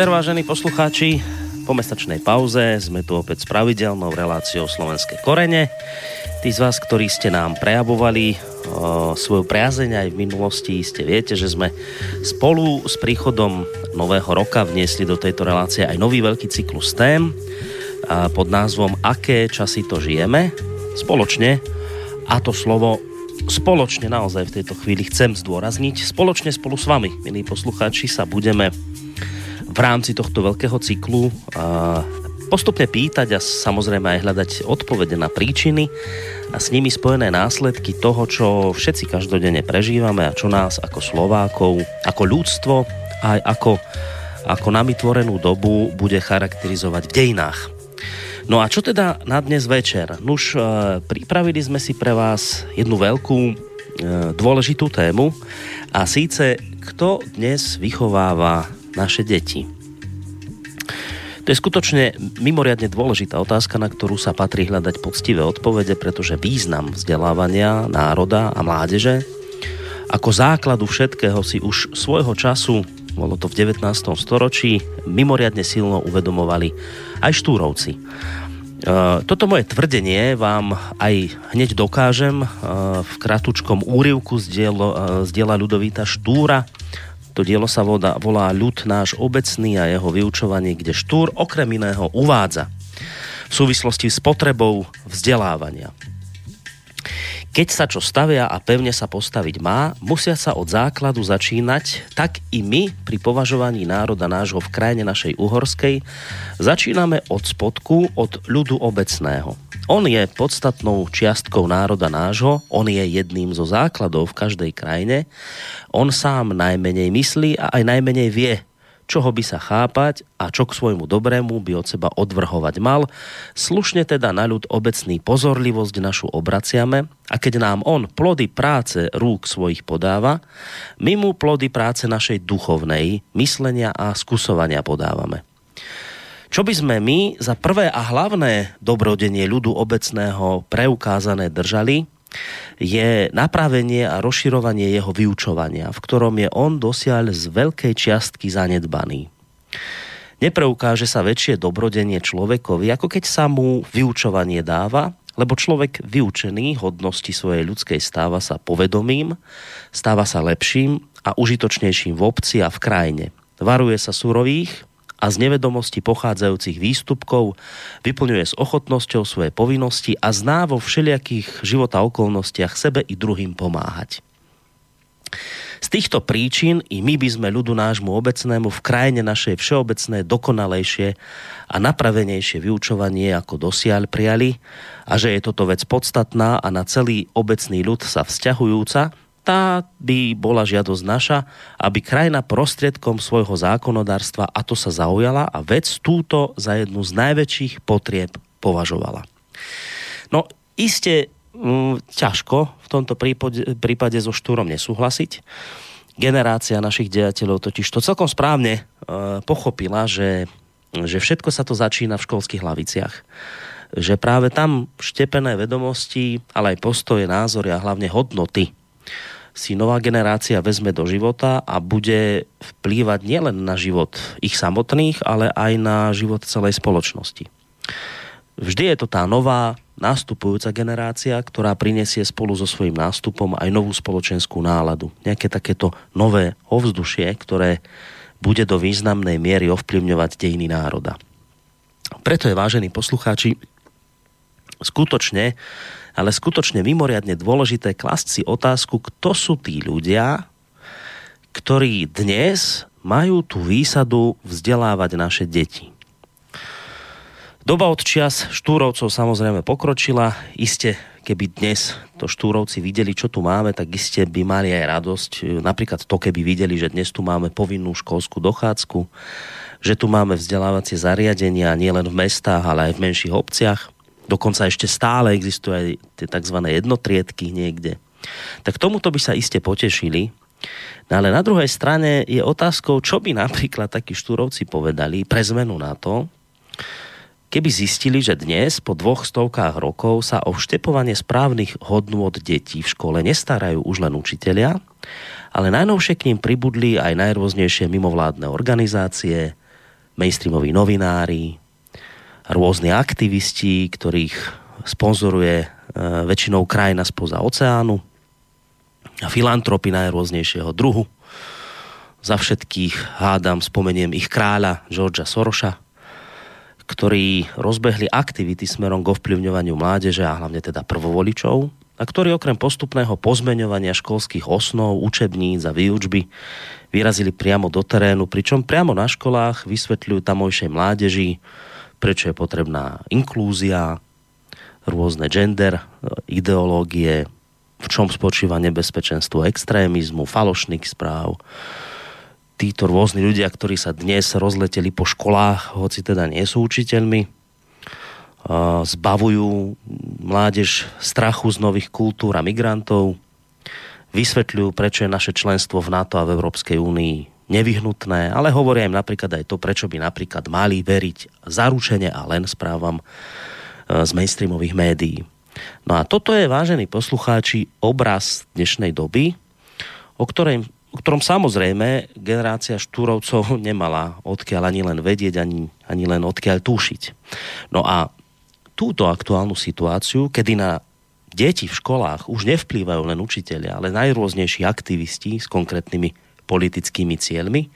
večer, vážení poslucháči. Po mesačnej pauze sme tu opäť s pravidelnou reláciou Slovenské korene. Tí z vás, ktorí ste nám prejavovali o, svoju priazeň aj v minulosti, ste viete, že sme spolu s príchodom nového roka vniesli do tejto relácie aj nový veľký cyklus tém a pod názvom Aké časy to žijeme spoločne a to slovo spoločne naozaj v tejto chvíli chcem zdôrazniť. Spoločne spolu s vami, milí poslucháči, sa budeme v rámci tohto veľkého cyklu postupne pýtať a samozrejme aj hľadať odpovede na príčiny a s nimi spojené následky toho, čo všetci každodenne prežívame a čo nás ako Slovákov, ako ľudstvo aj ako, ako nami tvorenú dobu bude charakterizovať v dejinách. No a čo teda na dnes večer? Nuž, e, pripravili sme si pre vás jednu veľkú e, dôležitú tému a síce, kto dnes vychováva naše deti. To je skutočne mimoriadne dôležitá otázka, na ktorú sa patrí hľadať poctivé odpovede, pretože význam vzdelávania národa a mládeže ako základu všetkého si už svojho času, bolo to v 19. storočí, mimoriadne silno uvedomovali aj štúrovci. E, toto moje tvrdenie vám aj hneď dokážem e, v kratučkom úrivku z diela, diela Ľudovíta Štúra, to dielo sa volá, volá Ľud náš obecný a jeho vyučovanie, kde Štúr okrem iného uvádza v súvislosti s potrebou vzdelávania. Keď sa čo stavia a pevne sa postaviť má, musia sa od základu začínať, tak i my pri považovaní národa nášho v krajine našej uhorskej začíname od spodku, od ľudu obecného. On je podstatnou čiastkou národa nášho, on je jedným zo základov v každej krajine, on sám najmenej myslí a aj najmenej vie, čoho by sa chápať a čo k svojmu dobrému by od seba odvrhovať mal. Slušne teda na ľud obecný pozorlivosť našu obraciame a keď nám on plody práce rúk svojich podáva, my mu plody práce našej duchovnej, myslenia a skusovania podávame. Čo by sme my za prvé a hlavné dobrodenie ľudu obecného preukázané držali, je napravenie a rozširovanie jeho vyučovania, v ktorom je on dosiaľ z veľkej čiastky zanedbaný. Nepreukáže sa väčšie dobrodenie človekovi, ako keď sa mu vyučovanie dáva, lebo človek vyučený hodnosti svojej ľudskej stáva sa povedomím, stáva sa lepším a užitočnejším v obci a v krajine. Varuje sa surových, a z nevedomosti pochádzajúcich výstupkov, vyplňuje s ochotnosťou svoje povinnosti a zná vo všelijakých života okolnostiach sebe i druhým pomáhať. Z týchto príčin i my by sme ľudu nášmu obecnému v krajine našej všeobecné dokonalejšie a napravenejšie vyučovanie ako dosiaľ prijali a že je toto vec podstatná a na celý obecný ľud sa vzťahujúca, tá by bola žiadosť naša, aby krajina prostriedkom svojho zákonodárstva a to sa zaujala a vec túto za jednu z najväčších potrieb považovala. No, iste mm, ťažko v tomto prípade, prípade so Štúrom nesúhlasiť. Generácia našich dejateľov totiž to celkom správne e, pochopila, že, že všetko sa to začína v školských hlaviciach že práve tam štepené vedomosti, ale aj postoje, názory a hlavne hodnoty si nová generácia vezme do života a bude vplývať nielen na život ich samotných, ale aj na život celej spoločnosti. Vždy je to tá nová nástupujúca generácia, ktorá prinesie spolu so svojím nástupom aj novú spoločenskú náladu. Nejaké takéto nové ovzdušie, ktoré bude do významnej miery ovplyvňovať dejiny národa. Preto je, vážení poslucháči, skutočne ale skutočne mimoriadne dôležité klasť si otázku, kto sú tí ľudia, ktorí dnes majú tú výsadu vzdelávať naše deti. Doba od čias štúrovcov samozrejme pokročila. Iste, keby dnes to štúrovci videli, čo tu máme, tak iste by mali aj radosť. Napríklad to, keby videli, že dnes tu máme povinnú školskú dochádzku, že tu máme vzdelávacie zariadenia nielen v mestách, ale aj v menších obciach dokonca ešte stále existujú aj tie tzv. jednotriedky niekde. Tak tomuto by sa iste potešili. No ale na druhej strane je otázkou, čo by napríklad takí štúrovci povedali pre zmenu na to, keby zistili, že dnes po dvoch stovkách rokov sa o vštepovanie správnych hodnôt detí v škole nestarajú už len učitelia, ale najnovšie k ním pribudli aj najrôznejšie mimovládne organizácie, mainstreamoví novinári, rôzni aktivisti, ktorých sponzoruje e, väčšinou krajina spoza oceánu, a filantropy najrôznejšieho druhu. Za všetkých hádam spomeniem ich kráľa Georgia Soroša, ktorí rozbehli aktivity smerom k ovplyvňovaniu mládeže a hlavne teda prvovoličov a ktorí okrem postupného pozmeňovania školských osnov, učebníc a výučby vyrazili priamo do terénu, pričom priamo na školách vysvetľujú tamojšej mládeži, prečo je potrebná inklúzia, rôzne gender, ideológie, v čom spočíva nebezpečenstvo extrémizmu, falošných správ. Títo rôzni ľudia, ktorí sa dnes rozleteli po školách, hoci teda nie sú učiteľmi, zbavujú mládež strachu z nových kultúr a migrantov, vysvetľujú, prečo je naše členstvo v NATO a v Európskej únii nevyhnutné, ale hovoria im napríklad aj to, prečo by napríklad mali veriť zaručene a len správam e, z mainstreamových médií. No a toto je, vážení poslucháči, obraz dnešnej doby, o, ktorej, o ktorom samozrejme generácia štúrovcov nemala odkiaľ ani len vedieť, ani, ani len odkiaľ túšiť. No a túto aktuálnu situáciu, kedy na deti v školách už nevplývajú len učiteľia, ale najrôznejší aktivisti s konkrétnymi politickými cieľmi.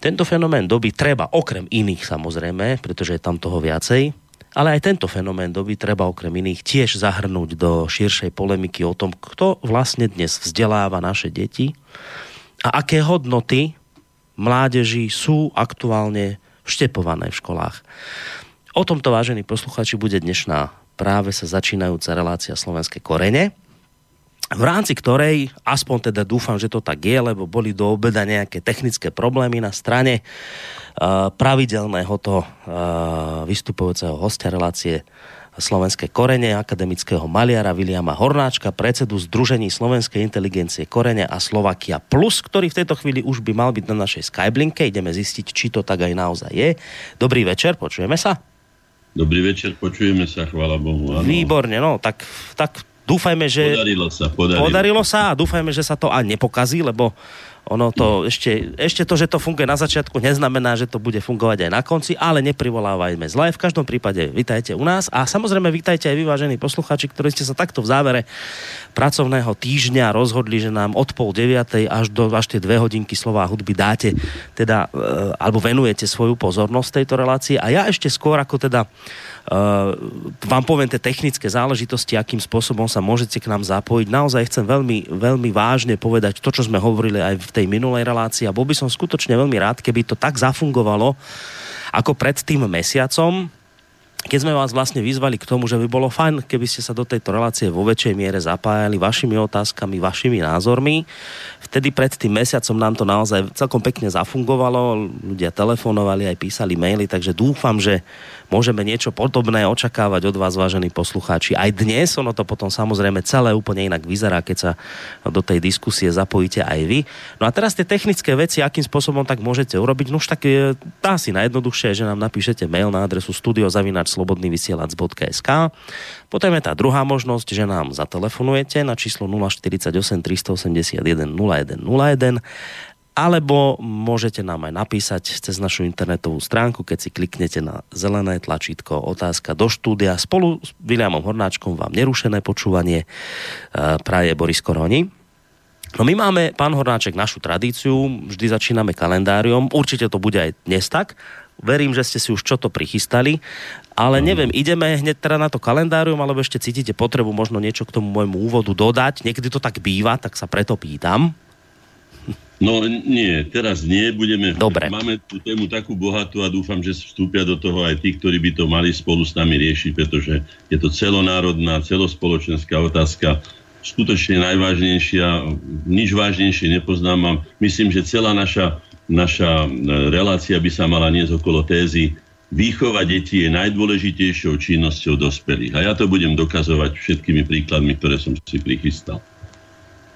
Tento fenomén doby treba, okrem iných samozrejme, pretože je tam toho viacej, ale aj tento fenomén doby treba okrem iných tiež zahrnúť do širšej polemiky o tom, kto vlastne dnes vzdeláva naše deti a aké hodnoty mládeži sú aktuálne vštepované v školách. O tomto, vážení posluchači, bude dnešná práve sa začínajúca relácia Slovenské korene, v rámci ktorej, aspoň teda dúfam, že to tak je, lebo boli do obeda nejaké technické problémy na strane uh, pravidelného to uh, vystupujúceho hostia relácie Slovenské korene, akademického maliara Viliama Hornáčka, predsedu Združení Slovenskej inteligencie Korene a Slovakia Plus, ktorý v tejto chvíli už by mal byť na našej Skyblinke. Ideme zistiť, či to tak aj naozaj je. Dobrý večer, počujeme sa? Dobrý večer, počujeme sa, chvála Bohu. Áno. Výborne, no, tak, tak dúfajme, že... Podarilo sa, podarilo. podarilo sa a dúfajme, že sa to aj nepokazí, lebo ono to ešte, ešte to, že to funguje na začiatku, neznamená, že to bude fungovať aj na konci, ale neprivolávajme zle. V každom prípade vítajte u nás a samozrejme vítajte aj vyvážení posluchači, ktorí ste sa takto v závere pracovného týždňa rozhodli, že nám od pol deviatej až do až tie dve hodinky slová hudby dáte, teda, e, alebo venujete svoju pozornosť tejto relácii. A ja ešte skôr ako teda vám poviem tie technické záležitosti, akým spôsobom sa môžete k nám zapojiť. Naozaj chcem veľmi, veľmi vážne povedať to, čo sme hovorili aj v tej minulej relácii a bol by som skutočne veľmi rád, keby to tak zafungovalo ako pred tým mesiacom, keď sme vás vlastne vyzvali k tomu, že by bolo fajn, keby ste sa do tejto relácie vo väčšej miere zapájali vašimi otázkami, vašimi názormi. Vtedy pred tým mesiacom nám to naozaj celkom pekne zafungovalo, ľudia telefonovali, aj písali maily, takže dúfam, že môžeme niečo podobné očakávať od vás, vážení poslucháči. Aj dnes, ono to potom samozrejme celé úplne inak vyzerá, keď sa do tej diskusie zapojíte aj vy. No a teraz tie technické veci, akým spôsobom tak môžete urobiť, no už tak tá si najjednoduchšie, že nám napíšete mail na adresu studiozavinačslobodnyvysielac.sk potom je tá druhá možnosť, že nám zatelefonujete na číslo 048 381 0101 alebo môžete nám aj napísať cez našu internetovú stránku, keď si kliknete na zelené tlačítko otázka do štúdia. Spolu s Williamom Hornáčkom vám nerušené počúvanie e, praje Boris Koroni. No my máme, pán Hornáček, našu tradíciu, vždy začíname kalendáriom, určite to bude aj dnes tak, verím, že ste si už čo to prichystali, ale neviem, ideme hneď teda na to kalendárium, alebo ešte cítite potrebu možno niečo k tomu môjmu úvodu dodať, niekedy to tak býva, tak sa preto pýtam. No nie, teraz nie, budeme... Dobre. Máme tú tému takú bohatú a dúfam, že vstúpia do toho aj tí, ktorí by to mali spolu s nami riešiť, pretože je to celonárodná, celospoločenská otázka, skutočne najvážnejšia, nič vážnejšie nepoznám myslím, že celá naša, naša e, relácia by sa mala niesť okolo tézy Výchova detí je najdôležitejšou činnosťou dospelých. A ja to budem dokazovať všetkými príkladmi, ktoré som si prichystal.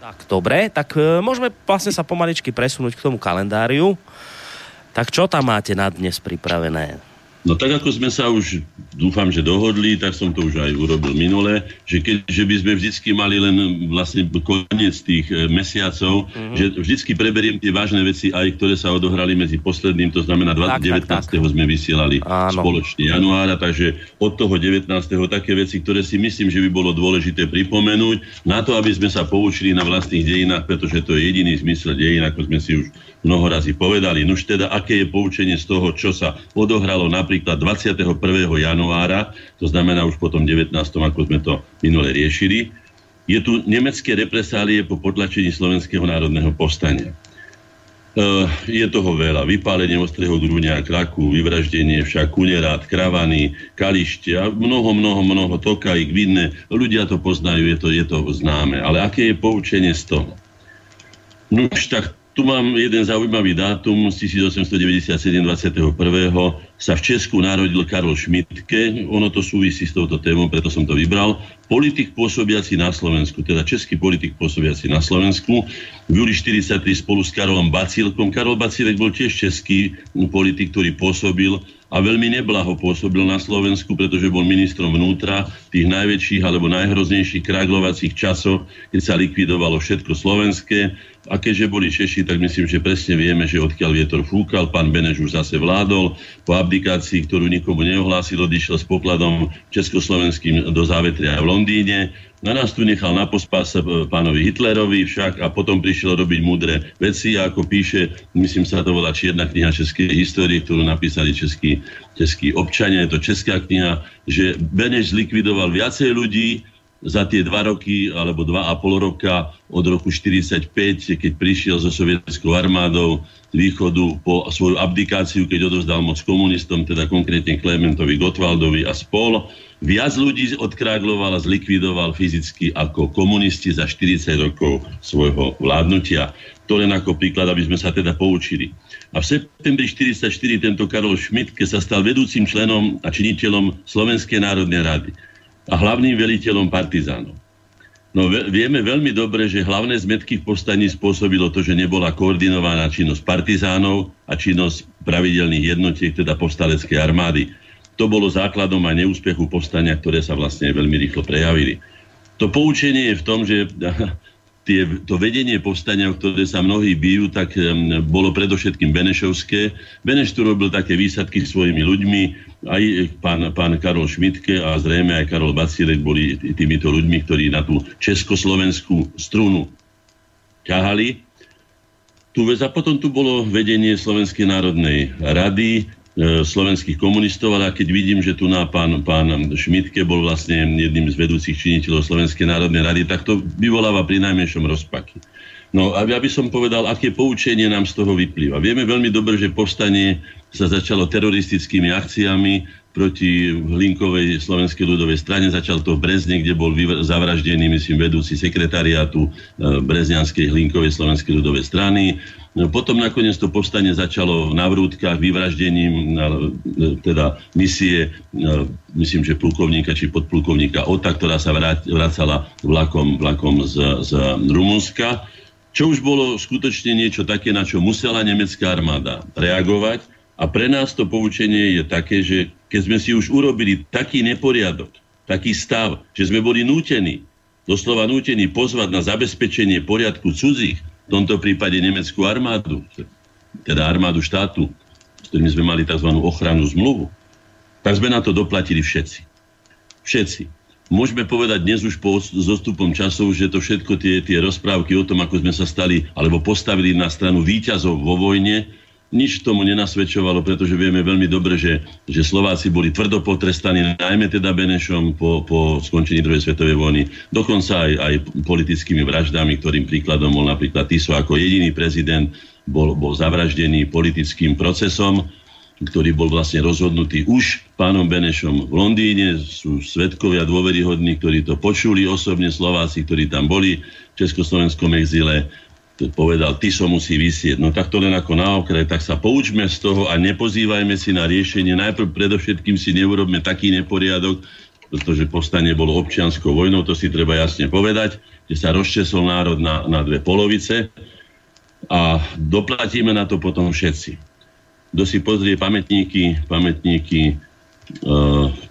Tak dobre, tak e, môžeme vlastne sa pomaličky presunúť k tomu kalendáriu. Tak čo tam máte na dnes pripravené? No tak ako sme sa už, dúfam, že dohodli, tak som to už aj urobil minule, že keďže by sme vždycky mali len vlastne koniec tých e, mesiacov, mm-hmm. že vždycky preberiem tie vážne veci aj, ktoré sa odohrali medzi posledným, to znamená 20, tak, 19. Tak, tak. sme vysielali Áno. spoločne januára, takže od toho 19. také veci, ktoré si myslím, že by bolo dôležité pripomenúť, na to, aby sme sa poučili na vlastných dejinách, pretože to je jediný zmysel dejín, ako sme si už mnoho razy povedali. Nuž teda, aké je poučenie z toho, čo sa odohralo napríklad 21. januára, to znamená už potom 19. ako sme to minule riešili, je tu nemecké represálie po potlačení Slovenského národného povstania. Uh, je toho veľa. Vypálenie ostrého grúňa, kraku, vyvraždenie však kunerát, kravany, kališťa, mnoho, mnoho, mnoho tokaj, gvidne. Ľudia to poznajú, je to, je to známe. Ale aké je poučenie z toho? No tak tu mám jeden zaujímavý dátum z 1897 21. sa v Česku narodil Karol Šmitke. Ono to súvisí s touto témou, preto som to vybral. Politik pôsobiaci na Slovensku, teda český politik pôsobiaci na Slovensku. V júli 43 spolu s Karolom Bacílkom. Karol Bacílek bol tiež český politik, ktorý pôsobil a veľmi neblaho pôsobil na Slovensku, pretože bol ministrom vnútra tých najväčších alebo najhroznejších kráglovacích časov, keď sa likvidovalo všetko slovenské. A keďže boli Češi, tak myslím, že presne vieme, že odkiaľ vietor fúkal, pán Beneš už zase vládol. Po abdikácii, ktorú nikomu neohlásil, odišiel s pokladom československým do závetria v Londýne. Na nás tu nechal na pospas e, pánovi Hitlerovi však a potom prišiel robiť múdre veci ako píše, myslím sa to volá Čierna kniha Českej histórie, ktorú napísali českí, českí občania, je to česká kniha, že Beneš zlikvidoval viacej ľudí, za tie dva roky alebo dva a pol roka od roku 45, keď prišiel so sovietskou armádou z východu po svoju abdikáciu, keď odozdal moc komunistom, teda konkrétne Klementovi Gotwaldovi a spol, viac ľudí odkrágloval a zlikvidoval fyzicky ako komunisti za 40 rokov svojho vládnutia. To len ako príklad, aby sme sa teda poučili. A v septembri 1944 tento Karol Šmitke sa stal vedúcim členom a činiteľom Slovenskej národnej rady a hlavným veliteľom partizánov. No vieme veľmi dobre, že hlavné zmetky v povstaní spôsobilo to, že nebola koordinovaná činnosť partizánov a činnosť pravidelných jednotiek, teda povstaleckej armády. To bolo základom aj neúspechu povstania, ktoré sa vlastne veľmi rýchlo prejavili. To poučenie je v tom, že tie, to vedenie povstania, ktoré sa mnohí bijú, tak um, bolo predovšetkým Benešovské. Beneš tu robil také výsadky svojimi ľuďmi, aj pán, pán Karol Šmitke a zrejme aj Karol Bacilek boli týmito ľuďmi, ktorí na tú československú strunu ťahali. Tu, a potom tu bolo vedenie Slovenskej národnej rady, slovenských komunistov, ale keď vidím, že tu na pán, pán Šmitke bol vlastne jedným z vedúcich činiteľov Slovenskej národnej rady, tak to vyvoláva pri najmenšom rozpaky. No a ja by som povedal, aké poučenie nám z toho vyplýva. Vieme veľmi dobre, že povstanie sa začalo teroristickými akciami proti Hlinkovej slovenskej ľudovej strane. Začal to v Brezne, kde bol zavraždený, myslím, vedúci sekretariátu e, Brezňanskej Hlinkovej slovenskej ľudovej strany. No, potom nakoniec to povstanie začalo na vrútkach vyvraždením e, teda misie, e, myslím, že plukovníka či podplukovníka Ota, ktorá sa vracala vlakom, vlakom z, z Rumunska. Čo už bolo skutočne niečo také, na čo musela nemecká armáda reagovať a pre nás to poučenie je také, že keď sme si už urobili taký neporiadok, taký stav, že sme boli nútení, doslova nútení pozvať na zabezpečenie poriadku cudzích, v tomto prípade nemeckú armádu, teda armádu štátu, s ktorými sme mali tzv. ochranu zmluvu, tak sme na to doplatili všetci. Všetci. Môžeme povedať dnes už po zostupom časov, že to všetko tie, tie rozprávky o tom, ako sme sa stali alebo postavili na stranu výťazov vo vojne, nič tomu nenasvedčovalo, pretože vieme veľmi dobre, že, že Slováci boli tvrdo potrestaní, najmä teda Benešom po, po skončení druhej svetovej vojny, dokonca aj, aj politickými vraždami, ktorým príkladom bol napríklad Tiso ako jediný prezident, bol, bol zavraždený politickým procesom, ktorý bol vlastne rozhodnutý už pánom Benešom v Londýne. Sú svetkovia dôveryhodní, ktorí to počuli osobne Slováci, ktorí tam boli v Československom exíle povedal, ty som musí vysieť. No tak to len ako na okraj, tak sa poučme z toho a nepozývajme si na riešenie. Najprv predovšetkým si neurobme taký neporiadok, pretože povstanie bolo občianskou vojnou, to si treba jasne povedať, že sa rozčesol národ na, na dve polovice a doplatíme na to potom všetci. kto si pozrie pamätníky, pamätníky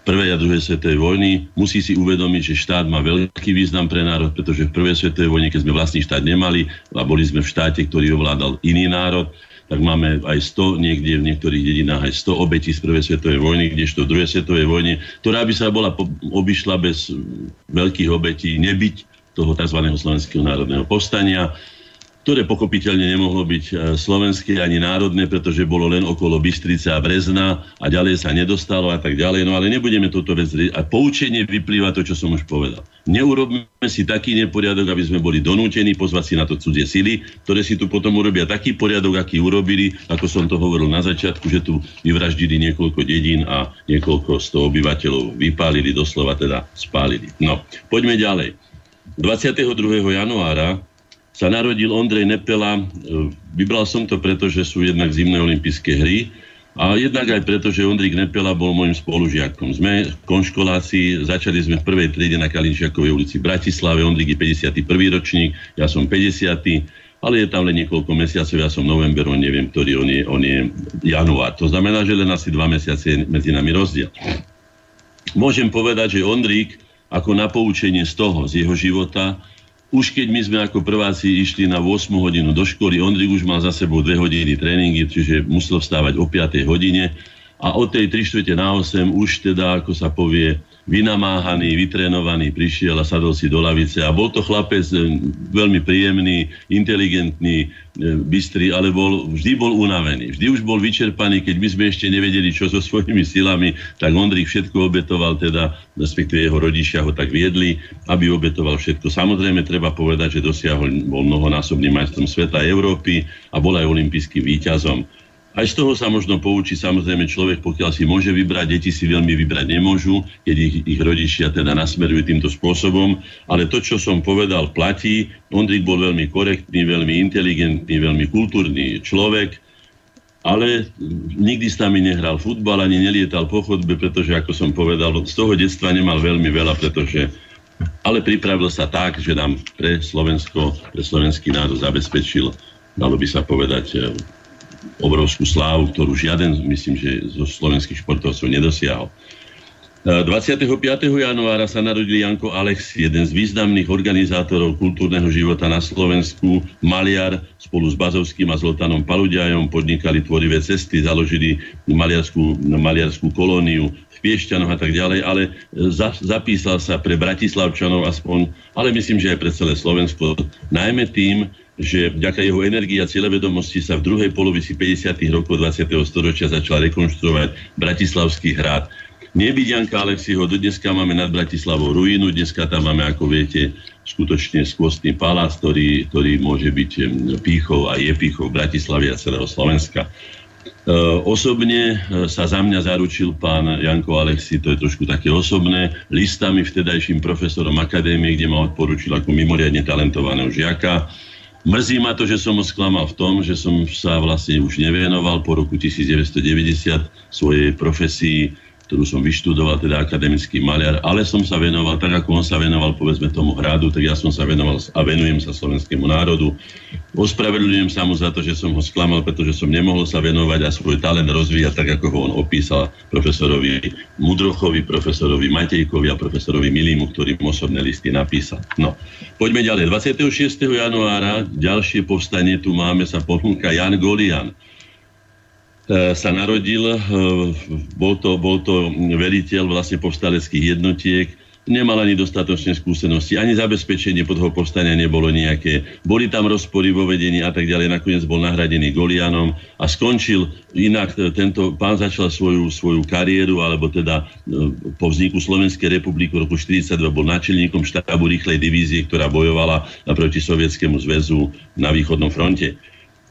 prvej a druhej svetovej vojny, musí si uvedomiť, že štát má veľký význam pre národ, pretože v prvej svetovej vojne, keď sme vlastný štát nemali a boli sme v štáte, ktorý ovládal iný národ, tak máme aj 100, niekde v niektorých dedinách aj 100 obetí z prvej svetovej vojny, kdežto v druhej svetovej vojne, ktorá by sa bola obišla bez veľkých obetí, nebyť toho tzv. slovenského národného povstania ktoré pochopiteľne nemohlo byť e, slovenské ani národné, pretože bolo len okolo Bystrice a Brezna a ďalej sa nedostalo a tak ďalej. No ale nebudeme toto vec... A poučenie vyplýva to, čo som už povedal. Neurobme si taký neporiadok, aby sme boli donútení pozvať si na to cudzie sily, ktoré si tu potom urobia taký poriadok, aký urobili, ako som to hovoril na začiatku, že tu vyvraždili niekoľko dedín a niekoľko sto obyvateľov vypálili, doslova teda spálili. No, poďme ďalej. 22. januára sa narodil Ondrej Nepela. E, vybral som to preto, že sú jednak zimné olympijské hry a jednak aj preto, že Ondrik Nepela bol môjim spolužiakom. Sme konškoláci, začali sme v prvej triede na Kalinčiakovej ulici v Bratislave. Ondrik je 51. ročník, ja som 50. Ale je tam len niekoľko mesiacov, ja som november, on neviem, ktorý on je, on je január. To znamená, že len asi dva mesiace medzi nami rozdiel. Môžem povedať, že Ondrík ako na poučenie z toho, z jeho života, už keď my sme ako prváci išli na 8 hodinu do školy, Ondrik už mal za sebou 2 hodiny tréningy, čiže musel vstávať o 5 hodine. A od tej 3 čtvrte na 8 už teda, ako sa povie, vynamáhaný, vytrénovaný, prišiel a sadol si do lavice a bol to chlapec e, veľmi príjemný, inteligentný, e, bystrý, ale bol, vždy bol unavený. Vždy už bol vyčerpaný, keď my sme ešte nevedeli, čo so svojimi silami, tak Ondrik všetko obetoval, teda, respektíve jeho rodičia ho tak viedli, aby obetoval všetko. Samozrejme, treba povedať, že dosiahol, bol mnohonásobným majstrom sveta Európy a bol aj olimpijským víťazom. Aj z toho sa možno poučí samozrejme človek, pokiaľ si môže vybrať, deti si veľmi vybrať nemôžu, keď ich, ich rodičia teda nasmerujú týmto spôsobom. Ale to, čo som povedal, platí. Ondrik bol veľmi korektný, veľmi inteligentný, veľmi kultúrny človek, ale nikdy s nami nehral futbal, ani nelietal po chodbe, pretože, ako som povedal, z toho detstva nemal veľmi veľa, pretože ale pripravil sa tak, že nám pre Slovensko, pre slovenský národ zabezpečil, dalo by sa povedať, obrovskú slávu, ktorú žiaden, myslím, že zo slovenských športovcov nedosiahol. 25. E, januára sa narodil Janko Alex, jeden z významných organizátorov kultúrneho života na Slovensku, maliar, spolu s Bazovským a Zoltanom Paludiajom podnikali tvorivé cesty, založili maliarskú, maliarskú kolóniu v Piešťanoch a tak ďalej, ale za, zapísal sa pre Bratislavčanov aspoň, ale myslím, že aj pre celé Slovensko, najmä tým, že vďaka jeho energii a cieľevedomosti sa v druhej polovici 50. rokov 20. storočia začal rekonštruovať Bratislavský hrad. Nebyť Janka Alexiho, dneska máme nad Bratislavou ruinu, dneska tam máme, ako viete, skutočne skvostný palác, ktorý, ktorý môže byť pýchou a je pýchou Bratislavy a celého Slovenska. E, osobne e, sa za mňa zaručil pán Janko Alexi, to je trošku také osobné, listami vtedajším profesorom akadémie, kde ma odporučil ako mimoriadne talentovaného žiaka Mrzí ma to, že som ho sklamal v tom, že som sa vlastne už nevenoval po roku 1990 svojej profesii ktorú som vyštudoval, teda akademický maliar, ale som sa venoval, tak ako on sa venoval, povedzme tomu hradu, tak ja som sa venoval a venujem sa slovenskému národu. Ospravedlňujem sa mu za to, že som ho sklamal, pretože som nemohol sa venovať a svoj talent rozvíjať, tak ako ho on opísal profesorovi Mudrochovi, profesorovi Matejkovi a profesorovi Milimu, ktorý osobné listy napísal. No, poďme ďalej. 26. januára ďalšie povstanie tu máme, sa ponúka Jan Golian sa narodil, e, bol to, bol to veliteľ vlastne povstaleckých jednotiek, nemal ani dostatočné skúsenosti, ani zabezpečenie pod povstania nebolo nejaké. Boli tam rozpory vo vedení a tak ďalej. Nakoniec bol nahradený Golianom a skončil inak. E, tento pán začal svoju, svoju kariéru, alebo teda po vzniku Slovenskej republiky v roku 1942 bol náčelníkom štábu rýchlej divízie, ktorá bojovala proti Sovietskému zväzu na východnom fronte.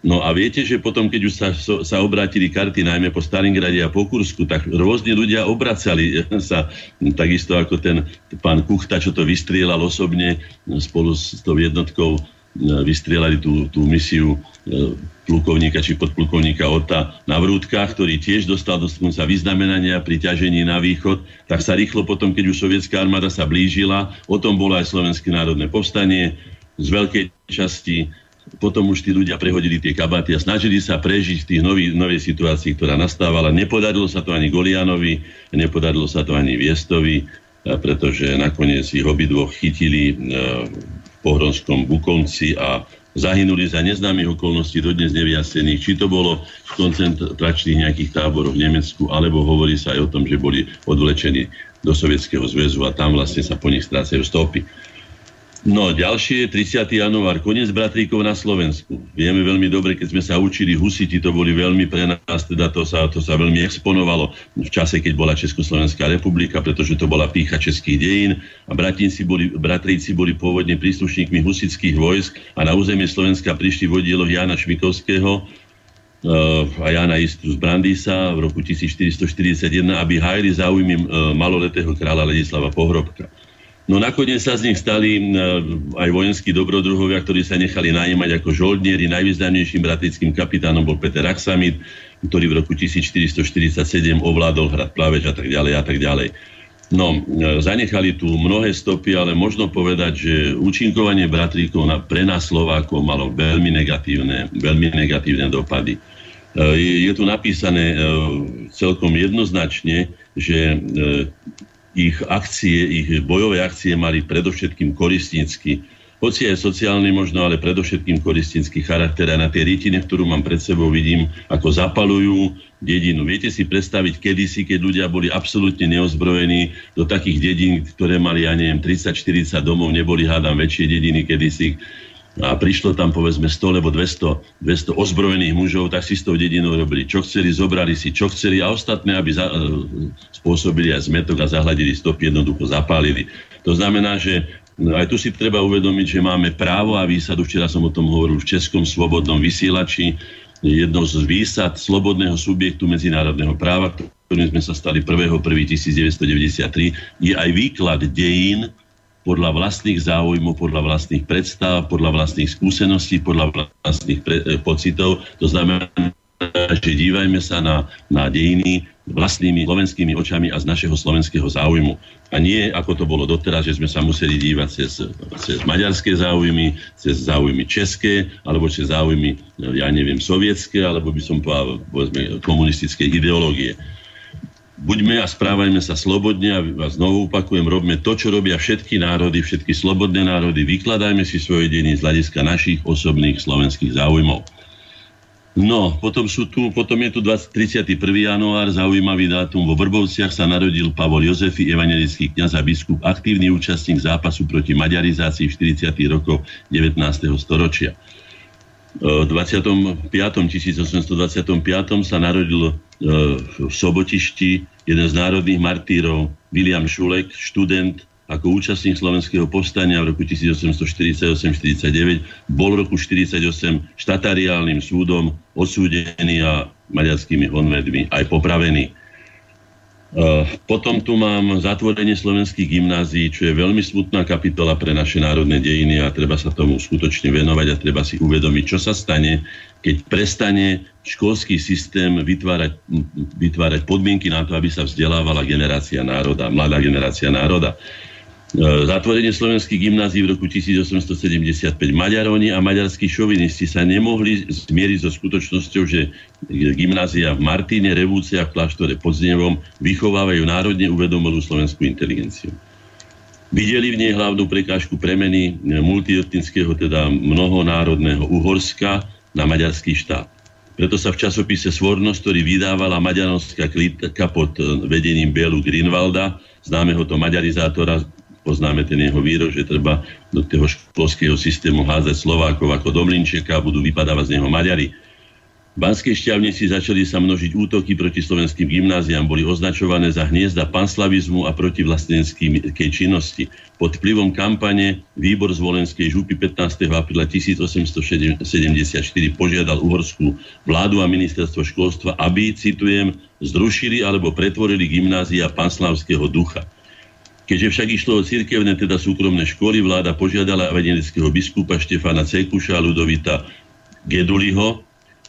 No a viete, že potom, keď už sa, sa obrátili karty, najmä po Stalingrade a po Kursku, tak rôzni ľudia obracali sa, takisto ako ten pán Kuchta, čo to vystrielal osobne spolu s tou jednotkou, vystrielali tú, tú misiu e, plukovníka či podplukovníka Ota na Vrútkach, ktorý tiež dostal dokonca vyznamenania pri ťažení na východ, tak sa rýchlo potom, keď už sovietská armáda sa blížila, o tom bolo aj Slovenské národné povstanie, z veľkej časti potom už tí ľudia prehodili tie kabaty a snažili sa prežiť v tých nový, novej situácii, ktorá nastávala. Nepodarilo sa to ani Golianovi, nepodarilo sa to ani Viestovi, pretože nakoniec ich obidvoch chytili v Pohronskom Bukovci a zahynuli za neznámych okolností dodnes nevyjasnených, či to bolo v koncentračných nejakých táboroch v Nemecku, alebo hovorí sa aj o tom, že boli odvlečení do Sovietskeho zväzu a tam vlastne sa po nich strácajú stopy. No, ďalšie je 30. január, koniec bratríkov na Slovensku. Vieme veľmi dobre, keď sme sa učili husiti, to boli veľmi pre nás, teda to sa, to sa veľmi exponovalo v čase, keď bola Československá republika, pretože to bola pícha českých dejín a bratíci boli, bratríci boli pôvodne príslušníkmi husických vojsk a na územie Slovenska prišli vodieloch Jana Šmikovského, a Jana Istru z Brandýsa v roku 1441, aby hájili záujmy e, maloletého kráľa Ladislava Pohrobka. No nakoniec sa z nich stali aj vojenskí dobrodruhovia, ktorí sa nechali najímať ako žoldnieri. Najvýznamnejším bratickým kapitánom bol Peter Aksamit, ktorý v roku 1447 ovládol hrad Plaveč a tak ďalej a tak ďalej. No, e, zanechali tu mnohé stopy, ale možno povedať, že účinkovanie bratríkov na, pre nás Slovákov malo veľmi negatívne, veľmi negatívne dopady. E, je, je tu napísané e, celkom jednoznačne, že ich akcie, ich bojové akcie mali predovšetkým koristnícky, hoci aj sociálny možno, ale predovšetkým koristnícky charakter. A na tej rítine, ktorú mám pred sebou, vidím, ako zapalujú dedinu. Viete si predstaviť kedysi, keď ľudia boli absolútne neozbrojení do takých dedín, ktoré mali, ja neviem, 30-40 domov, neboli hádam väčšie dediny kedysi, a prišlo tam povedzme 100 alebo 200, 200 ozbrojených mužov, tak si s tou dedinou robili čo chceli, zobrali si čo chceli a ostatné, aby za, e, spôsobili aj zmetok a zahladili stopy, jednoducho zapálili. To znamená, že no, aj tu si treba uvedomiť, že máme právo a výsadu, včera som o tom hovoril v Českom slobodnom vysielači, jednou z výsad slobodného subjektu medzinárodného práva, ktorým sme sa stali 1.1.1993, je aj výklad dejín podľa vlastných záujmov, podľa vlastných predstav, podľa vlastných skúseností, podľa vlastných pre, e, pocitov. To znamená, že dívajme sa na, na dejiny vlastnými slovenskými očami a z našeho slovenského záujmu. A nie, ako to bolo doteraz, že sme sa museli dívať cez, cez maďarské záujmy, cez záujmy české, alebo cez záujmy, ja neviem, sovietské, alebo by som povedal, povedzme, komunistickej ideológie buďme a správajme sa slobodne a znovu opakujem, robme to, čo robia všetky národy, všetky slobodné národy, vykladajme si svoje deny z hľadiska našich osobných slovenských záujmov. No, potom, sú tu, potom je tu 20, 31. január, zaujímavý dátum. Vo Vrbovciach sa narodil Pavol Jozefi, evangelický kniaz a biskup, aktívny účastník zápasu proti maďarizácii v 40. rokoch 19. storočia. 25. 1825 sa narodil e, v Sobotišti jeden z národných martírov William Šulek, študent ako účastník slovenského povstania v roku 1848-49, bol v roku 1948 štatariálnym súdom odsúdený a maďarskými honvedmi aj popravený. Eh, potom tu mám zatvorenie slovenských gymnázií, čo je veľmi smutná kapitola pre naše národné dejiny a treba sa tomu skutočne venovať a treba si uvedomiť, čo sa stane, keď prestane školský systém vytvárať, vytvárať podmienky na to, aby sa vzdelávala generácia národa, mladá generácia národa. E, zatvorenie slovenských gymnázií v roku 1875 Maďaroni a maďarskí šovinisti sa nemohli zmieriť so skutočnosťou, že gymnázia v Martíne, Revúce a v kláštore pod Znevom vychovávajú národne uvedomelú slovenskú inteligenciu. Videli v nej hlavnú prekážku premeny multietnického, teda mnohonárodného Uhorska na maďarský štát. Preto sa v časopise Svornosť, ktorý vydávala maďarovská klitka pod vedením Bielu Greenwalda, známeho to maďarizátora, poznáme ten jeho výrok, že treba do toho školského systému házať Slovákov ako Domlinčeka a budú vypadávať z neho Maďari. V Banskej šťavnici začali sa množiť útoky proti slovenským gymnáziám, boli označované za hniezda panslavizmu a protivlasteneckej činnosti. Pod vplyvom kampane výbor z Volenskej župy 15. apríla 1874 požiadal uhorskú vládu a ministerstvo školstva, aby, citujem, zrušili alebo pretvorili gymnázia panslavského ducha. Keďže však išlo o cirkevné, teda súkromné školy, vláda požiadala evangelického biskupa Štefana Cejkuša a Ludovita Geduliho,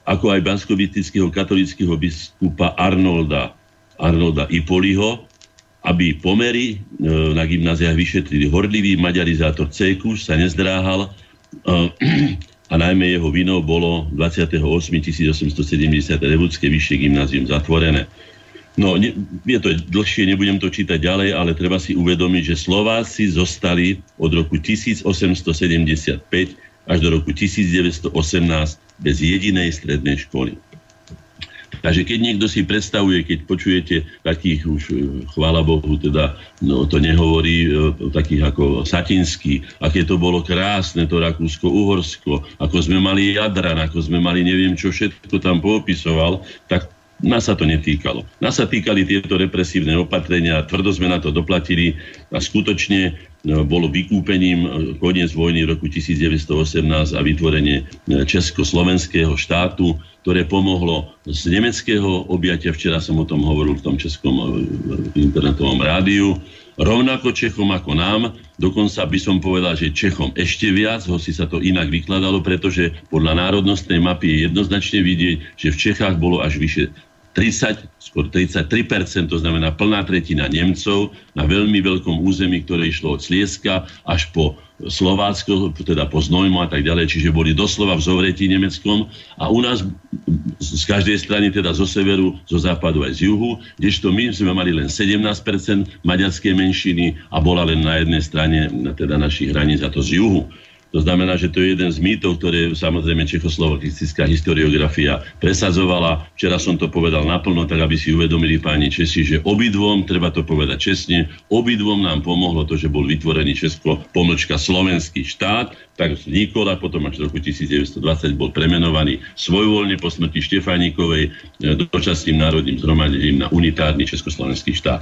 ako aj banskovistického katolického biskupa Arnolda, Arnolda Ipoliho, aby pomery e, na gymnáziách vyšetrili. Horlivý maďarizátor Cejkuš sa nezdráhal e, a najmä jeho vinou bolo 28. 1870 Revúdske vyššie gymnázium zatvorené. No, ne, je to dlhšie, nebudem to čítať ďalej, ale treba si uvedomiť, že Slováci zostali od roku 1875 až do roku 1918 bez jedinej strednej školy. Takže keď niekto si predstavuje, keď počujete takých už, e, chvála Bohu, teda no, to nehovorí e, takých ako Satinsky, aké to bolo krásne, to Rakúsko-Uhorsko, ako sme mali Jadran, ako sme mali neviem čo všetko tam poopisoval, tak nás sa to netýkalo. Nás sa týkali tieto represívne opatrenia, tvrdo sme na to doplatili a skutočne no, bolo vykúpením e, koniec vojny roku 1918 a vytvorenie e, Československého štátu, ktoré pomohlo z nemeckého objatia, včera som o tom hovoril v tom českom e, internetovom rádiu, rovnako Čechom ako nám, dokonca by som povedal, že Čechom ešte viac, hoci sa to inak vykladalo, pretože podľa národnostnej mapy je jednoznačne vidieť, že v Čechách bolo až vyše 30, skôr 33%, to znamená plná tretina Nemcov na veľmi veľkom území, ktoré išlo od Slieska až po Slovácko, teda po Znojmu a tak ďalej, čiže boli doslova v zovretí Nemeckom a u nás z každej strany, teda zo severu, zo západu aj z juhu, kdežto my sme mali len 17% maďarskej menšiny a bola len na jednej strane teda našich hraníc a to z juhu. To znamená, že to je jeden z mýtov, ktoré samozrejme čechoslovakistická historiografia presadzovala. Včera som to povedal naplno, tak aby si uvedomili páni Česi, že obidvom, treba to povedať čestne, obidvom nám pomohlo to, že bol vytvorený Česko, pomlčka slovenský štát, tak vznikol a potom až v roku 1920 bol premenovaný svojvoľne po smrti Štefánikovej e, dočasným národným zhromadením na unitárny Československý štát.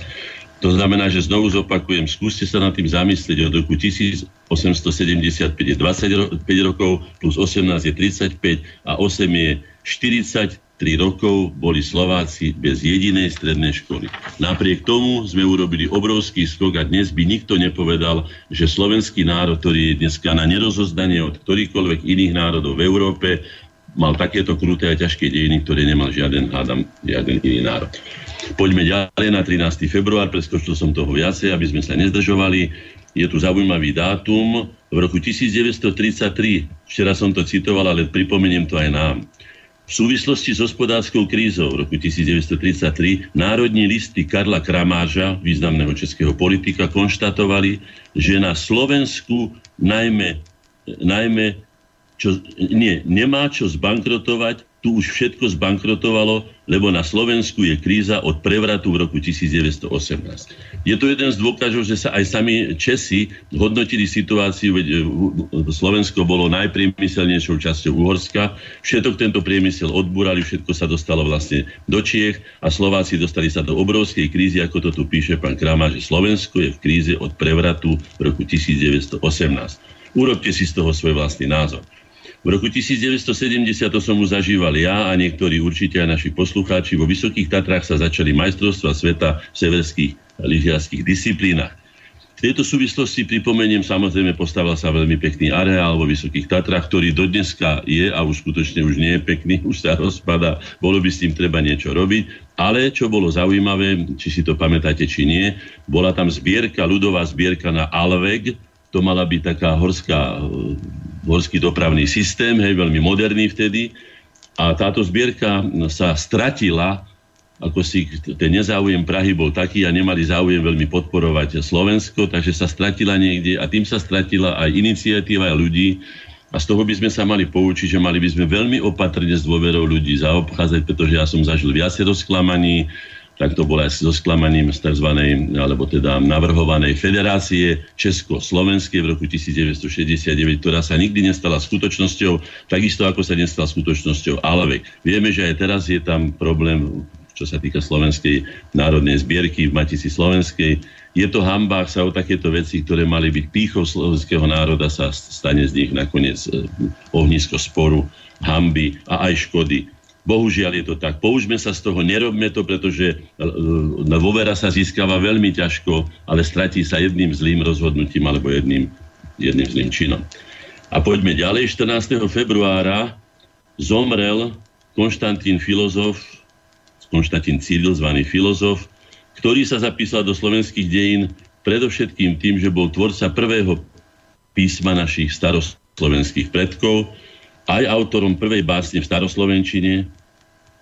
To znamená, že znovu zopakujem, skúste sa nad tým zamyslieť. Od roku 1875 je 25 rokov, plus 18 je 35 a 8 je 43 rokov boli Slováci bez jedinej strednej školy. Napriek tomu sme urobili obrovský skok a dnes by nikto nepovedal, že slovenský národ, ktorý je dneska na nerozozdanie od ktorýchkoľvek iných národov v Európe, mal takéto kruté a ťažké dejiny, ktoré nemal žiaden, hádam, žiaden iný národ. Poďme ďalej na 13. február, preskočil som toho viacej, aby sme sa nezdržovali. Je tu zaujímavý dátum. V roku 1933, včera som to citoval, ale pripomeniem to aj nám. V súvislosti s hospodárskou krízou v roku 1933 národní listy Karla Kramáža, významného českého politika, konštatovali, že na Slovensku najmä, najmä čo, nie, nemá čo zbankrotovať tu už všetko zbankrotovalo, lebo na Slovensku je kríza od prevratu v roku 1918. Je to jeden z dôkazov, že sa aj sami Česi hodnotili situáciu, veď e, Slovensko bolo najpriemyselnejšou časťou Uhorska, všetok tento priemysel odbúrali, všetko sa dostalo vlastne do Čiech a Slováci dostali sa do obrovskej krízy, ako to tu píše pán Krama, že Slovensko je v kríze od prevratu v roku 1918. Urobte si z toho svoj vlastný názor. V roku 1970 to som už zažíval ja a niektorí určite aj naši poslucháči. Vo Vysokých Tatrách sa začali majstrovstva sveta v severských lyžiarských disciplínach. V tejto súvislosti pripomeniem, samozrejme postavil sa veľmi pekný areál vo Vysokých Tatrách, ktorý dodneska je a už skutočne už nie je pekný, už sa rozpada, bolo by s tým treba niečo robiť. Ale čo bolo zaujímavé, či si to pamätáte, či nie, bola tam zbierka, ľudová zbierka na Alveg, to mala byť taká horská, horský dopravný systém, hej, veľmi moderný vtedy. A táto zbierka sa stratila, ako si ten nezáujem Prahy bol taký a nemali záujem veľmi podporovať Slovensko, takže sa stratila niekde a tým sa stratila aj iniciatíva ľudí, a z toho by sme sa mali poučiť, že mali by sme veľmi opatrne s dôverou ľudí zaobchádzať, pretože ja som zažil viacero sklamaní, tak to bolo aj so sklamaním z tzv. alebo teda navrhovanej federácie Česko-Slovenskej v roku 1969, ktorá sa nikdy nestala skutočnosťou, takisto ako sa nestala skutočnosťou Alavek. Vieme, že aj teraz je tam problém čo sa týka Slovenskej národnej zbierky v Matici Slovenskej. Je to hamba, sa o takéto veci, ktoré mali byť pýchou slovenského národa, sa stane z nich nakoniec eh, ohnisko sporu, hamby a aj škody. Bohužiaľ je to tak. Použme sa z toho, nerobme to, pretože dôvera sa získava veľmi ťažko, ale stratí sa jedným zlým rozhodnutím alebo jedným, jedným zlým činom. A poďme ďalej. 14. februára zomrel Konštantín filozof, Konštantín Cyril, zvaný filozof, ktorý sa zapísal do slovenských dejín predovšetkým tým, že bol tvorca prvého písma našich staroslovenských predkov, aj autorom prvej básne v staroslovenčine,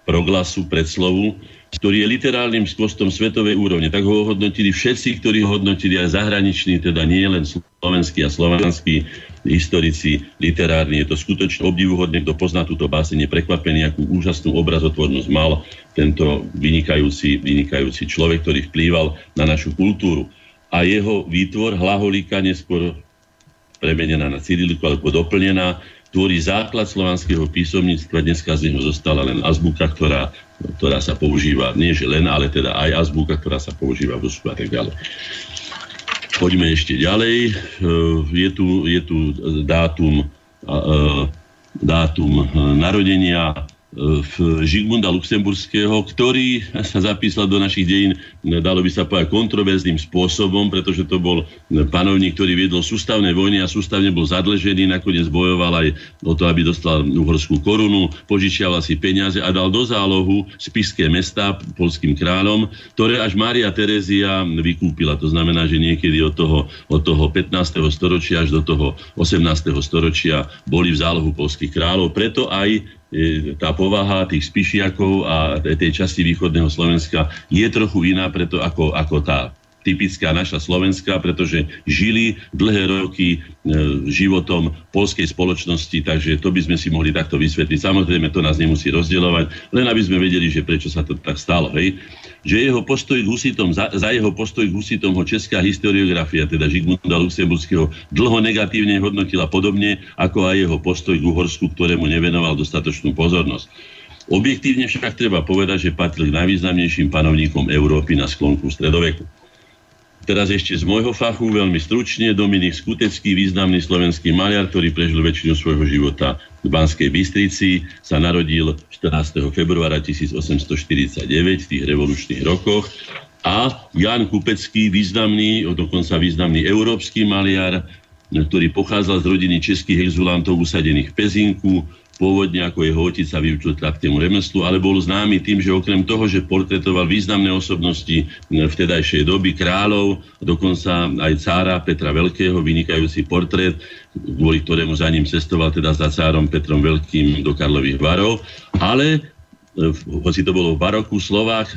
proglasu, predslovu, ktorý je literálnym spôsobom svetovej úrovne. Tak ho hodnotili všetci, ktorí ho hodnotili aj zahraniční, teda nie len slovenskí a slovanskí historici literárni. Je to skutočne obdivuhodné, kto pozná túto básne, prekvapený, akú úžasnú obrazotvornosť mal tento vynikajúci, vynikajúci človek, ktorý vplýval na našu kultúru. A jeho výtvor, hlaholika, neskôr premenená na cyriliku alebo doplnená, tvorí základ slovanského písomníctva. Dneska z neho zostala len azbuka, ktorá, ktorá sa používa, nie že len, ale teda aj azbuka, ktorá sa používa v Rusku a tak ďalej. Poďme ešte ďalej. E, je tu, je tu dátum, e, dátum narodenia Žigmunda Luxemburského, ktorý sa zapísal do našich dejín, dalo by sa povedať, kontroverzným spôsobom, pretože to bol panovník, ktorý viedol sústavné vojny a sústavne bol zadlžený, nakoniec bojoval aj o to, aby dostal uhorskú korunu, požičiaval si peniaze a dal do zálohu spiské mesta polským kráľom, ktoré až Mária Terezia vykúpila. To znamená, že niekedy od toho, od toho 15. storočia až do toho 18. storočia boli v zálohu polských kráľov. Preto aj tá povaha tých spišiakov a tej časti východného Slovenska je trochu iná preto ako, ako tá typická naša Slovenska, pretože žili dlhé roky e, životom polskej spoločnosti, takže to by sme si mohli takto vysvetliť. Samozrejme, to nás nemusí rozdielovať, len aby sme vedeli, že prečo sa to tak stalo. Hej? Že jeho postoj k husitom, za, za jeho postoj k husitom ho česká historiografia, teda Žigmunda Luxemburského, dlho negatívne hodnotila podobne, ako aj jeho postoj k Uhorsku, ktorému nevenoval dostatočnú pozornosť. Objektívne však treba povedať, že patril k najvýznamnejším panovníkom Európy na sklonku stredoveku. Teraz ešte z môjho fachu veľmi stručne. Dominik Skutecký, významný slovenský maliar, ktorý prežil väčšinu svojho života v Banskej Bystrici, sa narodil 14. februára 1849 v tých revolučných rokoch. A Jan Kupecký, významný, dokonca významný európsky maliar, ktorý pochádzal z rodiny českých exulantov usadených v Pezinku, pôvodne ako jeho otec sa vyučil krátkému remeslu, ale bol známy tým, že okrem toho, že portretoval významné osobnosti vtedajšej doby, kráľov, dokonca aj cára Petra Veľkého, vynikajúci portrét, kvôli ktorému za ním cestoval teda za cárom Petrom Veľkým do Karlových varov, ale e, hoci to bolo v baroku, Slovák,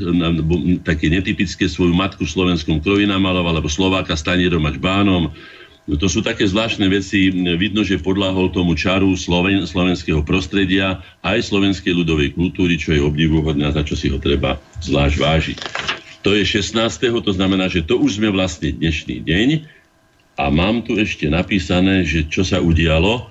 také netypické, svoju matku v slovenskom kroji namaloval, alebo Slováka stanierom a čbánom, No to sú také zvláštne veci. Vidno, že podľahol tomu čaru sloven, slovenského prostredia aj slovenskej ľudovej kultúry, čo je obdivuhodné a za čo si ho treba zvlášť vážiť. To je 16. to znamená, že to už sme vlastne dnešný deň a mám tu ešte napísané, že čo sa udialo.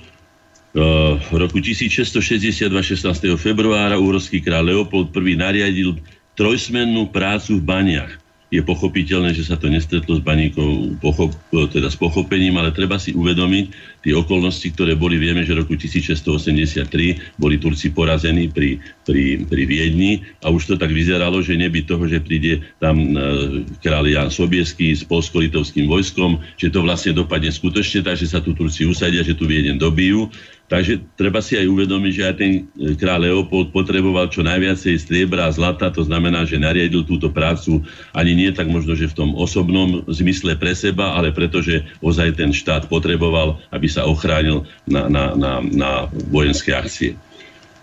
V roku 1662, 16. februára, úrovský kráľ Leopold I nariadil trojsmennú prácu v baniach je pochopiteľné, že sa to nestretlo s baníkou pochop, teda s pochopením, ale treba si uvedomiť tie okolnosti, ktoré boli, vieme, že roku 1683 boli Turci porazení pri, pri, pri Viedni a už to tak vyzeralo, že neby toho, že príde tam e, kráľ Jan Sobieský s polsko-litovským vojskom, že to vlastne dopadne skutočne tak, že sa tu Turci usadia, že tu Viedeň dobijú Takže treba si aj uvedomiť, že aj ten e, kráľ Leopold potreboval čo najviacej striebra a zlata, to znamená, že nariadil túto prácu ani nie tak možno, že v tom osobnom zmysle pre seba, ale pretože ozaj ten štát potreboval, aby sa ochránil na, na, na, na vojenské akcie.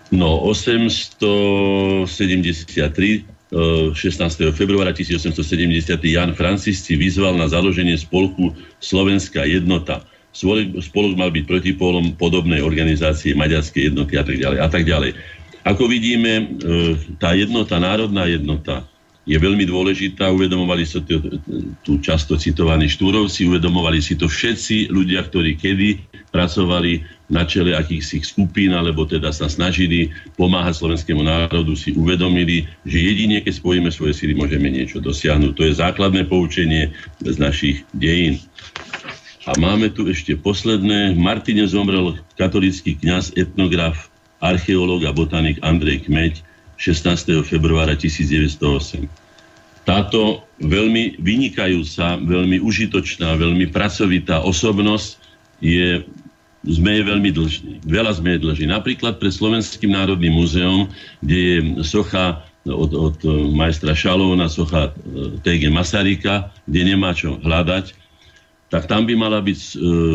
No 873 16. E, februára 1870 Jan Francisci vyzval na založenie spolku Slovenská jednota spolok mal byť protipólom podobnej organizácie maďarskej jednoty a tak ďalej. A tak ďalej. Ako vidíme, e, tá jednota, národná jednota je veľmi dôležitá. Uvedomovali sa to, tu často citovaní štúrovci, uvedomovali si to všetci ľudia, ktorí kedy pracovali na čele akýchsi skupín, alebo teda sa snažili pomáhať slovenskému národu, si uvedomili, že jedine, keď spojíme svoje síly, môžeme niečo dosiahnuť. To je základné poučenie z našich dejín. A máme tu ešte posledné. Martine zomrel katolický kňaz, etnograf, archeológ a botanik Andrej Kmeď 16. februára 1908. Táto veľmi vynikajúca, veľmi užitočná, veľmi pracovitá osobnosť je, sme je veľmi dlžní. Veľa sme je dlžní. Napríklad pre Slovenským národným múzeum, kde je socha od, od majstra Šalóna, socha eh, T.G. Masaryka, kde nemá čo hľadať, tak tam by mala byť e,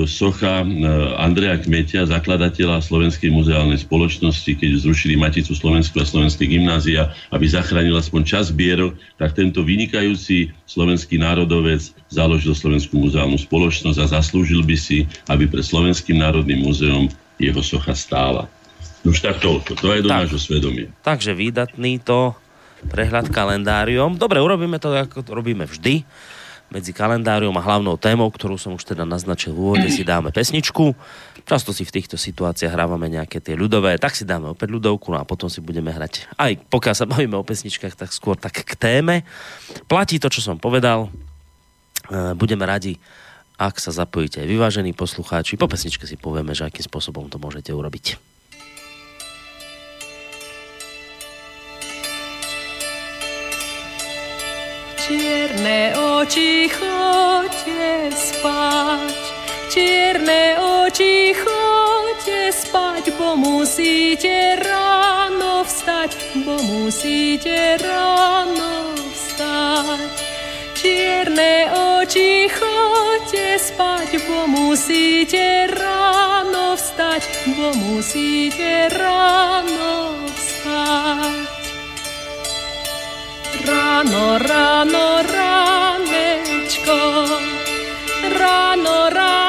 socha e, Andreja Kmetia, zakladateľa Slovenskej muzeálnej spoločnosti, keď zrušili Maticu Slovensku a Slovenské gymnázia, aby zachránil aspoň čas bierok, tak tento vynikajúci slovenský národovec založil Slovenskú muzeálnu spoločnosť a zaslúžil by si, aby pre Slovenským národným múzeum jeho socha stála. Už tak toľko, to je do tak, nášho svedomia. Takže výdatný to prehľad kalendáriom. Dobre, urobíme to, ako to robíme vždy medzi kalendáriom a hlavnou témou, ktorú som už teda naznačil v úvode, si dáme pesničku. Často si v týchto situáciách hrávame nejaké tie ľudové, tak si dáme opäť ľudovku no a potom si budeme hrať. Aj pokiaľ sa bavíme o pesničkách, tak skôr tak k téme. Platí to, čo som povedal. E, budeme radi, ak sa zapojíte aj vyvážení poslucháči. Po pesničke si povieme, že akým spôsobom to môžete urobiť. Čierne oči chodte spať, čierne oči chodte spať, bo musíte ráno vstať, bo musíte ráno vstať. Čierne oči chodte spať, bo musíte ráno vstať, bo musíte ráno vstať. Ráno, ráno, ránečko, ráno, ráno,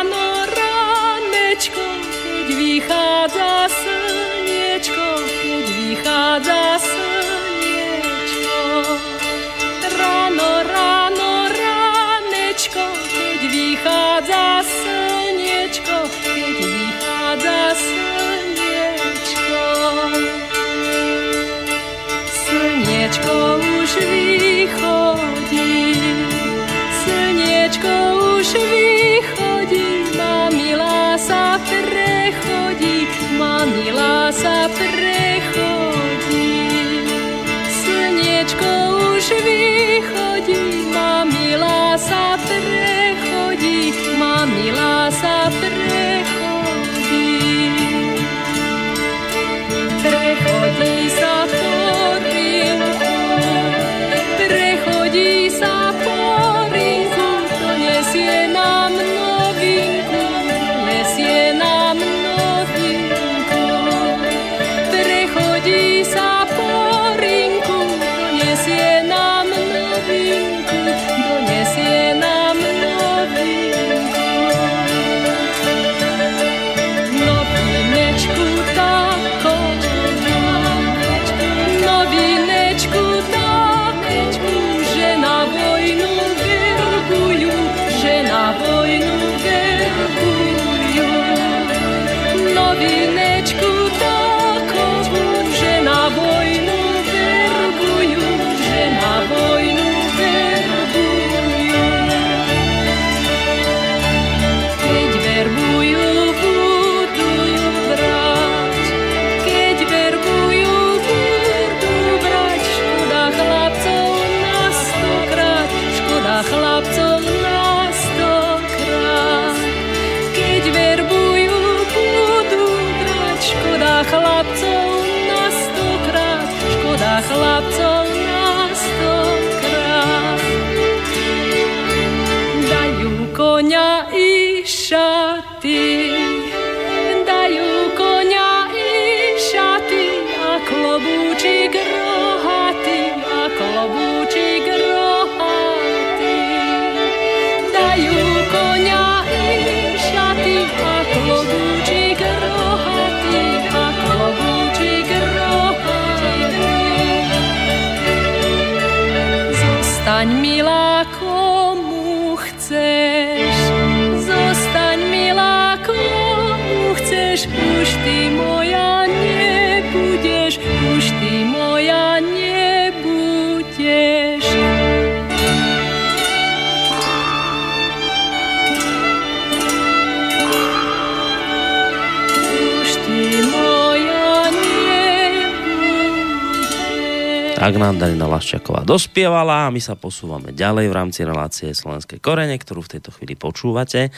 tak nám Danina Laščaková dospievala a my sa posúvame ďalej v rámci relácie Slovenskej korene, ktorú v tejto chvíli počúvate.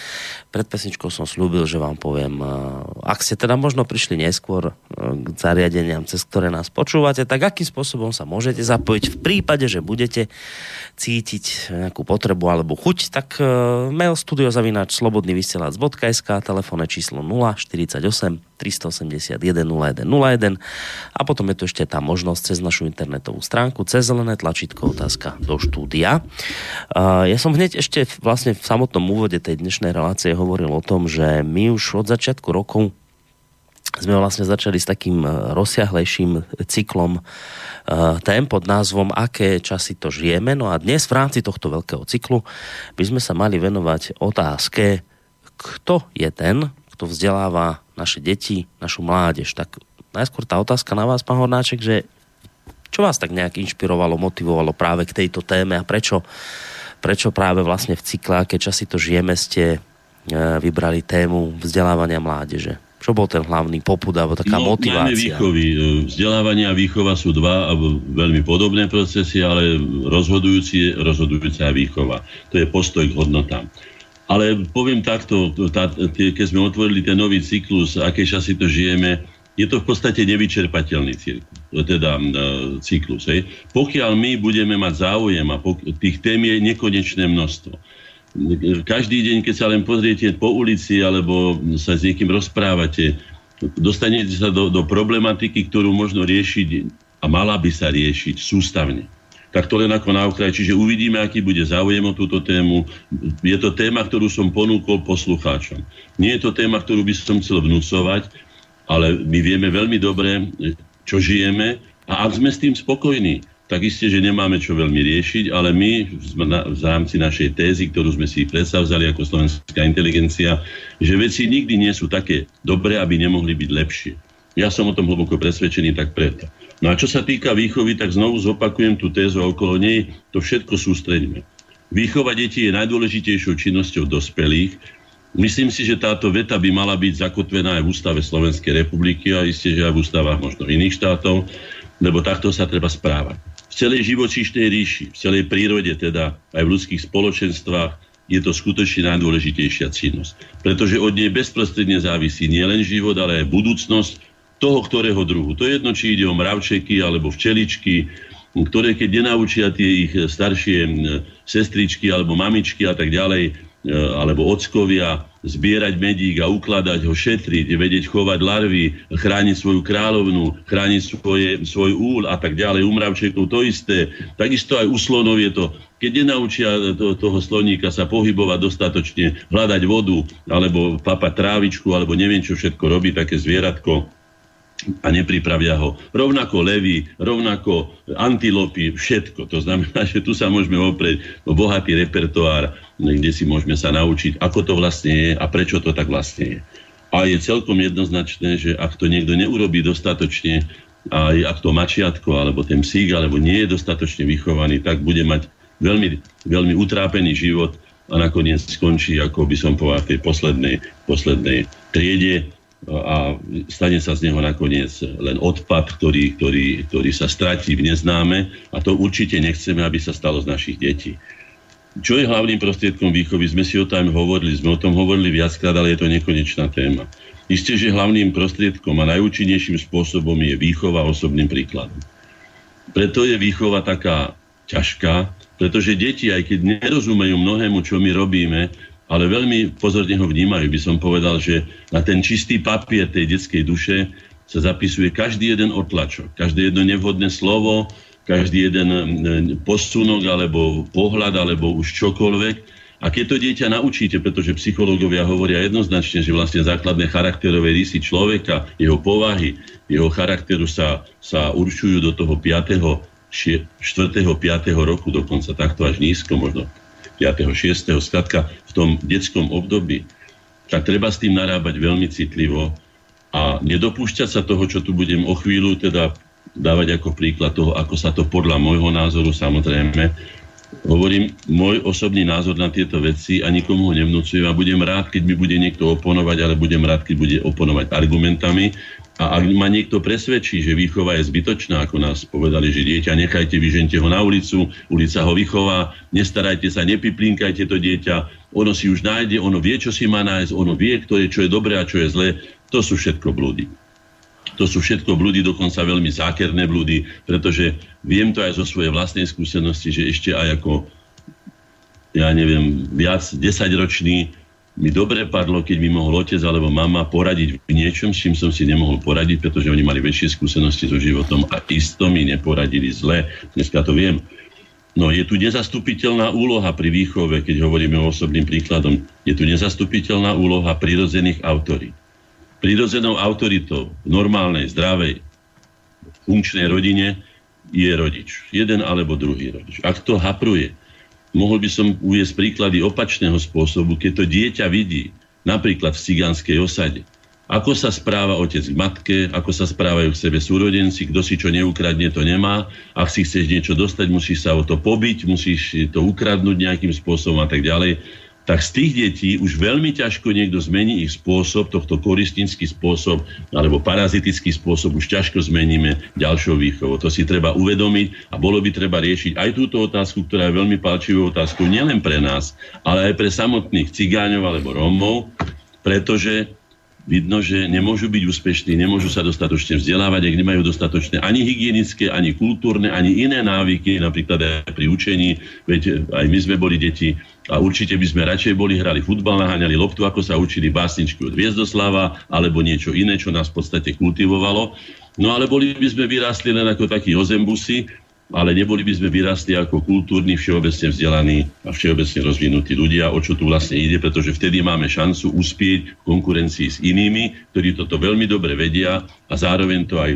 Pred pesničkou som slúbil, že vám poviem, eh, ak ste teda možno prišli neskôr eh, k zariadeniam, cez ktoré nás počúvate, tak akým spôsobom sa môžete zapojiť v prípade, že budete cítiť nejakú potrebu alebo chuť, tak uh, mail studiozavinač slobodnyvysielac.sk telefónne číslo 048 381 0101 a potom je tu ešte tá možnosť cez našu internetovú stránku, cez zelené tlačítko otázka do štúdia. Uh, ja som hneď ešte vlastne v samotnom úvode tej dnešnej relácie hovoril o tom, že my už od začiatku rokov sme vlastne začali s takým rozsiahlejším cyklom Eh, tém pod názvom Aké časy to žijeme. No a dnes v rámci tohto veľkého cyklu by sme sa mali venovať otázke, kto je ten, kto vzdeláva naše deti, našu mládež. Tak najskôr tá otázka na vás, pán Hornáček, že čo vás tak nejak inšpirovalo, motivovalo práve k tejto téme a prečo, prečo práve vlastne v cykle Aké časy to žijeme ste vybrali tému vzdelávania mládeže? Čo bol ten hlavný popud alebo taká no, motivácia? Výchovy. E, vzdelávanie a výchova sú dva veľmi podobné procesy, ale rozhodujúci, rozhodujúca výchova. To je postoj k hodnotám. Ale poviem takto, tá, tie, keď sme otvorili ten nový cyklus, aké časy to žijeme, je to v podstate nevyčerpateľný cyklus, teda uh, cyklus. Hej. Pokiaľ my budeme mať záujem a pok- tých tém je nekonečné množstvo, každý deň, keď sa len pozriete po ulici alebo sa s niekým rozprávate, dostanete sa do, do problematiky, ktorú možno riešiť a mala by sa riešiť sústavne. Tak to len ako na okraj. Čiže uvidíme, aký bude záujem o túto tému. Je to téma, ktorú som ponúkol poslucháčom. Nie je to téma, ktorú by som chcel vnúcovať, ale my vieme veľmi dobre, čo žijeme a ak sme s tým spokojní, tak isté, že nemáme čo veľmi riešiť, ale my v rámci našej tézy, ktorú sme si predsavzali ako slovenská inteligencia, že veci nikdy nie sú také dobré, aby nemohli byť lepšie. Ja som o tom hlboko presvedčený, tak preto. No a čo sa týka výchovy, tak znovu zopakujem tú tézu a okolo nej to všetko sústredíme. Výchova detí je najdôležitejšou činnosťou dospelých. Myslím si, že táto veta by mala byť zakotvená aj v ústave Slovenskej republiky a isté, že aj v ústavách možno iných štátov, lebo takto sa treba správať celej živočíšnej ríši, v celej prírode, teda aj v ľudských spoločenstvách, je to skutočne najdôležitejšia činnosť. Pretože od nej bezprostredne závisí nielen život, ale aj budúcnosť toho, ktorého druhu. To je jedno, či ide o mravčeky alebo včeličky, ktoré keď nenaučia tie ich staršie sestričky alebo mamičky a tak ďalej, E, alebo ockovia, zbierať medík a ukladať ho, šetriť, vedieť chovať larvy, chrániť svoju kráľovnú, chrániť svoje, svoj úl a tak ďalej. U mravčekov to isté. Takisto aj u slonov je to. Keď nenaučia to, toho sloníka sa pohybovať dostatočne, hľadať vodu, alebo papať trávičku, alebo neviem čo všetko robí také zvieratko, a nepripravia ho. Rovnako levy, rovnako antilopy, všetko. To znamená, že tu sa môžeme oprieť o bohatý repertoár, kde si môžeme sa naučiť, ako to vlastne je a prečo to tak vlastne je. A je celkom jednoznačné, že ak to niekto neurobí dostatočne, a ak to mačiatko, alebo ten psík, alebo nie je dostatočne vychovaný, tak bude mať veľmi, veľmi utrápený život a nakoniec skončí, ako by som povedal, v tej poslednej, poslednej triede a stane sa z neho nakoniec len odpad, ktorý, ktorý, ktorý sa stratí v neznáme a to určite nechceme, aby sa stalo z našich detí. Čo je hlavným prostriedkom výchovy? Sme si o tom hovorili, sme o tom hovorili viackrát, ale je to nekonečná téma. Isté, že hlavným prostriedkom a najúčinnejším spôsobom je výchova osobným príkladom. Preto je výchova taká ťažká, pretože deti, aj keď nerozumejú mnohému, čo my robíme, ale veľmi pozorne ho vnímajú. By som povedal, že na ten čistý papier tej detskej duše sa zapisuje každý jeden otlačok, každé jedno nevhodné slovo, každý jeden e, posunok alebo pohľad alebo už čokoľvek. A keď to dieťa naučíte, pretože psychológovia hovoria jednoznačne, že vlastne základné charakterové rysy človeka, jeho povahy, jeho charakteru sa, sa určujú do toho 5. 4. 5. roku, dokonca takto až nízko, možno 5. 6. skratka v tom detskom období, tak treba s tým narábať veľmi citlivo a nedopúšťať sa toho, čo tu budem o chvíľu teda dávať ako príklad toho, ako sa to podľa môjho názoru samozrejme hovorím môj osobný názor na tieto veci a nikomu ho nevnúcujem a budem rád, keď mi bude niekto oponovať, ale budem rád, keď bude oponovať argumentami A ak ma niekto presvedčí, že výchova je zbytočná, ako nás povedali, že dieťa nechajte, vyžente ho na ulicu, ulica ho vychová, nestarajte sa, nepiplínkajte to dieťa, ono si už nájde, ono vie, čo si má nájsť, ono vie, kto je, čo je dobré a čo je zlé, to sú všetko blúdy. To sú všetko blúdy, dokonca veľmi zákerné blúdy, pretože viem to aj zo svojej vlastnej skúsenosti, že ešte aj ako, ja neviem, viac desaťročný mi dobre padlo, keď mi mohol otec alebo mama poradiť v niečom, s čím som si nemohol poradiť, pretože oni mali väčšie skúsenosti so životom a isto mi neporadili zle. Dneska to viem. No je tu nezastupiteľná úloha pri výchove, keď hovoríme o osobným príkladom, je tu nezastupiteľná úloha prirodzených autorít. Prirodzenou autoritou v normálnej, zdravej, funkčnej rodine je rodič. Jeden alebo druhý rodič. Ak to hapruje, mohol by som uviesť príklady opačného spôsobu, keď to dieťa vidí, napríklad v cigánskej osade, ako sa správa otec k matke, ako sa správajú k sebe súrodenci, kto si čo neukradne, to nemá. Ak si chceš niečo dostať, musíš sa o to pobiť, musíš to ukradnúť nejakým spôsobom a tak ďalej tak z tých detí už veľmi ťažko niekto zmení ich spôsob, tohto koristinský spôsob alebo parazitický spôsob už ťažko zmeníme ďalšou výchovou. To si treba uvedomiť a bolo by treba riešiť aj túto otázku, ktorá je veľmi palčivou otázkou nielen pre nás, ale aj pre samotných cigáňov alebo Rómov, pretože vidno, že nemôžu byť úspešní, nemôžu sa dostatočne vzdelávať, ak nemajú dostatočné ani hygienické, ani kultúrne, ani iné návyky, napríklad aj pri učení, veď aj my sme boli deti, a určite by sme radšej boli hrali futbal, naháňali loptu, ako sa učili básničky od Viezdoslava alebo niečo iné, čo nás v podstate kultivovalo. No ale boli by sme vyrástli len ako takí ozembusy, ale neboli by sme vyrastli ako kultúrni, všeobecne vzdelaní a všeobecne rozvinutí ľudia, o čo tu vlastne ide, pretože vtedy máme šancu uspieť v konkurencii s inými, ktorí toto veľmi dobre vedia a zároveň to aj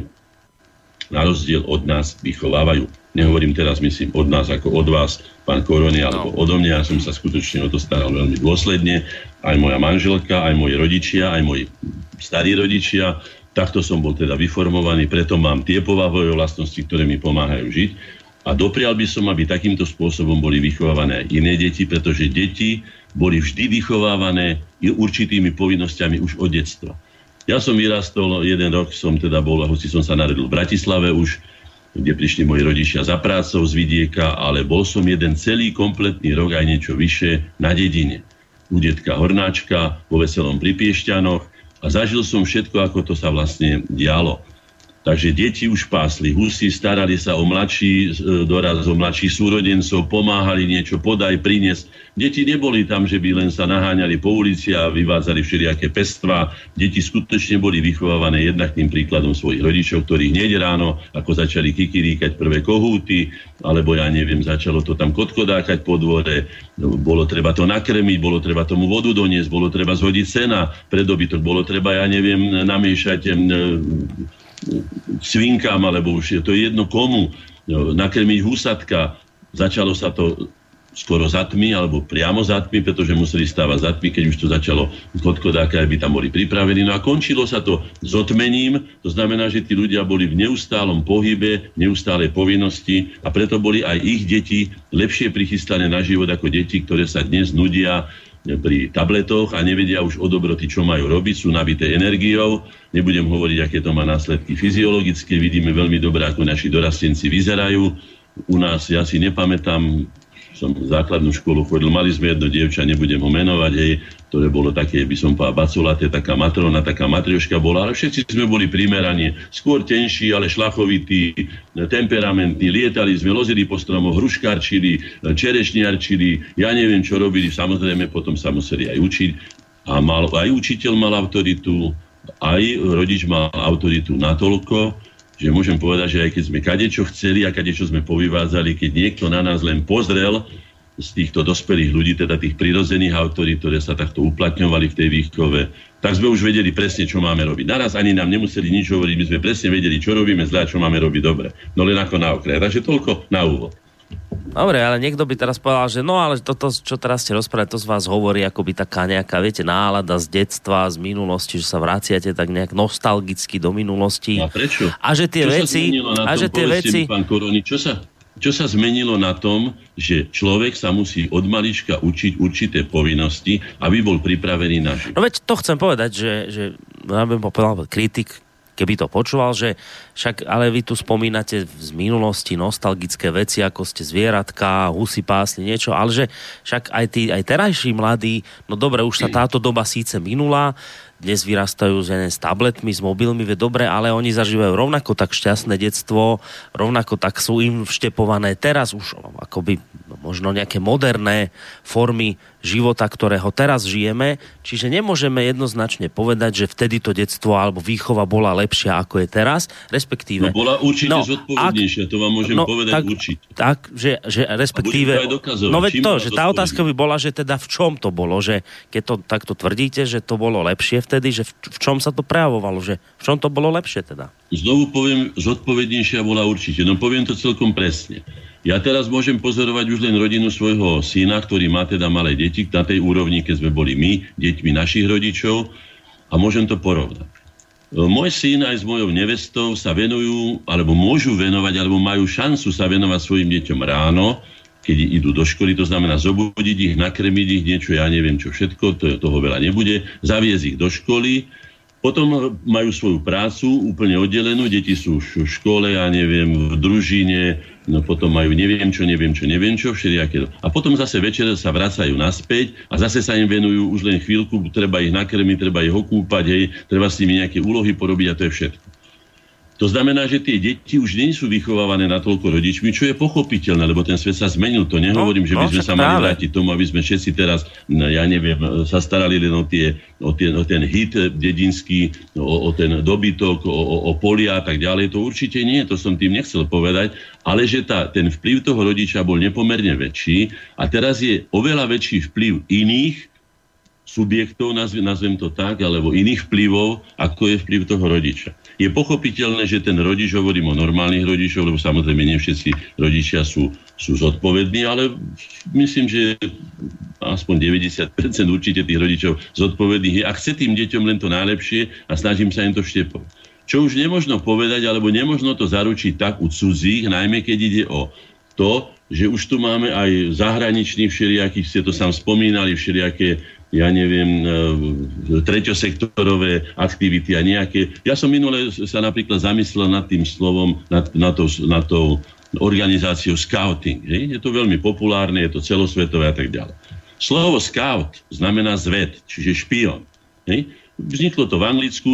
na rozdiel od nás vychovávajú. Nehovorím teraz, myslím, od nás ako od vás, pán Korony, alebo no. odo mňa. Ja som sa skutočne o to staral veľmi dôsledne. Aj moja manželka, aj moji rodičia, aj moji starí rodičia. Takto som bol teda vyformovaný, preto mám tie povahové vlastnosti, ktoré mi pomáhajú žiť. A doprial by som, aby takýmto spôsobom boli vychovávané aj iné deti, pretože deti boli vždy vychovávané určitými povinnosťami už od detstva. Ja som vyrastol, jeden rok som teda bol, hoci som sa narodil v Bratislave už, kde prišli moji rodičia za prácou z vidieka, ale bol som jeden celý kompletný rok aj niečo vyššie na dedine. U detka Hornáčka, vo Veselom pri Piešťanoch a zažil som všetko, ako to sa vlastne dialo. Takže deti už pásli husy, starali sa o mladší e, doraz, o mladších súrodencov, pomáhali niečo podaj, priniesť. Deti neboli tam, že by len sa naháňali po ulici a vyvádzali všelijaké pestva. Deti skutočne boli vychovávané jednak tým príkladom svojich rodičov, ktorí hneď ráno, ako začali kikiríkať prvé kohúty, alebo ja neviem, začalo to tam kotkodákať po dvore, no, bolo treba to nakrmiť, bolo treba tomu vodu doniesť, bolo treba zhodiť sena pre bolo treba, ja neviem, namiešať svinkám, alebo už je to jedno komu, no, nakrmiť husatka. Začalo sa to skoro za tmy, alebo priamo za tmy, pretože museli stávať za tmy, keď už to začalo kodkodáka, aby tam boli pripravení. No a končilo sa to s otmením, to znamená, že tí ľudia boli v neustálom pohybe, neustálej povinnosti a preto boli aj ich deti lepšie prichystané na život ako deti, ktoré sa dnes nudia pri tabletoch a nevedia už o dobroty, čo majú robiť, sú nabité energiou. Nebudem hovoriť, aké to má následky fyziologické. Vidíme veľmi dobre, ako naši dorastenci vyzerajú. U nás, ja si nepamätám, som základnú školu chodil, mali sme jedno dievča, nebudem ho menovať, hej, ktoré bolo také, by som povedal, baculaté, taká matrona, taká matrioška bola, ale všetci sme boli primerani, skôr tenší, ale šlachovití, temperamentní, lietali sme, lozili po stromoch, hruškarčili, čerešniarčili, ja neviem, čo robili, samozrejme, potom sa museli aj učiť. A mal, aj učiteľ mal autoritu, aj rodič mal autoritu natoľko, že môžem povedať, že aj keď sme kadečo chceli a kadečo sme povyvázali, keď niekto na nás len pozrel z týchto dospelých ľudí, teda tých prirodzených autorít, ktoré sa takto uplatňovali v tej výchove, tak sme už vedeli presne, čo máme robiť. Naraz ani nám nemuseli nič hovoriť, my sme presne vedeli, čo robíme zle a čo máme robiť dobre. No len ako na okraj. Takže toľko na úvod. Dobre, ale niekto by teraz povedal, že no ale toto, čo teraz ste rozprávali, to z vás hovorí ako by taká nejaká, viete, nálada z detstva, z minulosti, že sa vraciate tak nejak nostalgicky do minulosti. A prečo? A že tie čo veci... a že tie veci... Mi, pán Koroni, čo sa, čo sa zmenilo na tom, že človek sa musí od malička učiť určité povinnosti, aby bol pripravený na život? No veď to chcem povedať, že, že ja bym povedal kritik keby to počúval, že však, ale vy tu spomínate z minulosti nostalgické veci, ako ste zvieratka, husy pásli, niečo, ale že však aj, tí, aj terajší mladí, no dobre, už sa táto doba síce minula, dnes vyrastajú s tabletmi, s mobilmi, vie dobre, ale oni zažívajú rovnako tak šťastné detstvo, rovnako tak sú im vštepované teraz už akoby možno nejaké moderné formy života, ktorého teraz žijeme. Čiže nemôžeme jednoznačne povedať, že vtedy to detstvo alebo výchova bola lepšia ako je teraz, respektíve... No bola určite no, zodpovednejšia, ak, to vám môžem no, povedať tak, určite. Tak, že, že respektíve... No veď to, že tá otázka by bola, že teda v čom to bolo, že keď to takto tvrdíte, že to bolo lepšie vtedy, že v, v čom sa to prejavovalo, že v čom to bolo lepšie teda? Znovu poviem, zodpovednejšia bola určite, no poviem to celkom presne. Ja teraz môžem pozorovať už len rodinu svojho syna, ktorý má teda malé deti na tej úrovni, keď sme boli my, deťmi našich rodičov a môžem to porovnať. E, môj syn aj s mojou nevestou sa venujú, alebo môžu venovať, alebo majú šancu sa venovať svojim deťom ráno, keď idú do školy, to znamená zobudiť ich, nakrmiť ich, niečo, ja neviem čo všetko, to, toho veľa nebude, zaviesť ich do školy, potom majú svoju prácu úplne oddelenú, deti sú v škole, ja neviem, v družine, no potom majú neviem čo, neviem čo, neviem čo, všelijaké. A potom zase večer sa vracajú naspäť a zase sa im venujú už len chvíľku, treba ich nakrmiť, treba ich okúpať, hej, treba s nimi nejaké úlohy porobiť a to je všetko. To znamená, že tie deti už nie sú vychovávané na toľko rodičmi, čo je pochopiteľné, lebo ten svet sa zmenil. To nehovorím, no, že by no, sme sa mali vrátiť tomu, aby sme všetci teraz, no, ja neviem, sa starali len o, tie, o, tie, o ten hit dedinský, o, o ten dobytok, o, o, o polia a tak ďalej. To určite nie, to som tým nechcel povedať, ale že tá, ten vplyv toho rodiča bol nepomerne väčší a teraz je oveľa väčší vplyv iných subjektov, nazvem, nazvem to tak, alebo iných vplyvov, ako je vplyv toho rodiča. Je pochopiteľné, že ten rodič, hovorím o normálnych rodičoch, lebo samozrejme nie všetci rodičia sú, sú zodpovední, ale myslím, že aspoň 90% určite tých rodičov zodpovedných je a chce tým deťom len to najlepšie a snažím sa im to vštepovať. Čo už nemožno povedať, alebo nemožno to zaručiť tak u cudzích, najmä keď ide o to, že už tu máme aj zahraničných všelijakých, ste to sám spomínali, všelijaké ja neviem, e, treťosektorové aktivity a nejaké. Ja som minule sa napríklad zamyslel nad tým slovom, nad, nad, tou, nad tou organizáciou scouting. Hej? Je to veľmi populárne, je to celosvetové a tak ďalej. Slovo scout znamená zved, čiže špion. Hej? Vzniklo to v Anglicku,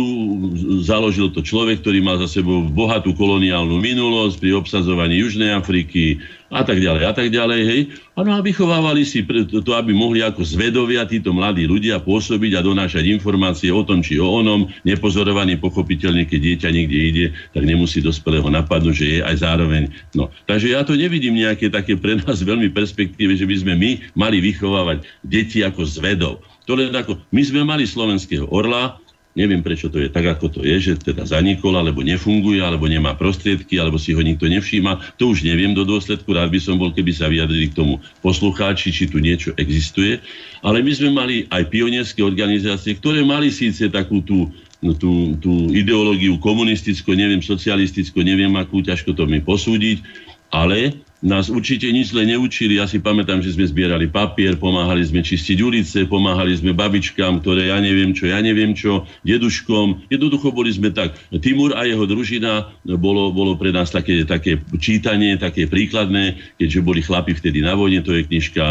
založil to človek, ktorý mal za sebou bohatú koloniálnu minulosť pri obsadzovaní Južnej Afriky a tak ďalej a tak ďalej. Hej. Ano a vychovávali si to, aby mohli ako zvedovia títo mladí ľudia pôsobiť a donášať informácie o tom či o onom. Nepozorovaný pochopiteľne, keď dieťa niekde ide, tak nemusí dospelého napadnúť, že je aj zároveň. No. Takže ja to nevidím nejaké také pre nás veľmi perspektíve, že by sme my mali vychovávať deti ako zvedov. To len ako, my sme mali slovenského orla, neviem prečo to je tak, ako to je, že teda zanikol, alebo nefunguje, alebo nemá prostriedky, alebo si ho nikto nevšíma. To už neviem do dôsledku, rád by som bol, keby sa vyjadrili k tomu poslucháči, či tu niečo existuje. Ale my sme mali aj pionierské organizácie, ktoré mali síce takú tú no, tú, tú ideológiu komunistickú, neviem, socialistickú, neviem akú, ťažko to mi posúdiť, ale nás určite nič zle neučili. Ja si pamätám, že sme zbierali papier, pomáhali sme čistiť ulice, pomáhali sme babičkám, ktoré ja neviem čo, ja neviem čo, deduškom. Jednoducho boli sme tak. Timur a jeho družina bolo, bolo pre nás také, také čítanie, také príkladné, keďže boli chlapi vtedy na vojne, to je knižka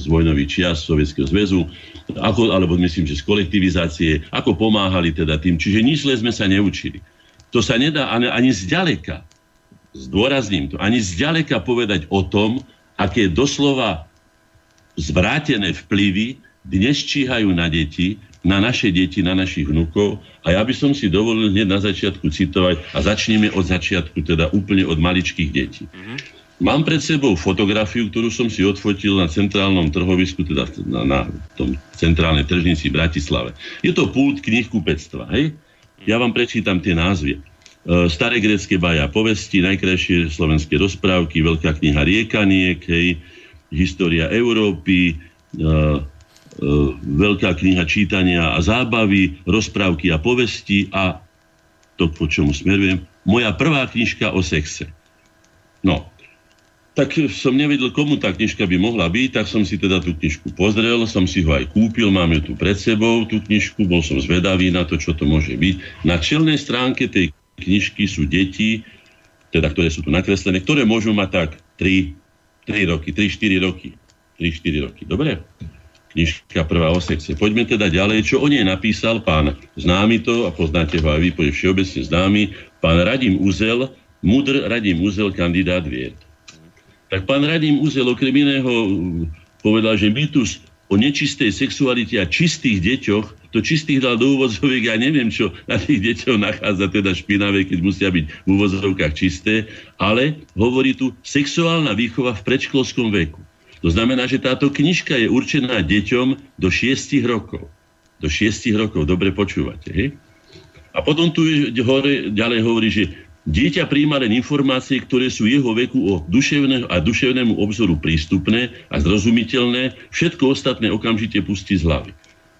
z vojnových čias Sovietskeho zväzu, ako, alebo myslím, že z kolektivizácie, ako pomáhali teda tým. Čiže nič zle sme sa neučili. To sa nedá ani, ani zďaleka zdôrazním to, ani zďaleka povedať o tom, aké doslova zvrátené vplyvy dnes číhajú na deti, na naše deti, na našich vnúkov. A ja by som si dovolil hneď na začiatku citovať a začneme od začiatku, teda úplne od maličkých detí. Mm-hmm. Mám pred sebou fotografiu, ktorú som si odfotil na centrálnom trhovisku, teda na, na tom centrálnej tržnici v Bratislave. Je to pult knihkupectva, hej? Ja vám prečítam tie názvy. E, staré grecké baja povesti, najkrajšie slovenské rozprávky, veľká kniha Riekaniek, hej, história Európy, uh, uh, veľká kniha čítania a zábavy, rozprávky a povesti a to, po čomu smerujem, moja prvá knižka o sexe. No, tak som nevedel, komu tá knižka by mohla byť, tak som si teda tú knižku pozrel, som si ho aj kúpil, mám ju tu pred sebou, tú knižku, bol som zvedavý na to, čo to môže byť. Na čelnej stránke tej knižky sú deti, teda ktoré sú tu nakreslené, ktoré môžu mať tak 3, 3 roky, 3-4 roky. 3-4 roky, dobre? Knižka prvá o sexe. Poďme teda ďalej, čo o nej napísal pán známy to, a poznáte ho aj vy, všeobecne známy, pán Radim Uzel, mudr Radim Uzel, kandidát vied. Tak pán Radim Uzel okrem iného povedal, že mýtus o nečistej sexualite a čistých deťoch, to čistých dal do úvodzoviek, ja neviem, čo na tých deťoch nachádza teda špinavé, keď musia byť v úvodzovkách čisté, ale hovorí tu sexuálna výchova v predškolskom veku. To znamená, že táto knižka je určená deťom do 6 rokov. Do 6 rokov, dobre počúvate. Hej? A potom tu hore, ďalej hovorí, že Dieťa príjma len informácie, ktoré sú jeho veku o duševného a duševnému obzoru prístupné a zrozumiteľné, všetko ostatné okamžite pustí z hlavy.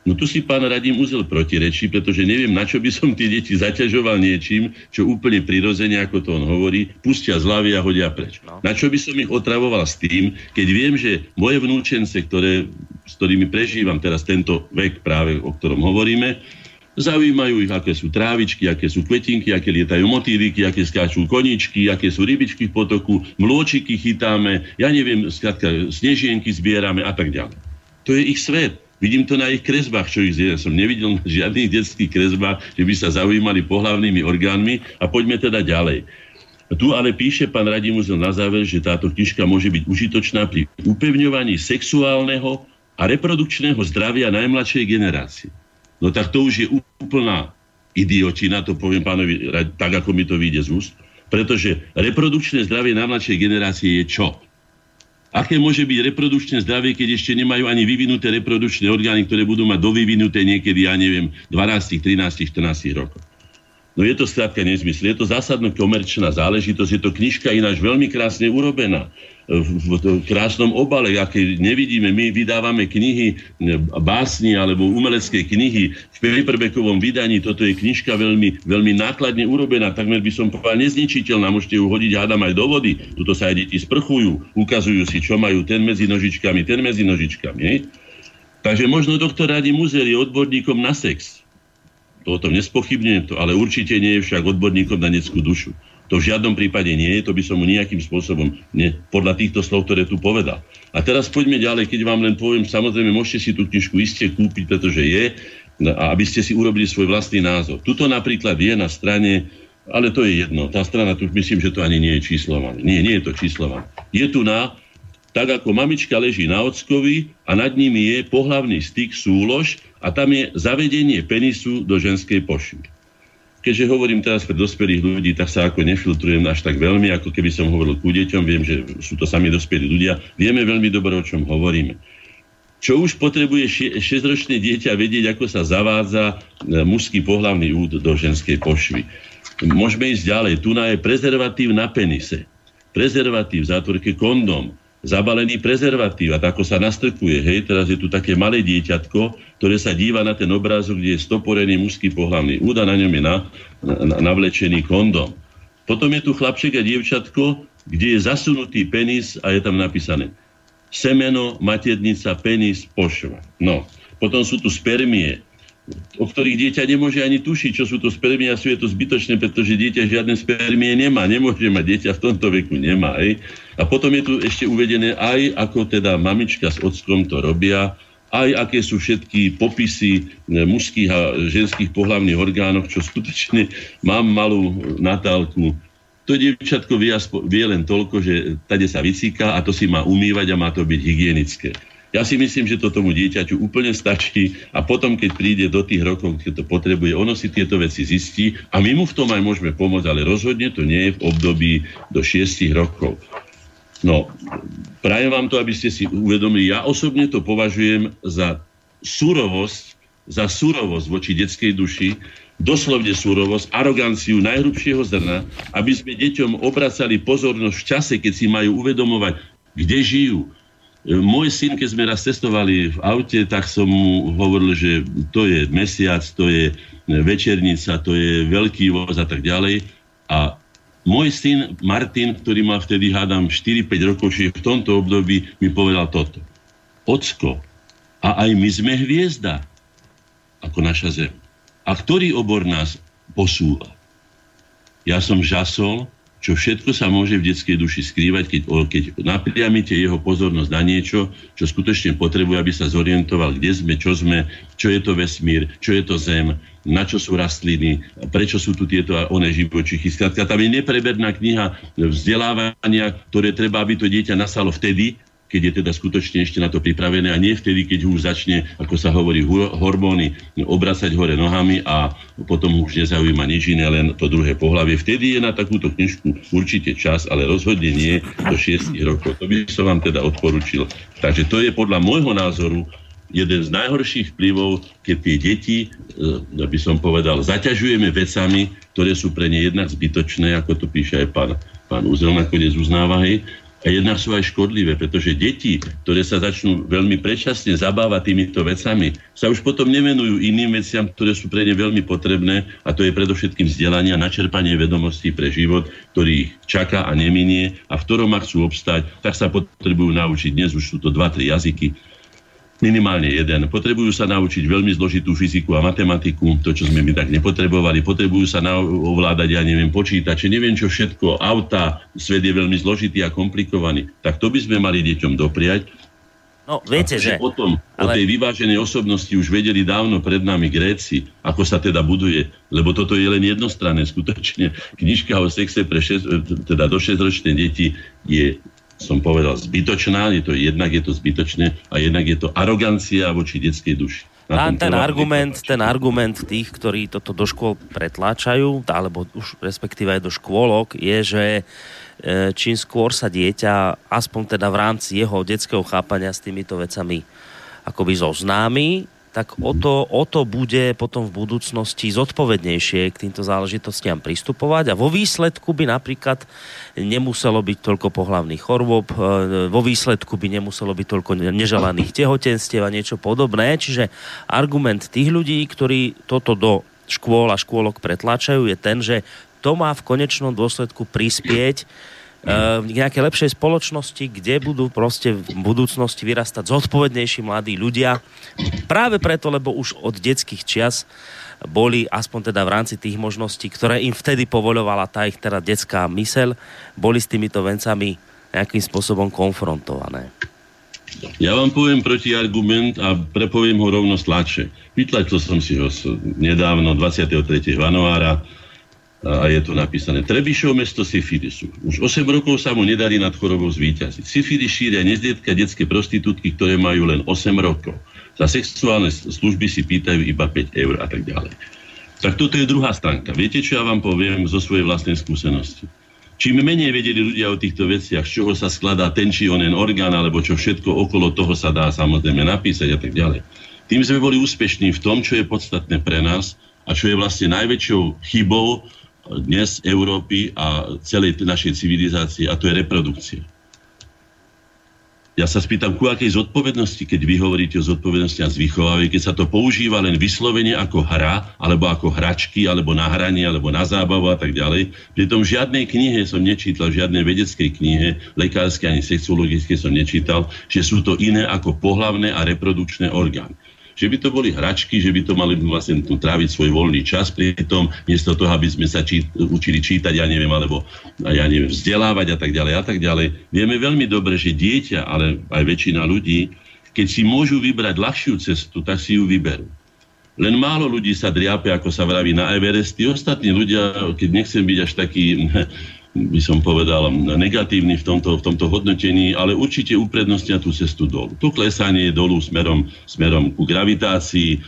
No tu si pán Radim Uzel protirečí, pretože neviem, na čo by som tie deti zaťažoval niečím, čo úplne prirodzene, ako to on hovorí, pustia z hlavy a hodia preč. No. Na čo by som ich otravoval s tým, keď viem, že moje vnúčence, ktoré, s ktorými prežívam teraz tento vek práve, o ktorom hovoríme, Zaujímajú ich, aké sú trávičky, aké sú kvetinky, aké lietajú motýliky, aké skáču koničky, aké sú rybičky v potoku, mlôčiky chytáme, ja neviem, skrátka, snežienky zbierame a tak ďalej. To je ich svet. Vidím to na ich kresbách, čo ich zje. Som nevidel na žiadnych detských kresbách, že by sa zaujímali pohlavnými orgánmi. A poďme teda ďalej. Tu ale píše pán Radimuzel na záver, že táto knižka môže byť užitočná pri upevňovaní sexuálneho a reprodukčného zdravia najmladšej generácie. No tak to už je úplná idiotina, to poviem pánovi tak, ako mi to vyjde z úst. Pretože reprodukčné zdravie najmladšej generácie je čo? Aké môže byť reprodukčné zdravie, keď ešte nemajú ani vyvinuté reprodukčné orgány, ktoré budú mať dovyvinuté niekedy, ja neviem, 12, 13, 14 rokov. No je to skrátka nezmysl. Je to zásadná komerčná záležitosť. Je to knižka ináč veľmi krásne urobená v krásnom obale, aké nevidíme. My vydávame knihy, básni alebo umelecké knihy v paperbackovom vydaní. Toto je knižka veľmi, veľmi nákladne urobená, takmer by som povedal nezničiteľná. Môžete ju hodiť, hádam, aj do vody. Tuto sa aj deti sprchujú, ukazujú si, čo majú ten medzi nožičkami, ten medzi nožičkami. Takže možno doktor Radi Muzer je odborníkom na sex. To o tom nespochybňujem to, ale určite nie je však odborníkom na detskú dušu. To v žiadnom prípade nie je, to by som mu nejakým spôsobom, nie, podľa týchto slov, ktoré tu povedal. A teraz poďme ďalej, keď vám len poviem, samozrejme môžete si tú knižku iste kúpiť, pretože je, a aby ste si urobili svoj vlastný názor. Tuto napríklad je na strane, ale to je jedno, tá strana tu myslím, že to ani nie je číslované. Nie, nie je to číslované. Je tu na, tak ako mamička leží na ockovi a nad nimi je pohlavný styk, súlož a tam je zavedenie penisu do ženskej pošvy keďže hovorím teraz pre dospelých ľudí, tak sa ako nefiltrujem až tak veľmi, ako keby som hovoril ku deťom, viem, že sú to sami dospelí ľudia, vieme veľmi dobre, o čom hovoríme. Čo už potrebuje 6-ročné dieťa vedieť, ako sa zavádza e, mužský pohlavný úd do ženskej pošvy. Môžeme ísť ďalej. Tu je prezervatív na penise. Prezervatív v zátvorke kondom zabalený prezervatív a tako sa nastrkuje. Hej, teraz je tu také malé dieťatko, ktoré sa díva na ten obrázok, kde je stoporený mužský pohlavný úda, na ňom je na, na, navlečený kondom. Potom je tu chlapček a dievčatko, kde je zasunutý penis a je tam napísané semeno, maternica, penis, pošva. No, potom sú tu spermie, o ktorých dieťa nemôže ani tušiť, čo sú to spermie a sú je to zbytočné, pretože dieťa žiadne spermie nemá, nemôže mať dieťa v tomto veku, nemá. Aj. A potom je tu ešte uvedené aj, ako teda mamička s ockom to robia, aj aké sú všetky popisy e, mužských a ženských pohlavných orgánov, čo skutočne mám malú natálku. To dievčatko vie, vie len toľko, že tade sa vycíka a to si má umývať a má to byť hygienické. Ja si myslím, že to tomu dieťaťu úplne stačí a potom, keď príde do tých rokov, keď to potrebuje, ono si tieto veci zistí a my mu v tom aj môžeme pomôcť, ale rozhodne to nie je v období do 6 rokov. No, prajem vám to, aby ste si uvedomili. Ja osobne to považujem za surovosť, za surovosť voči detskej duši, doslovne surovosť, aroganciu najhrubšieho zrna, aby sme deťom obracali pozornosť v čase, keď si majú uvedomovať, kde žijú, môj syn, keď sme raz cestovali v aute, tak som mu hovoril, že to je mesiac, to je večernica, to je veľký voz a tak ďalej. A Môj syn Martin, ktorý mal vtedy, hádam, 4-5 rokov, čiže v tomto období mi povedal toto. Ocko, a aj my sme hviezda, ako naša Zem. A ktorý obor nás posúva? Ja som žasol, čo všetko sa môže v detskej duši skrývať, keď, keď napriamite jeho pozornosť na niečo, čo skutočne potrebuje, aby sa zorientoval, kde sme, čo sme, čo je to vesmír, čo je to zem, na čo sú rastliny, prečo sú tu tieto a one živočichy. Skladka, tam je nepreberná kniha vzdelávania, ktoré treba, aby to dieťa nasalo vtedy, keď je teda skutočne ešte na to pripravené a nie vtedy, keď už začne, ako sa hovorí, hormóny obracať hore nohami a potom už nezaujíma nič iné, len to druhé pohlavie. Vtedy je na takúto knižku určite čas, ale rozhodne nie do 6 rokov. To by som vám teda odporučil. Takže to je podľa môjho názoru jeden z najhorších vplyvov, keď tie deti, e, by som povedal, zaťažujeme vecami, ktoré sú pre ne jednak zbytočné, ako to píše aj pán, pán Úzel nakoniec uznáva, hej, a jednak sú aj škodlivé, pretože deti, ktoré sa začnú veľmi predčasne zabávať týmito vecami, sa už potom nevenujú iným veciam, ktoré sú pre ne veľmi potrebné a to je predovšetkým vzdelanie a načerpanie vedomostí pre život, ktorý ich čaká a neminie a v ktorom ak chcú obstať, tak sa potrebujú naučiť. Dnes už sú to 2-3 jazyky, minimálne jeden. Potrebujú sa naučiť veľmi zložitú fyziku a matematiku, to, čo sme my tak nepotrebovali. Potrebujú sa na, ovládať, ja neviem, počítače, neviem čo všetko, auta, svet je veľmi zložitý a komplikovaný. Tak to by sme mali deťom dopriať. No, viete, že... Potom ale... o tej vyváženej osobnosti už vedeli dávno pred nami Gréci, ako sa teda buduje, lebo toto je len jednostranné. Skutočne knižka o sexe pre šest, teda do 6-ročné deti je som povedal, zbytočná, je to, jednak je to zbytočné a jednak je to arogancia voči detskej duši. A ten argument, ten argument tých, ktorí toto do škôl pretláčajú, alebo už respektíve aj do škôlok, je, že e, čím skôr sa dieťa, aspoň teda v rámci jeho detského chápania s týmito vecami akoby zoznámi, tak o to, o to bude potom v budúcnosti zodpovednejšie k týmto záležitostiam pristupovať a vo výsledku by napríklad nemuselo byť toľko pohlavných chorôb, e, vo výsledku by nemuselo byť toľko neželaných tehotenstiev a niečo podobné. Čiže argument tých ľudí, ktorí toto do škôl a škôlok pretlačajú, je ten, že to má v konečnom dôsledku prispieť k nejakej lepšej spoločnosti, kde budú proste v budúcnosti vyrastať zodpovednejší mladí ľudia. Práve preto, lebo už od detských čias boli, aspoň teda v rámci tých možností, ktoré im vtedy povoľovala tá ich teda detská mysel, boli s týmito vencami nejakým spôsobom konfrontované. Ja vám poviem protiargument a prepoviem ho rovno sladšie. Vytlačil som si ho nedávno, 23. januára, a je to napísané. Trebišov mesto syfilisu. Už 8 rokov sa mu nedarí nad chorobou zvýťaziť. Syfilis šíria nezdietka detské prostitútky, ktoré majú len 8 rokov. Za sexuálne služby si pýtajú iba 5 eur a tak ďalej. Tak toto je druhá stránka. Viete, čo ja vám poviem zo svojej vlastnej skúsenosti? Čím menej vedeli ľudia o týchto veciach, z čoho sa skladá ten či onen orgán, alebo čo všetko okolo toho sa dá samozrejme napísať a tak ďalej, tým sme boli úspešní v tom, čo je podstatné pre nás a čo je vlastne najväčšou chybou dnes Európy a celej našej civilizácie a to je reprodukcia. Ja sa spýtam, ku akej zodpovednosti, keď vy hovoríte o zodpovednosti a zvychovaví, keď sa to používa len vyslovene ako hra, alebo ako hračky, alebo na hranie, alebo na zábavu a tak ďalej. Pritom v žiadnej knihe som nečítal, v žiadnej vedeckej knihe, lekárskej ani sexologickej som nečítal, že sú to iné ako pohlavné a reprodukčné orgány že by to boli hračky, že by to mali vlastne tu tráviť svoj voľný čas pri tom, miesto toho, aby sme sa či, učili čítať, ja neviem, alebo ja neviem, vzdelávať a tak ďalej a tak ďalej. Vieme veľmi dobre, že dieťa, ale aj väčšina ľudí, keď si môžu vybrať ľahšiu cestu, tak si ju vyberú. Len málo ľudí sa driape, ako sa vraví, na Everest. Tí ostatní ľudia, keď nechcem byť až taký by som povedal, negatívny v tomto, v tomto hodnotení, ale určite uprednostnia tú cestu dolu. To klesanie dolu smerom, smerom ku gravitácii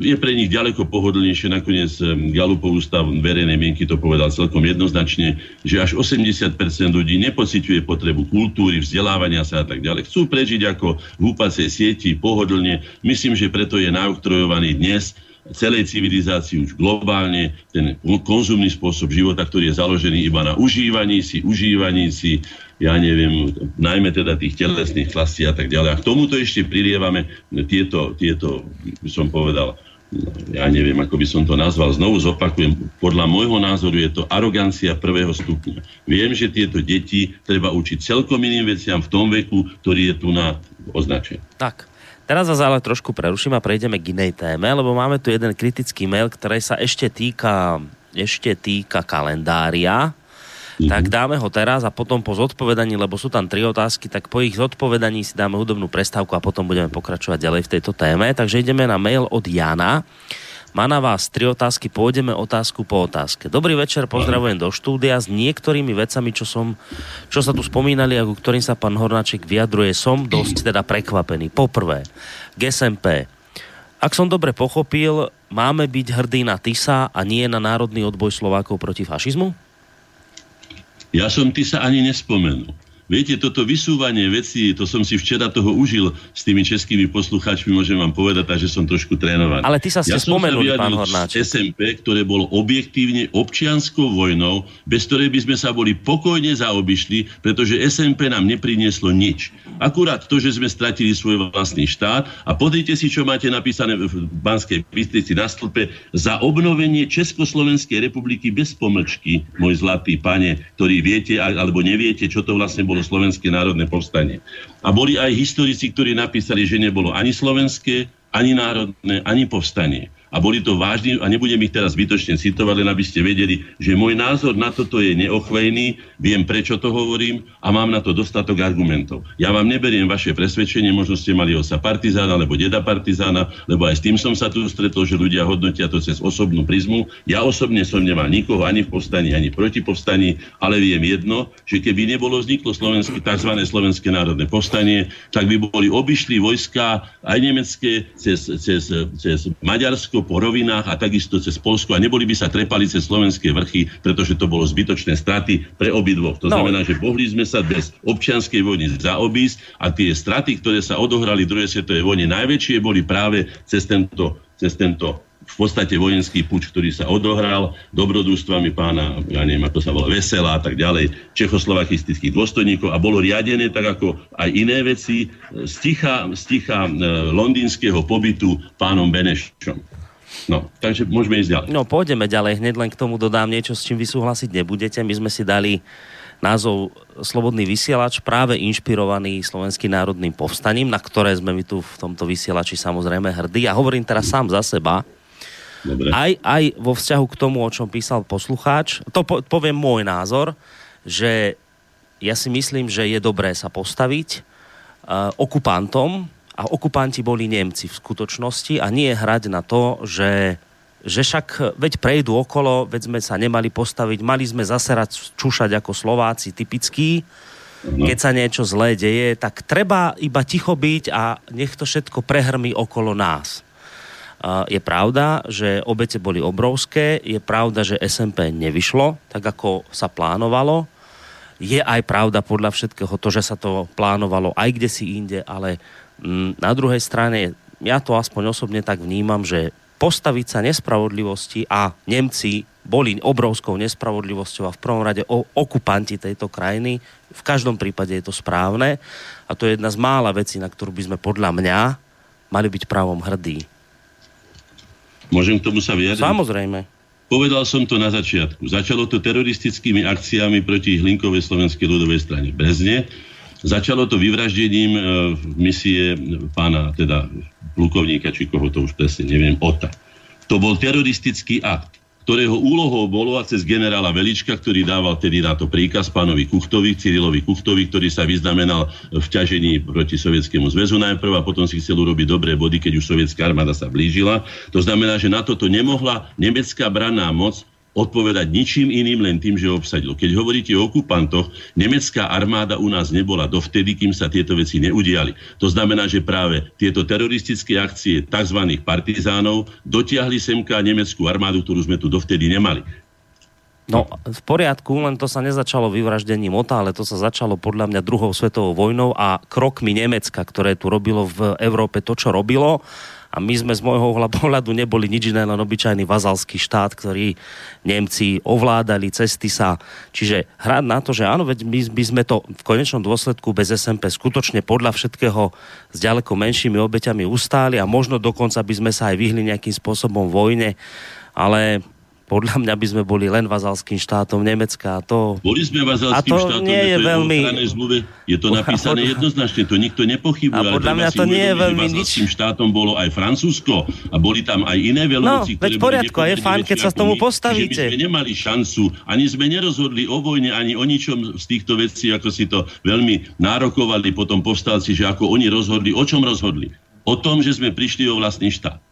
je pre nich ďaleko pohodlnejšie. Nakoniec Galupov ústav verejnej mienky to povedal celkom jednoznačne, že až 80% ľudí nepociťuje potrebu kultúry, vzdelávania sa a tak ďalej. Chcú prežiť ako v úpacej sieti, pohodlne. Myslím, že preto je naoktrojovaný dnes celej civilizácii už globálne, ten konzumný spôsob života, ktorý je založený iba na užívaní si, užívaní si, ja neviem, najmä teda tých telesných klastí a tak ďalej. A k tomuto ešte prilievame tieto, tieto by som povedal, ja neviem, ako by som to nazval, znovu zopakujem, podľa môjho názoru je to arogancia prvého stupňa. Viem, že tieto deti treba učiť celkom iným veciam v tom veku, ktorý je tu na označený. Tak, teraz vás ale trošku preruším a prejdeme k inej téme, lebo máme tu jeden kritický mail, ktorý sa ešte týka, ešte týka kalendária. Mm-hmm. Tak dáme ho teraz a potom po zodpovedaní, lebo sú tam tri otázky, tak po ich zodpovedaní si dáme hudobnú prestávku a potom budeme pokračovať ďalej v tejto téme. Takže ideme na mail od Jana. Má na vás tri otázky, pôjdeme otázku po otázke. Dobrý večer, pozdravujem do štúdia s niektorými vecami, čo, som, čo sa tu spomínali a ku ktorým sa pán Hornáček vyjadruje, som dosť teda prekvapený. Poprvé, GSMP. Ak som dobre pochopil, máme byť hrdí na TISA a nie na národný odboj Slovákov proti fašizmu? Ja som ty sa ani nespomenul. Viete, toto vysúvanie vecí, to som si včera toho užil s tými českými poslucháčmi, môžem vám povedať, že som trošku trénovaný. Ale ty sa ste ja spomenuli, pán Hornáček. SMP, ktoré bolo objektívne občianskou vojnou, bez ktorej by sme sa boli pokojne zaobišli, pretože SMP nám neprinieslo nič. Akurát to, že sme stratili svoj vlastný štát a podrite si, čo máte napísané v Banskej Bystrici na stĺpe za obnovenie Československej republiky bez pomlčky, môj zlatý pane, ktorý viete alebo neviete, čo to vlastne bolo bolo Slovenské národné povstanie. A boli aj historici, ktorí napísali, že nebolo ani slovenské, ani národné, ani povstanie a boli to vážni, a nebudem ich teraz zbytočne citovať, len aby ste vedeli, že môj názor na toto je neochvejný, viem prečo to hovorím a mám na to dostatok argumentov. Ja vám neberiem vaše presvedčenie, možno ste mali osa partizána alebo deda partizána, lebo aj s tým som sa tu stretol, že ľudia hodnotia to cez osobnú prizmu. Ja osobne som nemal nikoho ani v povstaní, ani proti povstaní, ale viem jedno, že keby nebolo vzniklo slovenské, tzv. slovenské národné povstanie, tak by boli obišli vojska aj nemecké cez, cez, cez Maďarsko, Slovensko po rovinách a takisto cez Polsko a neboli by sa trepali cez slovenské vrchy, pretože to bolo zbytočné straty pre obidvoch. To no. znamená, že mohli sme sa bez občianskej vojny zaobísť a tie straty, ktoré sa odohrali v druhej svetovej vojne, najväčšie boli práve cez tento, cez tento v podstate vojenský puč, ktorý sa odohral dobrodružstvami pána, ja neviem, ako sa volá, Vesela a tak ďalej, čechoslovakistických dôstojníkov a bolo riadené tak ako aj iné veci z ticha, z ticha e, londýnskeho pobytu pánom Benešom. No, takže môžeme ísť ďalej. No, pôjdeme ďalej. Hneď len k tomu dodám niečo, s čím vy súhlasiť nebudete. My sme si dali názov Slobodný vysielač, práve inšpirovaný Slovenským národným povstaním, na ktoré sme my tu v tomto vysielači samozrejme hrdí. A hovorím teraz sám za seba. Dobre. Aj, aj vo vzťahu k tomu, o čom písal poslucháč, to po, poviem môj názor, že ja si myslím, že je dobré sa postaviť uh, okupantom, a okupanti boli Nemci v skutočnosti a nie hrať na to, že že však veď prejdú okolo, veď sme sa nemali postaviť, mali sme zaserať, čúšať ako Slováci typickí, no. keď sa niečo zlé deje, tak treba iba ticho byť a nech to všetko prehrmí okolo nás. Je pravda, že obete boli obrovské, je pravda, že SMP nevyšlo tak, ako sa plánovalo. Je aj pravda podľa všetkého to, že sa to plánovalo aj kde si inde, ale na druhej strane, ja to aspoň osobne tak vnímam, že postaviť sa nespravodlivosti a Nemci boli obrovskou nespravodlivosťou a v prvom rade o, okupanti tejto krajiny. V každom prípade je to správne a to je jedna z mála vecí, na ktorú by sme podľa mňa mali byť právom hrdí. Môžem k tomu sa vyjadriť? Samozrejme. Povedal som to na začiatku. Začalo to teroristickými akciami proti Hlinkovej slovenskej ľudovej strane Brezne Začalo to vyvraždením e, misie pána, teda plukovníka, či koho to už presne neviem, Ota. To bol teroristický akt, ktorého úlohou bolo a cez generála Velička, ktorý dával tedy na to príkaz pánovi Kuchtovi, Cyrilovi Kuchtovi, ktorý sa vyznamenal v ťažení proti Sovietskému zväzu najprv a potom si chcel urobiť dobré body, keď už sovietská armáda sa blížila. To znamená, že na toto nemohla nemecká branná moc odpovedať ničím iným, len tým, že obsadil. Keď hovoríte o okupantoch, nemecká armáda u nás nebola dovtedy, kým sa tieto veci neudiali. To znamená, že práve tieto teroristické akcie tzv. partizánov dotiahli semka nemeckú armádu, ktorú sme tu dovtedy nemali. No, v poriadku, len to sa nezačalo vyvraždením OTA, ale to sa začalo podľa mňa druhou svetovou vojnou a krokmi Nemecka, ktoré tu robilo v Európe to, čo robilo. A my sme z môjho pohľadu neboli nič iné, len obyčajný vazalský štát, ktorý Nemci ovládali, cesty sa. Čiže hrať na to, že áno, veď my by sme to v konečnom dôsledku bez SMP skutočne podľa všetkého s ďaleko menšími obeťami ustáli a možno dokonca by sme sa aj vyhli nejakým spôsobom vojne, ale podľa mňa by sme boli len vazalským štátom Nemecka. A to, boli sme vazalským a to štátom, nie je, to veľmi... zmluve, je to napísané podľa... jednoznačne, to nikto nepochybuje. A podľa mňa to nie je veľmi nič. štátom bolo aj Francúzsko a boli tam aj iné veľmoci, no, ktoré poriadku, a je fajn, keď sa tomu postavíte. My sme nemali šancu, ani sme nerozhodli o vojne, ani o ničom z týchto vecí, ako si to veľmi nárokovali potom povstalci, že ako oni rozhodli, o čom rozhodli. O tom, že sme prišli o vlastný štát.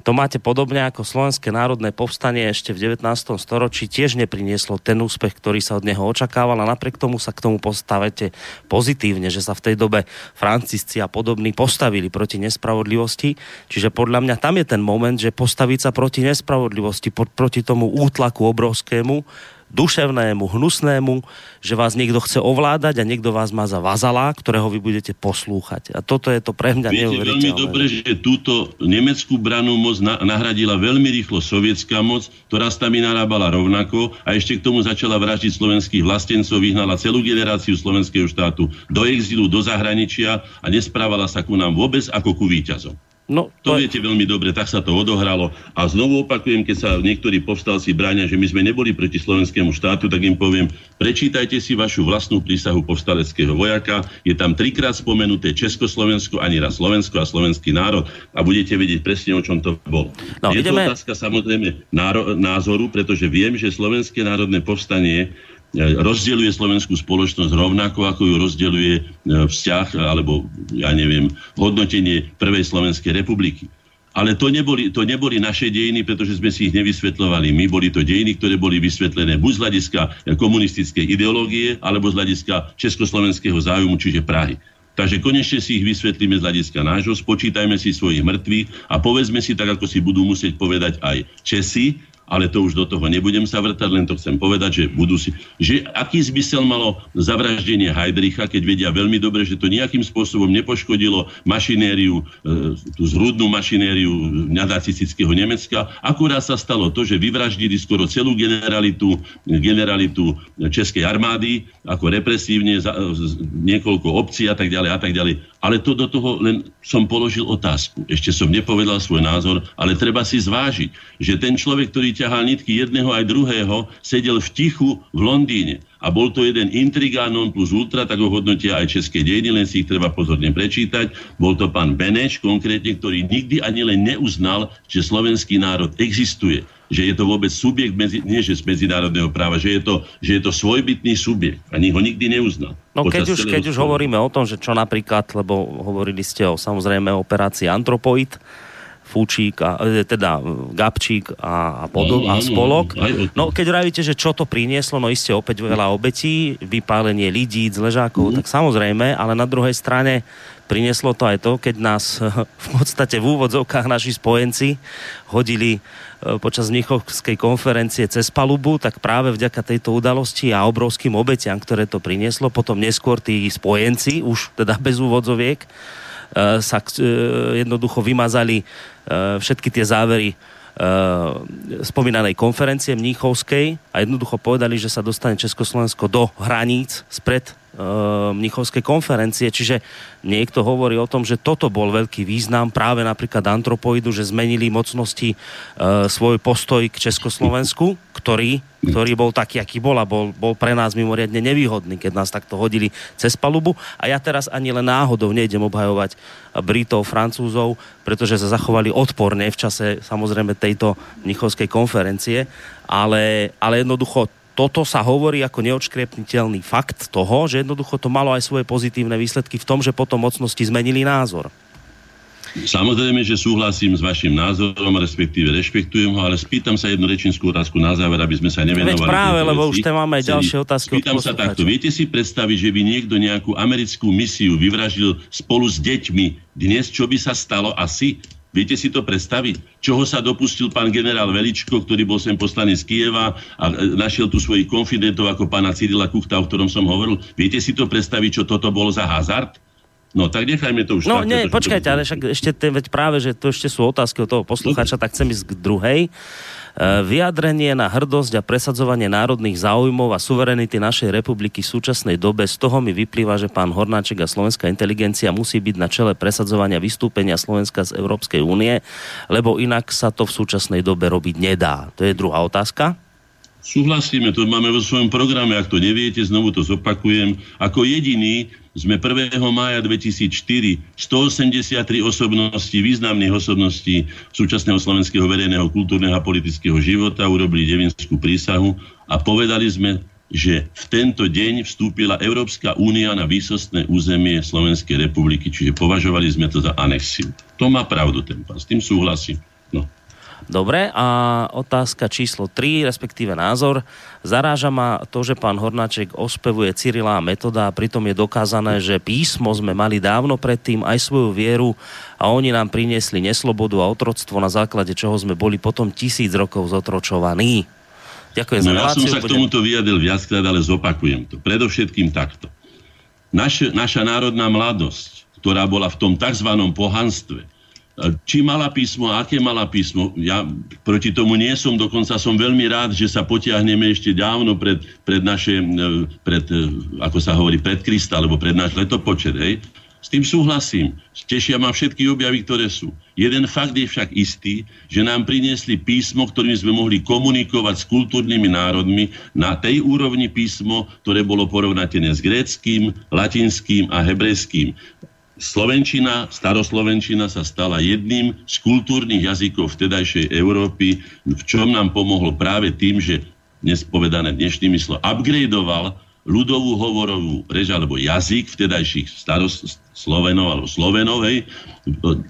To máte podobne ako Slovenské národné povstanie ešte v 19. storočí tiež neprinieslo ten úspech, ktorý sa od neho očakával a napriek tomu sa k tomu postavete pozitívne, že sa v tej dobe francisci a podobní postavili proti nespravodlivosti. Čiže podľa mňa tam je ten moment, že postaviť sa proti nespravodlivosti, proti tomu útlaku obrovskému, duševnému, hnusnému, že vás niekto chce ovládať a niekto vás má za vazala, ktorého vy budete poslúchať. A toto je to pre mňa Viete neuveriteľné. veľmi dobre, že túto nemeckú branu moc na, nahradila veľmi rýchlo sovietská moc, ktorá s nami narábala rovnako a ešte k tomu začala vraždiť slovenských vlastencov, vyhnala celú generáciu slovenského štátu do exilu, do zahraničia a nesprávala sa ku nám vôbec ako ku víťazom. No, to, to viete veľmi dobre, tak sa to odohralo. A znovu opakujem, keď sa niektorí povstalci bráňa, že my sme neboli proti slovenskému štátu, tak im poviem, prečítajte si vašu vlastnú prísahu povstaleckého vojaka. Je tam trikrát spomenuté Československo, ani raz Slovensko a slovenský národ a budete vedieť presne, o čom to bolo. No, je ideme... to otázka samozrejme názoru, pretože viem, že Slovenské národné povstanie rozdeľuje slovenskú spoločnosť rovnako, ako ju rozdeľuje e, vzťah alebo, ja neviem, hodnotenie Prvej Slovenskej republiky. Ale to neboli, to neboli naše dejiny, pretože sme si ich nevysvetľovali. My boli to dejiny, ktoré boli vysvetlené buď z hľadiska komunistickej ideológie, alebo z hľadiska československého zájmu, čiže Prahy. Takže konečne si ich vysvetlíme z hľadiska nášho, spočítajme si svojich mŕtvych a povedzme si tak, ako si budú musieť povedať aj Česi, ale to už do toho nebudem sa vrtať, len to chcem povedať, že budú si... Že aký zmysel malo zavraždenie Heidricha, keď vedia veľmi dobre, že to nejakým spôsobom nepoškodilo mašinériu, e, tú zhrudnú mašinériu nacistického Nemecka. Akurát sa stalo to, že vyvraždili skoro celú generalitu, generalitu Českej armády, ako represívne, za, niekoľko obcí a tak ďalej a tak ďalej. Ale to do toho len som položil otázku. Ešte som nepovedal svoj názor, ale treba si zvážiť, že ten človek, ktorý ťahal nitky jedného aj druhého, sedel v tichu v Londýne. A bol to jeden intrigánon plus ultra, tak ho hodnotia aj české dejiny, len si ich treba pozorne prečítať. Bol to pán Beneš konkrétne, ktorý nikdy ani len neuznal, že slovenský národ existuje že je to vôbec subjekt, medzi, nie že z medzinárodného práva, že je to, že je to svojbytný subjekt. Ani ho nikdy neuznal. No keď už, keď už hovoríme o tom, že čo napríklad, lebo hovorili ste o samozrejme operácii Antropoid, Fúčík, a, e, teda Gabčík a, a, podob, a spolok. No keď vravíte, že čo to prinieslo, no iste opäť veľa obetí, vypálenie lidí, ležákov, mm. tak samozrejme, ale na druhej strane prinieslo to aj to, keď nás v podstate v úvodzovkách naši spojenci hodili e, počas Mnichovskej konferencie cez palubu, tak práve vďaka tejto udalosti a obrovským obetiam, ktoré to prinieslo, potom neskôr tí spojenci, už teda bez úvodzoviek, E, sa e, jednoducho vymazali všetky tie závery spomínanej konferencie mníchovskej a jednoducho povedali, že sa dostane Československo do hraníc spred Mnichovskej konferencie. Čiže niekto hovorí o tom, že toto bol veľký význam práve napríklad antropoidu, že zmenili mocnosti svoj postoj k Československu, ktorý ktorý bol taký, aký bol a bol, bol pre nás mimoriadne nevýhodný, keď nás takto hodili cez palubu. A ja teraz ani len náhodou nejdem obhajovať Britov, Francúzov, pretože sa zachovali odporne v čase samozrejme tejto Mnichovskej konferencie, ale, ale jednoducho toto sa hovorí ako neodškrepniteľný fakt toho, že jednoducho to malo aj svoje pozitívne výsledky v tom, že potom mocnosti zmenili názor. Samozrejme, že súhlasím s vašim názorom, respektíve rešpektujem ho, ale spýtam sa jednu rečinskú otázku na záver, aby sme sa nevenovali. Veď práve, lebo už tam máme ďalšie otázky. Spýtam sa takto. Viete si predstaviť, že by niekto nejakú americkú misiu vyvražil spolu s deťmi dnes, čo by sa stalo asi? Viete si to predstaviť? Čoho sa dopustil pán generál Veličko, ktorý bol sem poslaný z Kieva a e, našiel tu svojich konfidentov ako pána Cyrila Kuchta, o ktorom som hovoril? Viete si to predstaviť, čo toto bolo za hazard? No tak nechajme to už. No takto, nie, to- počkajte, ale však ešte te, veď práve, že to ešte sú otázky od toho poslucháča, tak chcem ísť k druhej. E, Vyjadrenie na hrdosť a presadzovanie národných záujmov a suverenity našej republiky v súčasnej dobe, z toho mi vyplýva, že pán Hornáček a slovenská inteligencia musí byť na čele presadzovania vystúpenia Slovenska z Európskej únie, lebo inak sa to v súčasnej dobe robiť nedá. To je druhá otázka. Súhlasíme, to máme vo svojom programe, ak to neviete, znovu to zopakujem. Ako jediný sme 1. mája 2004 183 osobností, významných osobností súčasného slovenského verejného, kultúrneho a politického života urobili devinskú prísahu a povedali sme, že v tento deň vstúpila Európska únia na výsostné územie Slovenskej republiky, čiže považovali sme to za anexiu. To má pravdu ten pán, s tým súhlasím. No. Dobre, a otázka číslo 3, respektíve názor. Zaráža ma to, že pán Hornáček ospevuje Cyrila a metoda a pritom je dokázané, že písmo sme mali dávno predtým aj svoju vieru a oni nám priniesli neslobodu a otroctvo, na základe čoho sme boli potom tisíc rokov zotročovaní. Ďakujem za No, ja som reláciu. sa k tomuto vyjadril viackrát, ale zopakujem to. Predovšetkým takto. Naš, naša národná mladosť, ktorá bola v tom tzv. pohanstve, či mala písmo, aké mala písmo, ja proti tomu nie som, dokonca som veľmi rád, že sa potiahneme ešte dávno pred, pred naše, e, pred, e, ako sa hovorí, pred Krista, alebo pred náš letopočet, hej. S tým súhlasím. Tešia ma všetky objavy, ktoré sú. Jeden fakt je však istý, že nám priniesli písmo, ktorým sme mohli komunikovať s kultúrnymi národmi na tej úrovni písmo, ktoré bolo porovnateľné s gréckým, latinským a hebrejským. Slovenčina, staroslovenčina sa stala jedným z kultúrnych jazykov vtedajšej Európy, v čom nám pomohlo práve tým, že dnes povedané dnešnými slovo, upgradeoval ľudovú hovorovú reč alebo jazyk vtedajších staros, Slovenov alebo Slovenov, hej,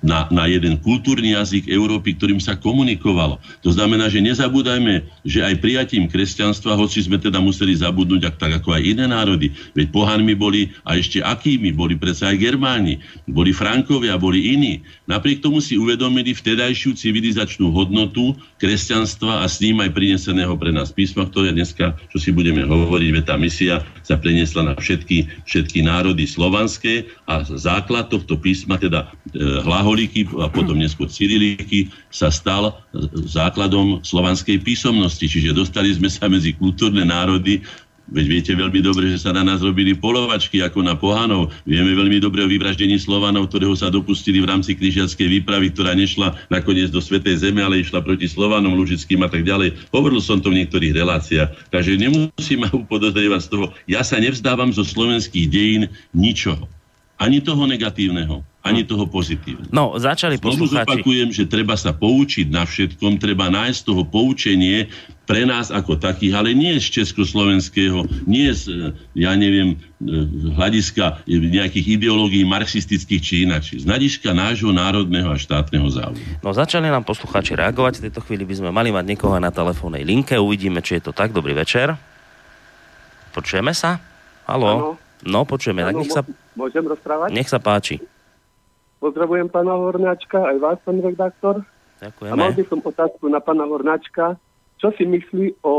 na, na jeden kultúrny jazyk Európy, ktorým sa komunikovalo. To znamená, že nezabúdajme, že aj prijatím kresťanstva, hoci sme teda museli zabudnúť, ak, tak ako aj iné národy, veď pohanmi boli a ešte akými, boli predsa aj Germáni, boli Frankovia, boli iní. Napriek tomu si uvedomili vtedajšiu civilizačnú hodnotu kresťanstva a s ním aj prineseného pre nás písma, ktoré dneska, čo si budeme hovoriť, veď tá misia sa preniesla na všetky, všetky národy slovanské a základ tohto písma, teda e, hlaholíky a potom neskôr cyrilíky, sa stal e, základom slovanskej písomnosti. Čiže dostali sme sa medzi kultúrne národy, Veď viete veľmi dobre, že sa na nás robili polovačky ako na pohanov. Vieme veľmi dobre o vyvraždení Slovanov, ktorého sa dopustili v rámci križiackej výpravy, ktorá nešla nakoniec do Svetej Zeme, ale išla proti Slovanom, Lužickým a tak ďalej. Hovoril som to v niektorých reláciách. Takže nemusím ma upodozrievať z toho. Ja sa nevzdávam zo slovenských dejín ničoho. Ani toho negatívneho, ani toho pozitívneho. No, začali Znovu poslucháči. zopakujem, že treba sa poučiť na všetkom, treba nájsť toho poučenie pre nás ako takých, ale nie z československého, nie z, ja neviem, e, hľadiska nejakých ideológií marxistických či ináč. Z hľadiska nášho národného a štátneho záujmu. No začali nám poslucháči reagovať. V tejto chvíli by sme mali mať niekoho na telefónnej linke. Uvidíme, či je to tak. Dobrý večer. Počujeme sa? Haló? Áno. No, počujeme. Tak Áno, nech sa, Môžem rozprávať? nech sa páči. Pozdravujem pána Hornáčka, aj vás, pán redaktor. A mal Ďakujeme. by som otázku na pána Hornáčka. Čo si myslí o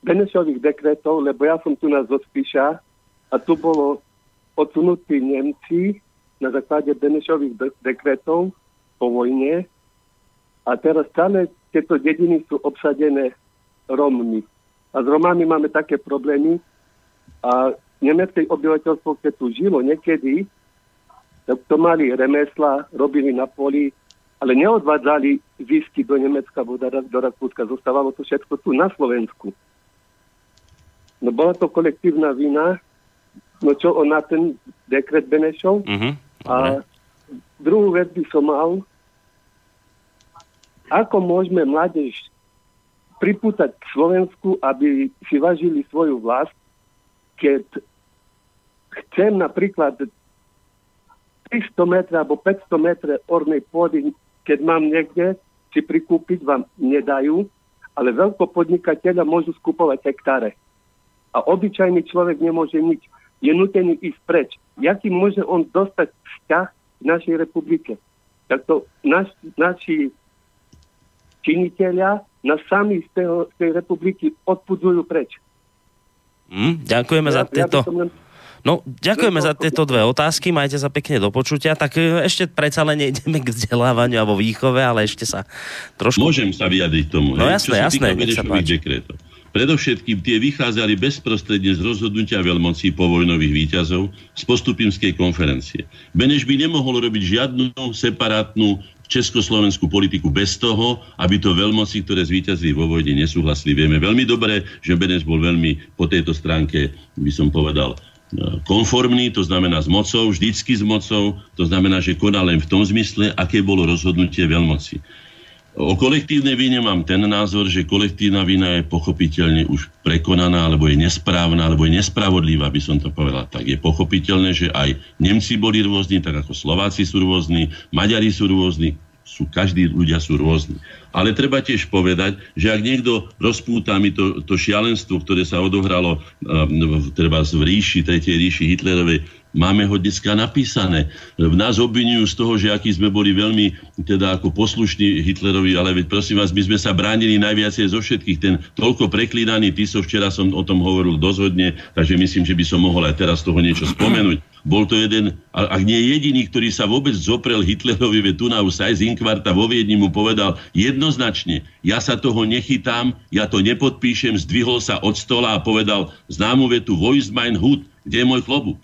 Benešových dekretov, lebo ja som tu na Zospíša a tu bolo odsunutí Nemci na základe Benešových de- dekretov po vojne a teraz stále tieto dediny sú obsadené Rommi. A s Romami máme také problémy a nemecké obyvateľstvo, keď tu žilo niekedy, tak to mali remesla, robili na poli, ale neodvádzali zisky do Nemecka, do, do Rakúska. Zostávalo to všetko tu na Slovensku. No bola to kolektívna vina, no čo on na ten dekret Benešov. Dobre. A druhú vec by som mal, ako môžeme mládež pripútať k Slovensku, aby si vážili svoju vlast, keď chcem napríklad 300 metrov alebo 500 metrov ornej pôdy, keď mám niekde, si prikúpiť vám nedajú, ale veľkopodnikateľa môžu skupovať hektáre. A obyčajný človek nemôže nič. Je nutený ísť preč. Jaký môže on dostať vzťah v našej republike? Tak to naš, naši činiteľia nás sami z, toho, z tej republiky odpudzujú preč. Hm, ďakujeme za Ja- ja by tieto len- No, ďakujeme za tieto dve otázky, majte sa pekne do počutia. Tak e, ešte predsa len nejdeme k vzdelávaniu alebo výchove, ale ešte sa trošku... Môžem sa vyjadriť tomu. No hej, jasné, jasné, dekretov. Predovšetkým tie vychádzali bezprostredne z rozhodnutia veľmocí povojnových výťazov z postupimskej konferencie. Beneš by nemohol robiť žiadnu separátnu československú politiku bez toho, aby to veľmoci, ktoré zvíťazili vo vojne, nesúhlasili. Vieme veľmi dobre, že Beneš bol veľmi po tejto stránke, by som povedal, konformný, to znamená s mocou, vždycky s mocou, to znamená, že konal len v tom zmysle, aké bolo rozhodnutie veľmoci. O kolektívnej vine mám ten názor, že kolektívna vina je pochopiteľne už prekonaná, alebo je nesprávna, alebo je nespravodlivá, by som to povedal. Tak je pochopiteľné, že aj Nemci boli rôzni, tak ako Slováci sú rôzni, Maďari sú rôzni, sú, každí ľudia sú rôzni. Ale treba tiež povedať, že ak niekto rozpúta mi to, to šialenstvo, ktoré sa odohralo um, treba v ríši, tretej ríši Hitlerovej, máme ho dneska napísané. V nás obvinujú z toho, že aký sme boli veľmi teda ako poslušní Hitlerovi, ale veď prosím vás, my sme sa bránili najviacej zo všetkých. Ten toľko preklínaný Tiso, včera som o tom hovoril dozhodne, takže myslím, že by som mohol aj teraz toho niečo spomenúť. Bol to jeden, ak nie jediný, ktorý sa vôbec zoprel Hitlerovi, veď tu na Sajz Inkvarta vo Viedni mu povedal jednoznačne, ja sa toho nechytám, ja to nepodpíšem, zdvihol sa od stola a povedal známu vetu ist mein Hut, kde je môj klobúk?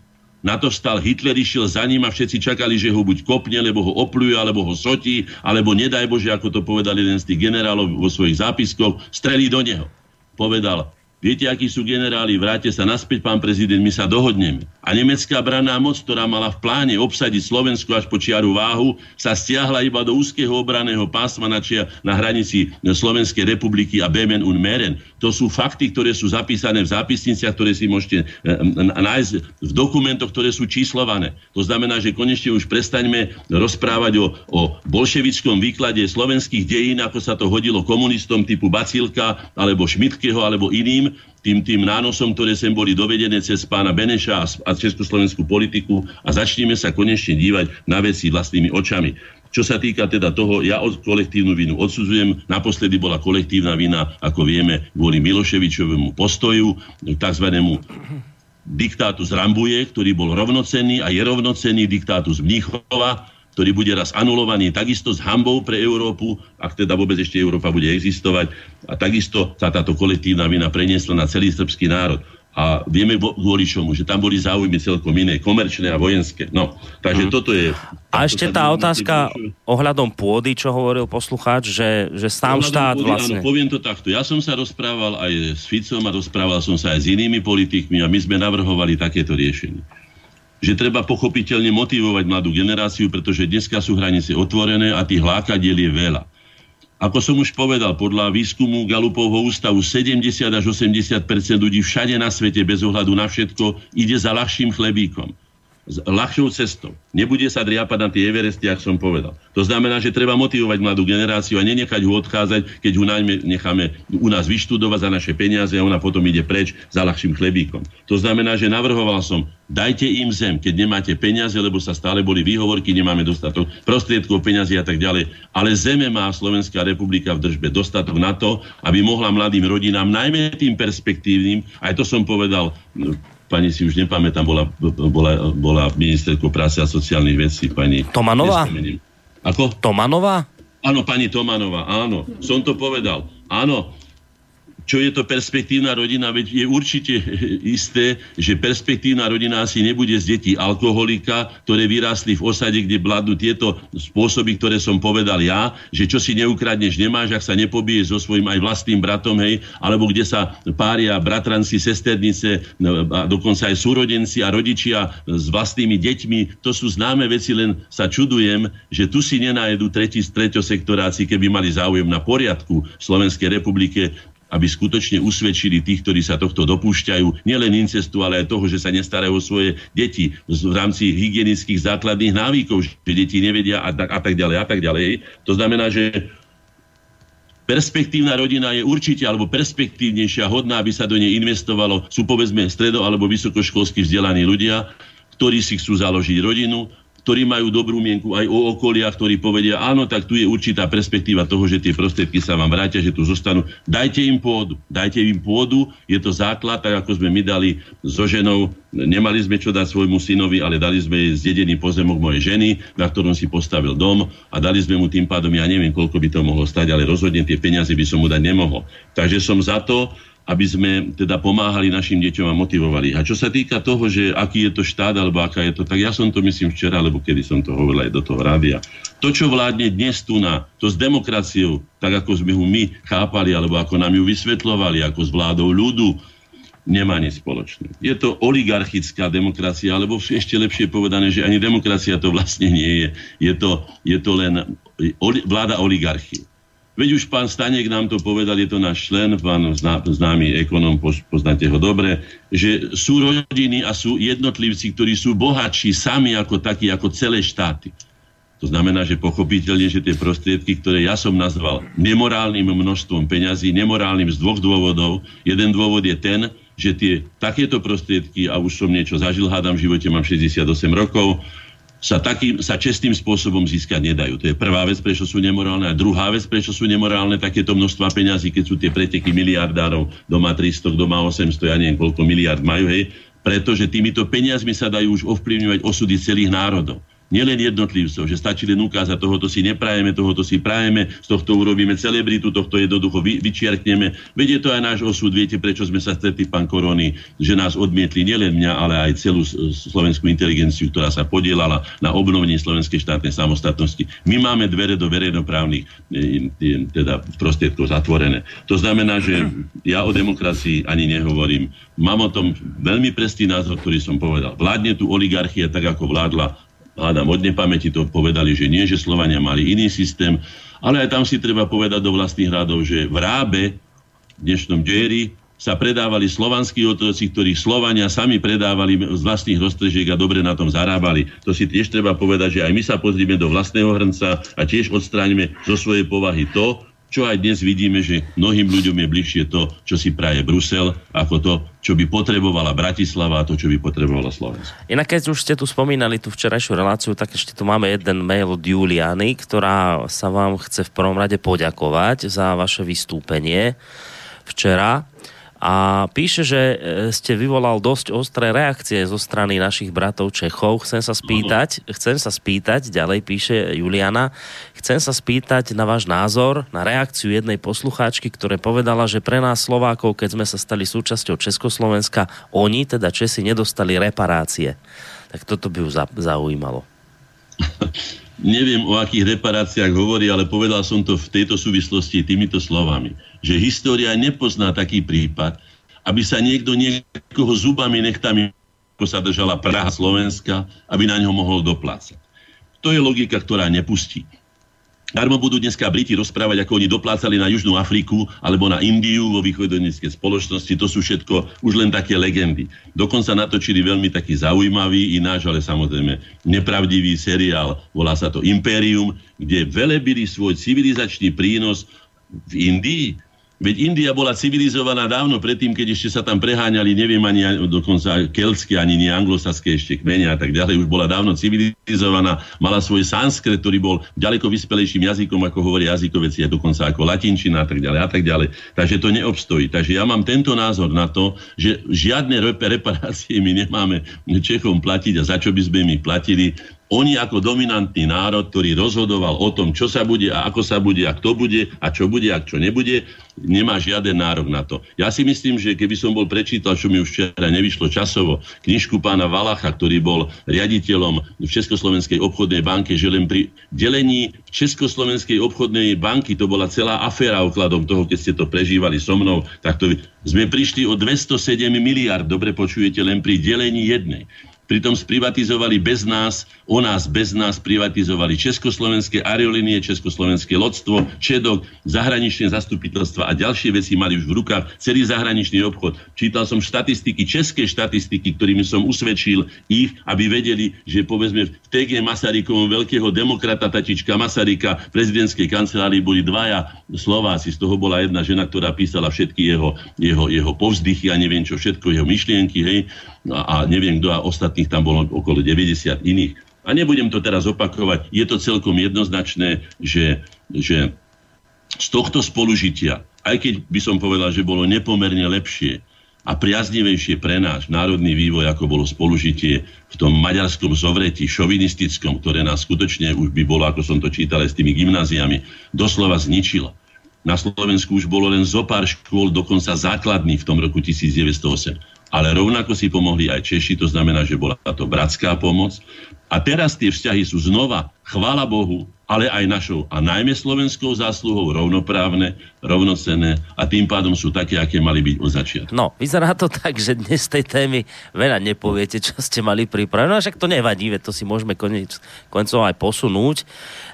Na to stal Hitler, išiel za ním a všetci čakali, že ho buď kopne, alebo ho opluje, alebo ho sotí, alebo nedaj Bože, ako to povedal jeden z tých generálov vo svojich zápiskoch, strelí do neho. Povedal, viete, akí sú generáli, vráte sa naspäť, pán prezident, my sa dohodneme. A nemecká branná moc, ktorá mala v pláne obsadiť Slovensko až po čiaru váhu, sa stiahla iba do úzkeho obraného pásma na, čia, na hranici Slovenskej republiky a Bemen und Meren. To sú fakty, ktoré sú zapísané v zápisniciach, ktoré si môžete eh, nájsť v dokumentoch, ktoré sú číslované. To znamená, že konečne už prestaňme rozprávať o, o bolševickom výklade slovenských dejín, ako sa to hodilo komunistom typu Bacilka, alebo Šmitkeho, alebo iným, tým, tým nánosom, ktoré sem boli dovedené cez pána Beneša a, a československú politiku a začneme sa konečne dívať na veci vlastnými očami. Čo sa týka teda toho, ja od kolektívnu vinu odsudzujem. Naposledy bola kolektívna vina, ako vieme, kvôli Miloševičovému postoju, takzvanému diktátu z Rambuje, ktorý bol rovnocenný a je rovnocenný diktátu z Mníchova, ktorý bude raz anulovaný takisto s hambou pre Európu, ak teda vôbec ešte Európa bude existovať. A takisto sa táto kolektívna vina preniesla na celý srbský národ. A vieme kvôli čomu, že tam boli záujmy celkom iné, komerčné a vojenské. No, takže toto je... A ešte tá otázka Miloševe- ohľadom pôdy, čo hovoril poslucháč, že, že sám Ohľadom štát pôdy, vlastne... Áno, poviem to takto. Ja som sa rozprával aj s Ficom a rozprával som sa aj s inými politikmi a my sme navrhovali takéto riešenie. Že treba pochopiteľne motivovať mladú generáciu, pretože dneska sú hranice otvorené a tých lákadiel je veľa. Ako som už povedal, podľa výskumu Galupovho ústavu 70 až 80% ľudí všade na svete bez ohľadu na všetko ide za ľahším chlebíkom ľahšou cestou. Nebude sa driapať na tie Everesty, ako som povedal. To znamená, že treba motivovať mladú generáciu a nenechať ho odchádzať, keď ho najmä necháme u nás vyštudovať za naše peniaze a ona potom ide preč za ľahším chlebíkom. To znamená, že navrhoval som, dajte im zem, keď nemáte peniaze, lebo sa stále boli výhovorky, nemáme dostatok prostriedkov, peniazy a tak ďalej. Ale zeme má Slovenská republika v držbe dostatok na to, aby mohla mladým rodinám, najmä tým perspektívnym, aj to som povedal, pani si už nepamätám, bola, bola, bola ministerkou práce a sociálnych vecí, pani... Tomanová? nespomeniem. Ako? Tomanová? Áno, pani Tomanová, áno, som to povedal. Áno, čo je to perspektívna rodina, veď je určite isté, že perspektívna rodina asi nebude z detí alkoholika, ktoré vyrástli v osade, kde bladnú tieto spôsoby, ktoré som povedal ja, že čo si neukradneš, nemáš, ak sa nepobiješ so svojím aj vlastným bratom, hej, alebo kde sa pária bratranci, sesternice, no, a dokonca aj súrodenci a rodičia s vlastnými deťmi. To sú známe veci, len sa čudujem, že tu si nenájdu tretí z treťosektoráci, keby mali záujem na poriadku Slovenskej republike, aby skutočne usvedčili tých, ktorí sa tohto dopúšťajú, nielen incestu, ale aj toho, že sa nestarajú o svoje deti v rámci hygienických základných návykov, že deti nevedia a tak, a tak ďalej a tak ďalej. To znamená, že perspektívna rodina je určite, alebo perspektívnejšia, hodná, aby sa do nej investovalo, sú povedzme stredo- alebo vysokoškolsky vzdelaní ľudia, ktorí si chcú založiť rodinu, ktorí majú dobrú mienku aj o okolia, ktorí povedia, áno, tak tu je určitá perspektíva toho, že tie prostriedky sa vám vrátia, že tu zostanú. Dajte im pôdu, dajte im pôdu, je to základ, tak ako sme my dali so ženou, nemali sme čo dať svojmu synovi, ale dali sme jej zdedený pozemok mojej ženy, na ktorom si postavil dom a dali sme mu tým pádom, ja neviem, koľko by to mohlo stať, ale rozhodne tie peniaze by som mu dať nemohol. Takže som za to, aby sme teda pomáhali našim deťom a motivovali. A čo sa týka toho, že aký je to štát alebo aká je to, tak ja som to myslím včera, alebo kedy som to hovoril aj do toho rádia. To, čo vládne dnes tu na, to s demokraciou, tak ako sme ho my chápali, alebo ako nám ju vysvetlovali, ako s vládou ľudu, nemá nič spoločné. Je to oligarchická demokracia, alebo ešte lepšie povedané, že ani demokracia to vlastne nie je. Je to, je to len vláda oligarchie. Veď už pán Stanek nám to povedal, je to náš člen, pán známy ekonom, poznáte ho dobre, že sú rodiny a sú jednotlivci, ktorí sú bohatší sami ako takí, ako celé štáty. To znamená, že pochopiteľne, že tie prostriedky, ktoré ja som nazval nemorálnym množstvom peňazí, nemorálnym z dvoch dôvodov. Jeden dôvod je ten, že tie takéto prostriedky, a už som niečo zažil, hádam v živote, mám 68 rokov, sa, takým, sa čestným spôsobom získať nedajú. To je prvá vec, prečo sú nemorálne. A druhá vec, prečo sú nemorálne takéto množstva peňazí, keď sú tie preteky miliardárov, doma 300, doma 800, ja neviem koľko miliard majú, hej, pretože týmito peniazmi sa dajú už ovplyvňovať osudy celých národov nielen jednotlivcov, že stačí len ukázať, tohoto si neprajeme, tohoto si prajeme, z tohto urobíme celebritu, tohto jednoducho vy, vyčiarkneme. Veď je to aj náš osud, viete, prečo sme sa stretli, pán Korony, že nás odmietli nielen mňa, ale aj celú slovenskú inteligenciu, ktorá sa podielala na obnovení slovenskej štátnej samostatnosti. My máme dvere do verejnoprávnych e, e, teda prostriedkov zatvorené. To znamená, že ja o demokracii ani nehovorím. Mám o tom veľmi prestý názor, ktorý som povedal. Vládne tu oligarchia tak, ako vládla hádam od nepamäti to povedali, že nie, že Slovania mali iný systém, ale aj tam si treba povedať do vlastných radov, že v Rábe, v dnešnom Džéri, sa predávali slovanskí otroci, ktorých Slovania sami predávali z vlastných roztrežiek a dobre na tom zarábali. To si tiež treba povedať, že aj my sa pozrime do vlastného hrnca a tiež odstránime zo svojej povahy to, čo aj dnes vidíme, že mnohým ľuďom je bližšie to, čo si praje Brusel, ako to, čo by potrebovala Bratislava a to, čo by potrebovala Slovensko. Inak keď už ste tu spomínali tú včerajšiu reláciu, tak ešte tu máme jeden mail od Juliany, ktorá sa vám chce v prvom rade poďakovať za vaše vystúpenie včera a píše, že e, ste vyvolal dosť ostré reakcie zo strany našich bratov Čechov. Chcem sa spýtať, chcem sa spýtať, ďalej píše Juliana, chcem sa spýtať na váš názor, na reakciu jednej poslucháčky, ktoré povedala, že pre nás Slovákov, keď sme sa stali súčasťou Československa, oni, teda Česi, nedostali reparácie. Tak toto by ju zaujímalo. neviem o akých reparáciách hovorí, ale povedal som to v tejto súvislosti týmito slovami, že história nepozná taký prípad, aby sa niekto niekoho zubami, nechtami, ako sa držala Praha Slovenska, aby na ňo mohol doplácať. To je logika, ktorá nepustí. Darmo budú dneska Briti rozprávať, ako oni doplácali na Južnú Afriku alebo na Indiu vo východoneckej spoločnosti. To sú všetko už len také legendy. Dokonca natočili veľmi taký zaujímavý, ináč, ale samozrejme nepravdivý seriál. Volá sa to Imperium, kde velebili svoj civilizačný prínos v Indii Veď India bola civilizovaná dávno predtým, keď ešte sa tam preháňali, neviem ani dokonca keltské, ani nie anglosaské ešte kmene a tak ďalej. Už bola dávno civilizovaná, mala svoj sanskret, ktorý bol ďaleko vyspelejším jazykom, ako hovoria jazykoveci, a dokonca ako latinčina a tak ďalej a tak ďalej. Takže to neobstojí. Takže ja mám tento názor na to, že žiadne reparácie my nemáme Čechom platiť a za čo by sme my platili oni ako dominantný národ, ktorý rozhodoval o tom, čo sa bude a ako sa bude a kto bude a čo bude a čo nebude, nemá žiaden nárok na to. Ja si myslím, že keby som bol prečítal, čo mi už včera nevyšlo časovo, knižku pána Valacha, ktorý bol riaditeľom v Československej obchodnej banke, že len pri delení Československej obchodnej banky, to bola celá aféra okladom toho, keď ste to prežívali so mnou, tak to sme prišli o 207 miliard, dobre počujete, len pri delení jednej. Pritom sprivatizovali bez nás, o nás bez nás privatizovali Československé aerolínie, Československé lodstvo, Čedok, zahraničné zastupiteľstva a ďalšie veci mali už v rukách celý zahraničný obchod. Čítal som štatistiky, české štatistiky, ktorými som usvedčil ich, aby vedeli, že povedzme v TG Masarykovom veľkého demokrata Tatička Masaryka v prezidentskej kancelárii boli dvaja Slováci. Z toho bola jedna žena, ktorá písala všetky jeho, jeho, jeho povzdychy a neviem čo všetko, jeho myšlienky, hej, a, a neviem kto a ostatných tam bolo okolo 90 iných. A nebudem to teraz opakovať, je to celkom jednoznačné, že, že z tohto spolužitia, aj keď by som povedal, že bolo nepomerne lepšie a priaznivejšie pre náš národný vývoj, ako bolo spolužitie v tom maďarskom zovreti, šovinistickom, ktoré nás skutočne už by bolo, ako som to čítal aj s tými gymnáziami, doslova zničilo. Na Slovensku už bolo len zo pár škôl, dokonca základný v tom roku 1908 ale rovnako si pomohli aj Češi, to znamená, že bola to bratská pomoc. A teraz tie vzťahy sú znova, chvála Bohu, ale aj našou a najmä slovenskou zásluhou rovnoprávne, rovnocenné a tým pádom sú také, aké mali byť od začiatku. No, vyzerá to tak, že dnes tej témy veľa nepoviete, čo ste mali pripravené. No však to nevadí, to si môžeme konec, koncov aj posunúť,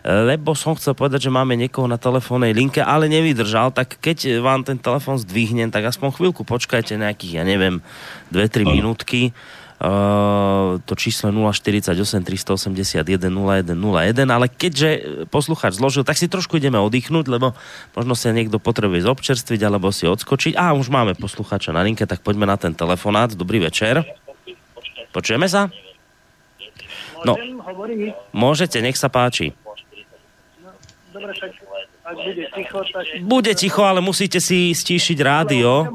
lebo som chcel povedať, že máme niekoho na telefónnej linke, ale nevydržal, tak keď vám ten telefón zdvihnem, tak aspoň chvíľku počkajte nejakých, ja neviem, 2-3 minútky to číslo 048 381 0101, ale keďže poslucháč zložil, tak si trošku ideme oddychnúť, lebo možno sa niekto potrebuje zobčerstviť alebo si odskočiť. A už máme poslucháča na linke, tak poďme na ten telefonát. Dobrý večer. Počujeme sa? No, môžete, nech sa páči. Dobre, tak ak bude ticho, tak... Bude ticho, ale musíte si stíšiť rádio.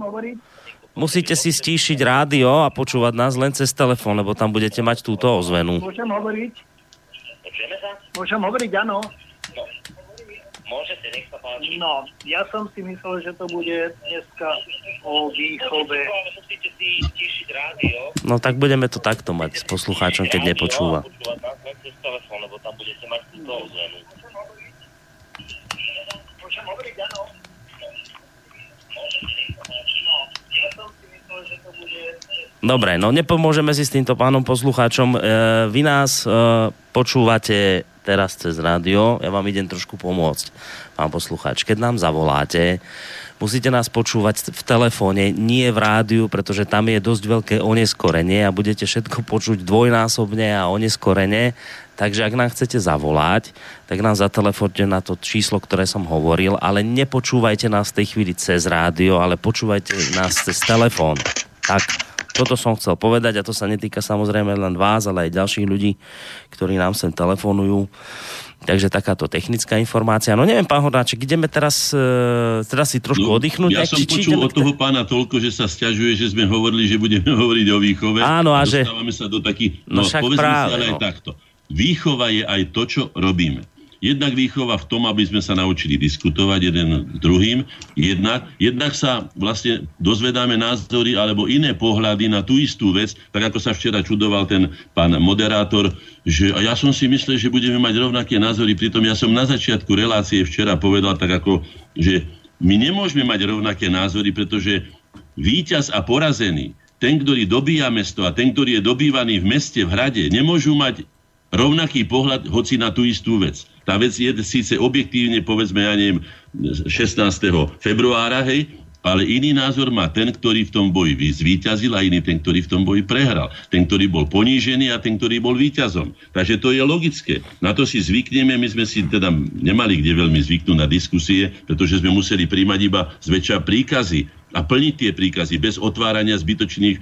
Musíte si stíšiť rádio a počúvať nás len cez telefón, lebo tam budete mať túto ozvenu. Môžem hovoriť? Môžem hovoriť, áno. Môžete, nech sa páči. No, ja som si myslel, že to bude dneska o výchove. Musíte si stíšiť rádio. No tak budeme to takto mať s poslucháčom, keď nepočúva. lebo tam budete mať túto ozvenu. Môžem hovoriť, áno. Dobre, no nepomôžeme si s týmto pánom poslucháčom. E, vy nás e, počúvate teraz cez rádio, ja vám idem trošku pomôcť, pán poslucháč. Keď nám zavoláte, musíte nás počúvať v telefóne, nie v rádiu, pretože tam je dosť veľké oneskorenie a budete všetko počuť dvojnásobne a oneskorene. Takže ak nám chcete zavolať, tak nám zatelefonte na to číslo, ktoré som hovoril, ale nepočúvajte nás v tej chvíli cez rádio, ale počúvajte nás cez telefón. Tak, toto som chcel povedať a to sa netýka samozrejme len vás, ale aj ďalších ľudí, ktorí nám sem telefonujú. Takže takáto technická informácia. No neviem, pán Hornáček, ideme teraz, e, teraz si trošku no, oddychnúť. Ja som či, počul od toho pána toľko, že sa stiažuje, že sme hovorili, že budeme hovoriť o výchove. Áno, a že... Dostávame sa do takých... No, no povedzme práve, si ale no. aj takto. Výchova je aj to, čo robíme. Jednak výchova v tom, aby sme sa naučili diskutovať jeden s druhým, jednak, jednak sa vlastne dozvedáme názory alebo iné pohľady na tú istú vec, tak ako sa včera čudoval ten pán moderátor, že a ja som si myslel, že budeme mať rovnaké názory, pritom ja som na začiatku relácie včera povedal tak ako, že my nemôžeme mať rovnaké názory, pretože víťaz a porazený, ten, ktorý dobíja mesto a ten, ktorý je dobývaný v meste, v hrade, nemôžu mať rovnaký pohľad, hoci na tú istú vec. Tá vec je síce objektívne, povedzme, ja neviem, 16. februára, hej, ale iný názor má ten, ktorý v tom boji zvíťazil a iný ten, ktorý v tom boji prehral. Ten, ktorý bol ponížený a ten, ktorý bol víťazom. Takže to je logické. Na to si zvykneme, my sme si teda nemali kde veľmi zvyknúť na diskusie, pretože sme museli príjmať iba zväčša príkazy a plniť tie príkazy bez otvárania zbytočných e,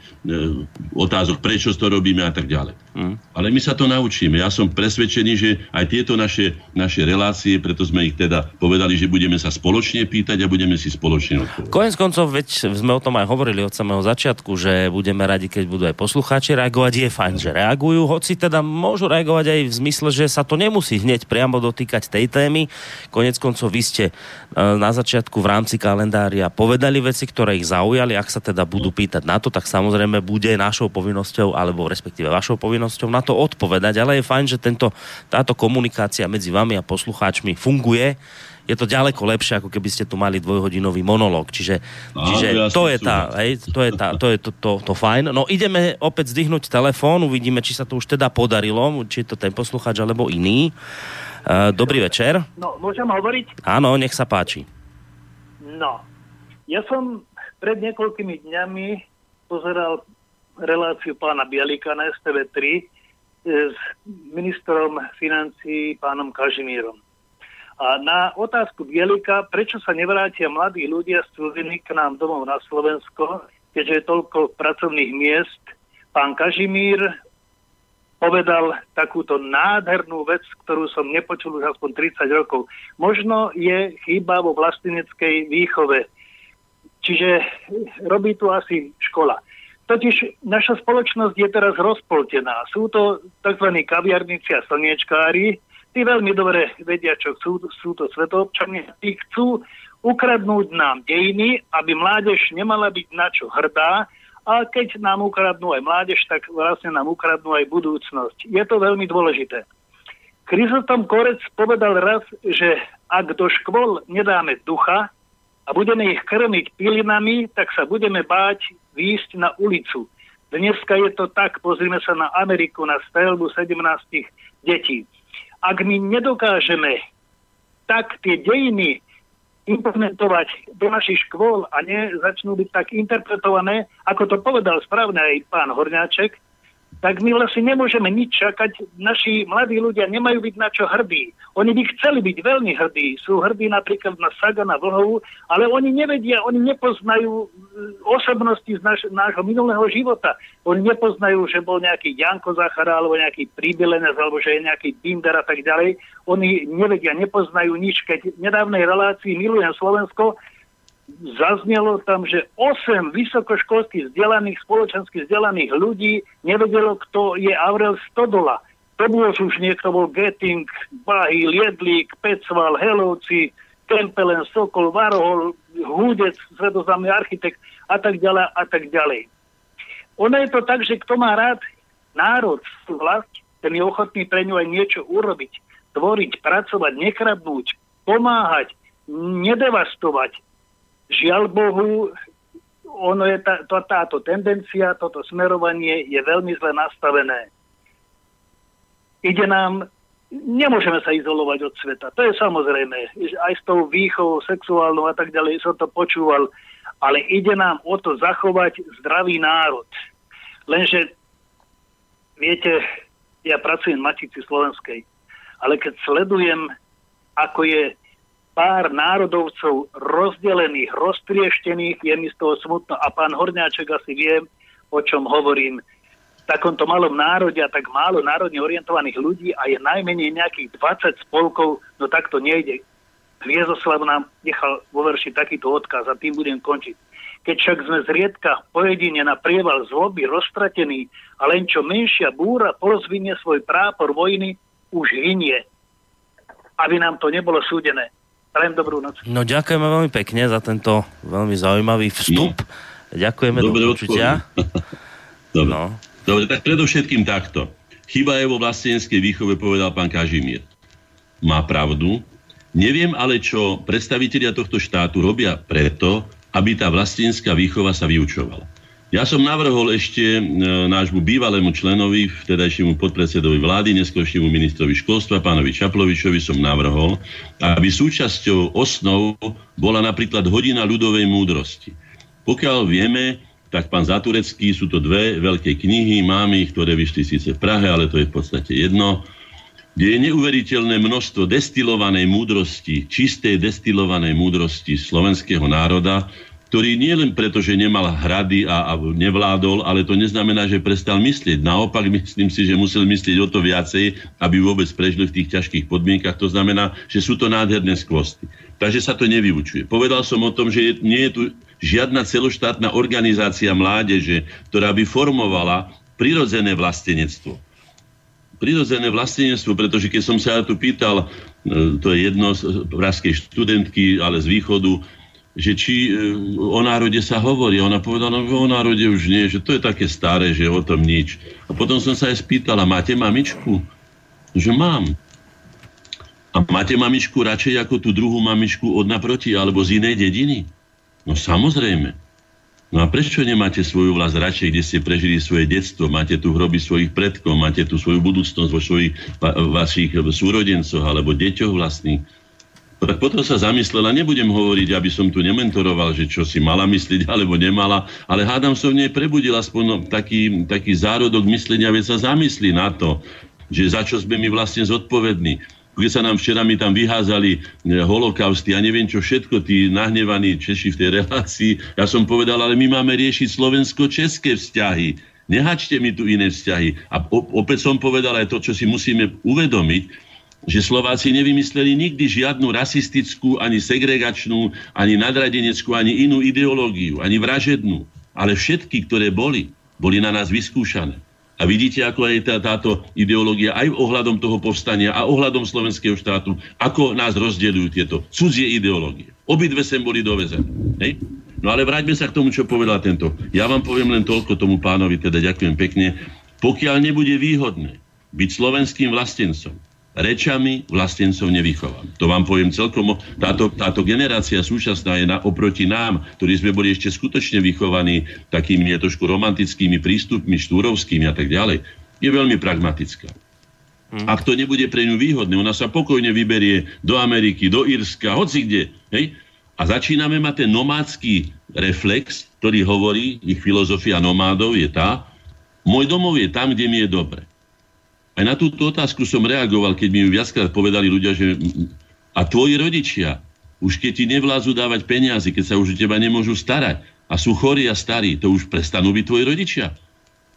otázok, prečo to robíme a tak ďalej. Mm. Ale my sa to naučíme. Ja som presvedčený, že aj tieto naše, naše relácie, preto sme ich teda povedali, že budeme sa spoločne pýtať a budeme si spoločne odpovedať. Konec koncov, veď sme o tom aj hovorili od samého začiatku, že budeme radi, keď budú aj poslucháči reagovať. Je fajn, že reagujú, hoci teda môžu reagovať aj v zmysle, že sa to nemusí hneď priamo dotýkať tej témy. Konec koncov, vy ste e, na začiatku v rámci kalendária povedali veci, ktoré ich zaujali, ak sa teda budú pýtať na to, tak samozrejme bude našou povinnosťou, alebo respektíve vašou povinnosťou na to odpovedať, ale je fajn, že tento, táto komunikácia medzi vami a poslucháčmi funguje. Je to ďaleko lepšie, ako keby ste tu mali dvojhodinový monológ. Čiže, Á, čiže ja to, je tá, hej, to je tá, to je to, to, to fajn. No ideme opäť zdvihnúť telefón, uvidíme, či sa to už teda podarilo, či je to ten poslucháč alebo iný. Uh, dobrý večer. No, môžem hovoriť? Áno, nech sa páči. No, ja som pred niekoľkými dňami pozeral reláciu pána Bielika na STV3 e, s ministrom financí pánom Kažimírom. A na otázku Bielika, prečo sa nevrátia mladí ľudia z cudziny k nám domov na Slovensko, keďže je toľko pracovných miest, pán Kažimír povedal takúto nádhernú vec, ktorú som nepočul už aspoň 30 rokov. Možno je chyba vo vlasteneckej výchove. Čiže robí tu asi škola. Totiž naša spoločnosť je teraz rozpoltená. Sú to tzv. kaviarníci a slniečkári, tí veľmi dobre vedia, čo chcú, sú to svetoobčania, tí chcú ukradnúť nám dejiny, aby mládež nemala byť na čo hrdá, a keď nám ukradnú aj mládež, tak vlastne nám ukradnú aj budúcnosť. Je to veľmi dôležité. Krizotom Korec povedal raz, že ak do škôl nedáme ducha a budeme ich krmiť pilinami, tak sa budeme báť výjsť na ulicu. Dneska je to tak, pozrime sa na Ameriku, na strelbu 17 detí. Ak my nedokážeme tak tie dejiny implementovať do našich škôl a ne začnú byť tak interpretované, ako to povedal správne aj pán Horňáček, tak my vlastne nemôžeme nič čakať. Naši mladí ľudia nemajú byť na čo hrdí. Oni by chceli byť veľmi hrdí. Sú hrdí napríklad na Sagana Vlhovu, ale oni nevedia, oni nepoznajú e, osobnosti z naš, nášho minulého života. Oni nepoznajú, že bol nejaký Janko Zachara, alebo nejaký príbilenec, alebo že je nejaký Binder a tak ďalej. Oni nevedia, nepoznajú nič. Keď v nedávnej relácii Milujem Slovensko zaznelo tam, že 8 vysokoškolských vzdelaných, spoločensky vzdelaných ľudí nevedelo, kto je Aurel Stodola. To bol už niekto, bol Getting, Bahy, Liedlík, Pecval, Helovci, Kempelen, Sokol, Varohol, Húdec, svetoznámy architekt a tak ďalej a tak ďalej. Ono je to tak, že kto má rád národ, vlast, ten je ochotný pre ňu aj niečo urobiť, tvoriť, pracovať, nekradnúť, pomáhať, nedevastovať, Žiaľ Bohu, ono je tá, to, táto tendencia, toto smerovanie je veľmi zle nastavené. Ide nám, nemôžeme sa izolovať od sveta. To je samozrejme, aj s tou výchovou sexuálnou a tak ďalej som to počúval, ale ide nám o to zachovať zdravý národ. Lenže, viete, ja pracujem v Matici Slovenskej, ale keď sledujem, ako je pár národovcov rozdelených, roztrieštených, je mi z toho smutno. A pán Horňáček asi vie, o čom hovorím. V takomto malom národe a tak málo národne orientovaných ľudí a je najmenej nejakých 20 spolkov, no tak to nejde. Hviezoslav nám nechal vo verši takýto odkaz a tým budem končiť. Keď však sme zriedka pojedine na prieval zloby roztratení a len čo menšia búra porozvinie svoj prápor vojny, už hynie. Aby nám to nebolo súdené. Prajem dobrú noc. No ďakujeme veľmi pekne za tento veľmi zaujímavý vstup. No. Ďakujeme Dobre do počutia. Dobre. No. Dobre, tak predovšetkým takto. Chyba je vo vlastenskej výchove, povedal pán Kažimír. Má pravdu. Neviem ale, čo predstavitelia tohto štátu robia preto, aby tá vlastenská výchova sa vyučovala. Ja som navrhol ešte e, nášmu bývalému členovi, vtedajšiemu podpredsedovi vlády, neskôršiemu ministrovi školstva, pánovi Čaplovičovi som navrhol, aby súčasťou osnov bola napríklad hodina ľudovej múdrosti. Pokiaľ vieme, tak pán Zaturecký, sú to dve veľké knihy, máme ich, ktoré vyšli síce v Prahe, ale to je v podstate jedno, kde je neuveriteľné množstvo destilovanej múdrosti, čistej destilovanej múdrosti slovenského národa, ktorý nie len preto, že nemal hrady a, a nevládol, ale to neznamená, že prestal myslieť. Naopak myslím si, že musel myslieť o to viacej, aby vôbec prežili v tých ťažkých podmienkach. To znamená, že sú to nádherné skvosty. Takže sa to nevyučuje. Povedal som o tom, že nie je tu žiadna celoštátna organizácia mládeže, ktorá by formovala prirodzené vlastenectvo prirodzené vlastenectvo, pretože keď som sa ja tu pýtal, e, to je jedno z praskej študentky, ale z východu, že či e, o národe sa hovorí. Ona povedala, no o národe už nie, že to je také staré, že o tom nič. A potom som sa aj spýtala, máte mamičku? Že mám. A máte mamičku radšej ako tú druhú mamičku od naproti alebo z inej dediny? No samozrejme. No a prečo nemáte svoju vlast radšej, kde ste prežili svoje detstvo, máte tu hroby svojich predkov, máte tu svoju budúcnosť vo svojich vašich súrodencoch alebo deťoch vlastných? Tak potom sa zamyslela, nebudem hovoriť, aby som tu nementoroval, že čo si mala myslieť alebo nemala, ale hádam som v nej prebudil aspoň taký, taký zárodok myslenia, veď sa zamyslí na to, že za čo sme my vlastne zodpovední. Keď sa nám včera mi tam vyházali e, holokausty a neviem čo všetko, tí nahnevaní Češi v tej relácii, ja som povedal, ale my máme riešiť slovensko-české vzťahy Nehačte mi tu iné vzťahy. A opäť som povedal aj to, čo si musíme uvedomiť, že Slováci nevymysleli nikdy žiadnu rasistickú, ani segregačnú, ani nadradeneckú, ani inú ideológiu, ani vražednú. Ale všetky, ktoré boli, boli na nás vyskúšané. A vidíte, ako je tá, táto ideológia aj ohľadom toho povstania a ohľadom slovenského štátu, ako nás rozdeľujú tieto cudzie ideológie. Obidve sem boli dovezené. Hej? No ale vráťme sa k tomu, čo povedal tento. Ja vám poviem len toľko tomu pánovi, teda ďakujem pekne. Pokiaľ nebude výhodné byť slovenským vlastencom, rečami vlastencov nevychovám. To vám poviem celkom. Táto, táto generácia súčasná je na, oproti nám, ktorí sme boli ešte skutočne vychovaní takými trošku romantickými prístupmi, štúrovskými a tak ďalej, je veľmi pragmatická. Hmm. Ak to nebude pre ňu výhodné, ona sa pokojne vyberie do Ameriky, do Írska, hoci kde. Hej? A začíname mať ten nomádsky reflex, ktorý hovorí, ich filozofia nomádov je tá, môj domov je tam, kde mi je dobre. Aj na túto otázku som reagoval, keď mi ju viackrát povedali ľudia, že a tvoji rodičia, už keď ti nevládzu dávať peniaze, keď sa už o teba nemôžu starať a sú chorí a starí, to už prestanú byť tvoji rodičia.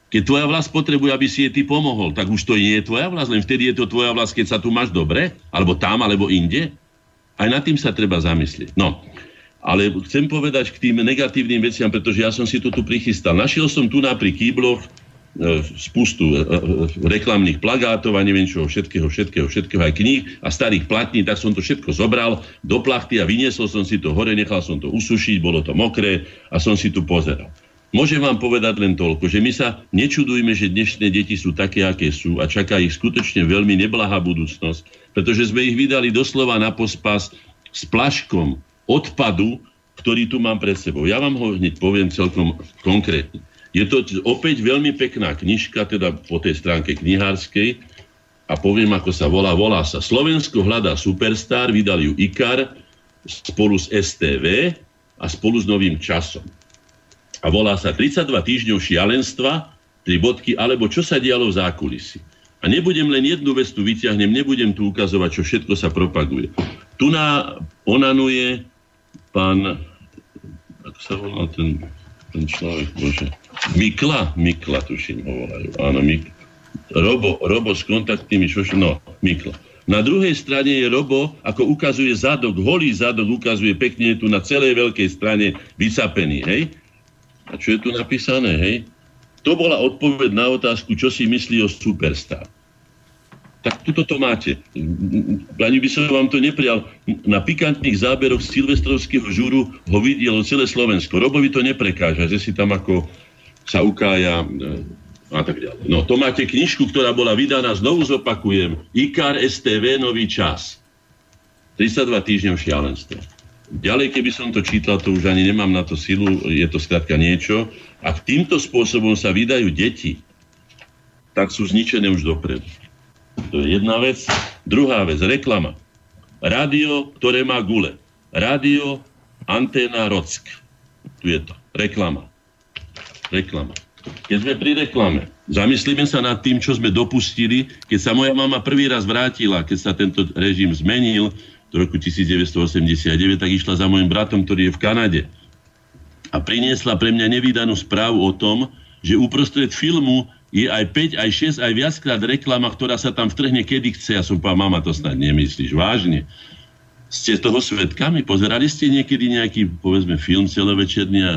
Keď tvoja vlast potrebuje, aby si jej ty pomohol, tak už to nie je tvoja vlast, len vtedy je to tvoja vlast, keď sa tu máš dobre, alebo tam, alebo inde. Aj nad tým sa treba zamyslieť. No, ale chcem povedať k tým negatívnym veciam, pretože ja som si to tu prichystal. Našiel som tu na pri kýbloch spustu e, e, reklamných plagátov a neviem čo, všetkého, všetkého, všetkého, aj kníh a starých platní, tak som to všetko zobral do plachty a vyniesol som si to hore, nechal som to usušiť, bolo to mokré a som si tu pozeral. Môžem vám povedať len toľko, že my sa nečudujme, že dnešné deti sú také, aké sú a čaká ich skutočne veľmi neblahá budúcnosť, pretože sme ich vydali doslova na pospas s plaškom odpadu, ktorý tu mám pred sebou. Ja vám ho hneď poviem celkom konkrétne. Je to opäť veľmi pekná knižka, teda po tej stránke knihárskej a poviem, ako sa volá. Volá sa Slovensko hľadá superstar, vydali ju IKAR spolu s STV a spolu s Novým časom. A volá sa 32 týždňov šialenstva, tri bodky, alebo čo sa dialo v zákulisi. A nebudem len jednu vec tu vyťahnem, nebudem tu ukazovať, čo všetko sa propaguje. Tu na onanuje pán, ako sa volá ten, ten človek, bože, Mikla, Mikla tuším ho volajú. Áno, Mikla. Robo, Robo s kontaktnými šoši, no, Mikla. Na druhej strane je Robo, ako ukazuje zadok, holý zadok ukazuje pekne tu na celej veľkej strane vysapený, hej? A čo je tu napísané, hej? To bola odpoveď na otázku, čo si myslí o Superstar. Tak tuto to máte. Ani by som vám to neprial. Na pikantných záberoch Silvestrovského žúru ho videlo celé Slovensko. Robovi to neprekáža, že si tam ako sa ukája e, a tak ďalej. No to máte knižku, ktorá bola vydaná, znovu zopakujem, IKAR STV Nový čas. 32 týždňov šialenstvo. Ďalej, keby som to čítal, to už ani nemám na to silu, je to skrátka niečo. Ak týmto spôsobom sa vydajú deti, tak sú zničené už dopredu. To je jedna vec. Druhá vec, reklama. Rádio, ktoré má gule. Rádio, anténa Rock. Tu je to. Reklama reklama. Keď sme pri reklame, zamyslíme sa nad tým, čo sme dopustili, keď sa moja mama prvý raz vrátila, keď sa tento režim zmenil do roku 1989, tak išla za môjim bratom, ktorý je v Kanade. A priniesla pre mňa nevydanú správu o tom, že uprostred filmu je aj 5, aj 6, aj viackrát reklama, ktorá sa tam vtrhne kedy chce. Ja som povedal, mama, to snad nemyslíš vážne. Ste toho svetkami? Pozerali ste niekedy nejaký, povedzme, film celovečerný a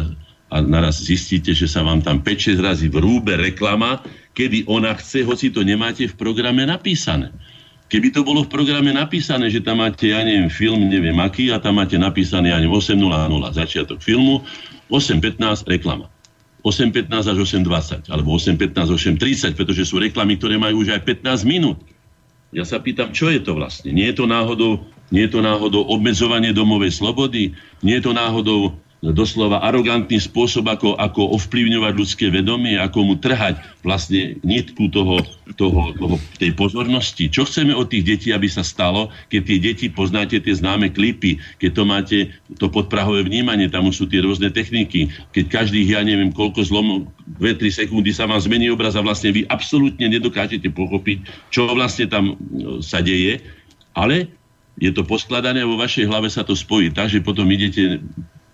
a naraz zistíte, že sa vám tam 5-6 razy vrúbe reklama, kedy ona chce, hoci to nemáte v programe napísané. Keby to bolo v programe napísané, že tam máte, ja neviem, film, neviem aký, a tam máte napísané, neviem, 8.00 začiatok filmu, 8.15 reklama. 8.15 až 8.20, alebo 8.15 8.30, pretože sú reklamy, ktoré majú už aj 15 minút. Ja sa pýtam, čo je to vlastne? Nie je to náhodou, nie je to náhodou obmedzovanie domovej slobody? Nie je to náhodou doslova arogantný spôsob, ako, ako ovplyvňovať ľudské vedomie, ako mu trhať vlastne nitku toho, toho, toho, tej pozornosti. Čo chceme od tých detí, aby sa stalo, keď tie deti poznáte tie známe klipy, keď to máte to podprahové vnímanie, tam sú tie rôzne techniky, keď každých, ja neviem, koľko zlom, 2-3 sekundy sa vám zmení obraz a vlastne vy absolútne nedokážete pochopiť, čo vlastne tam no, sa deje, ale je to poskladané a vo vašej hlave sa to spojí tak, že potom idete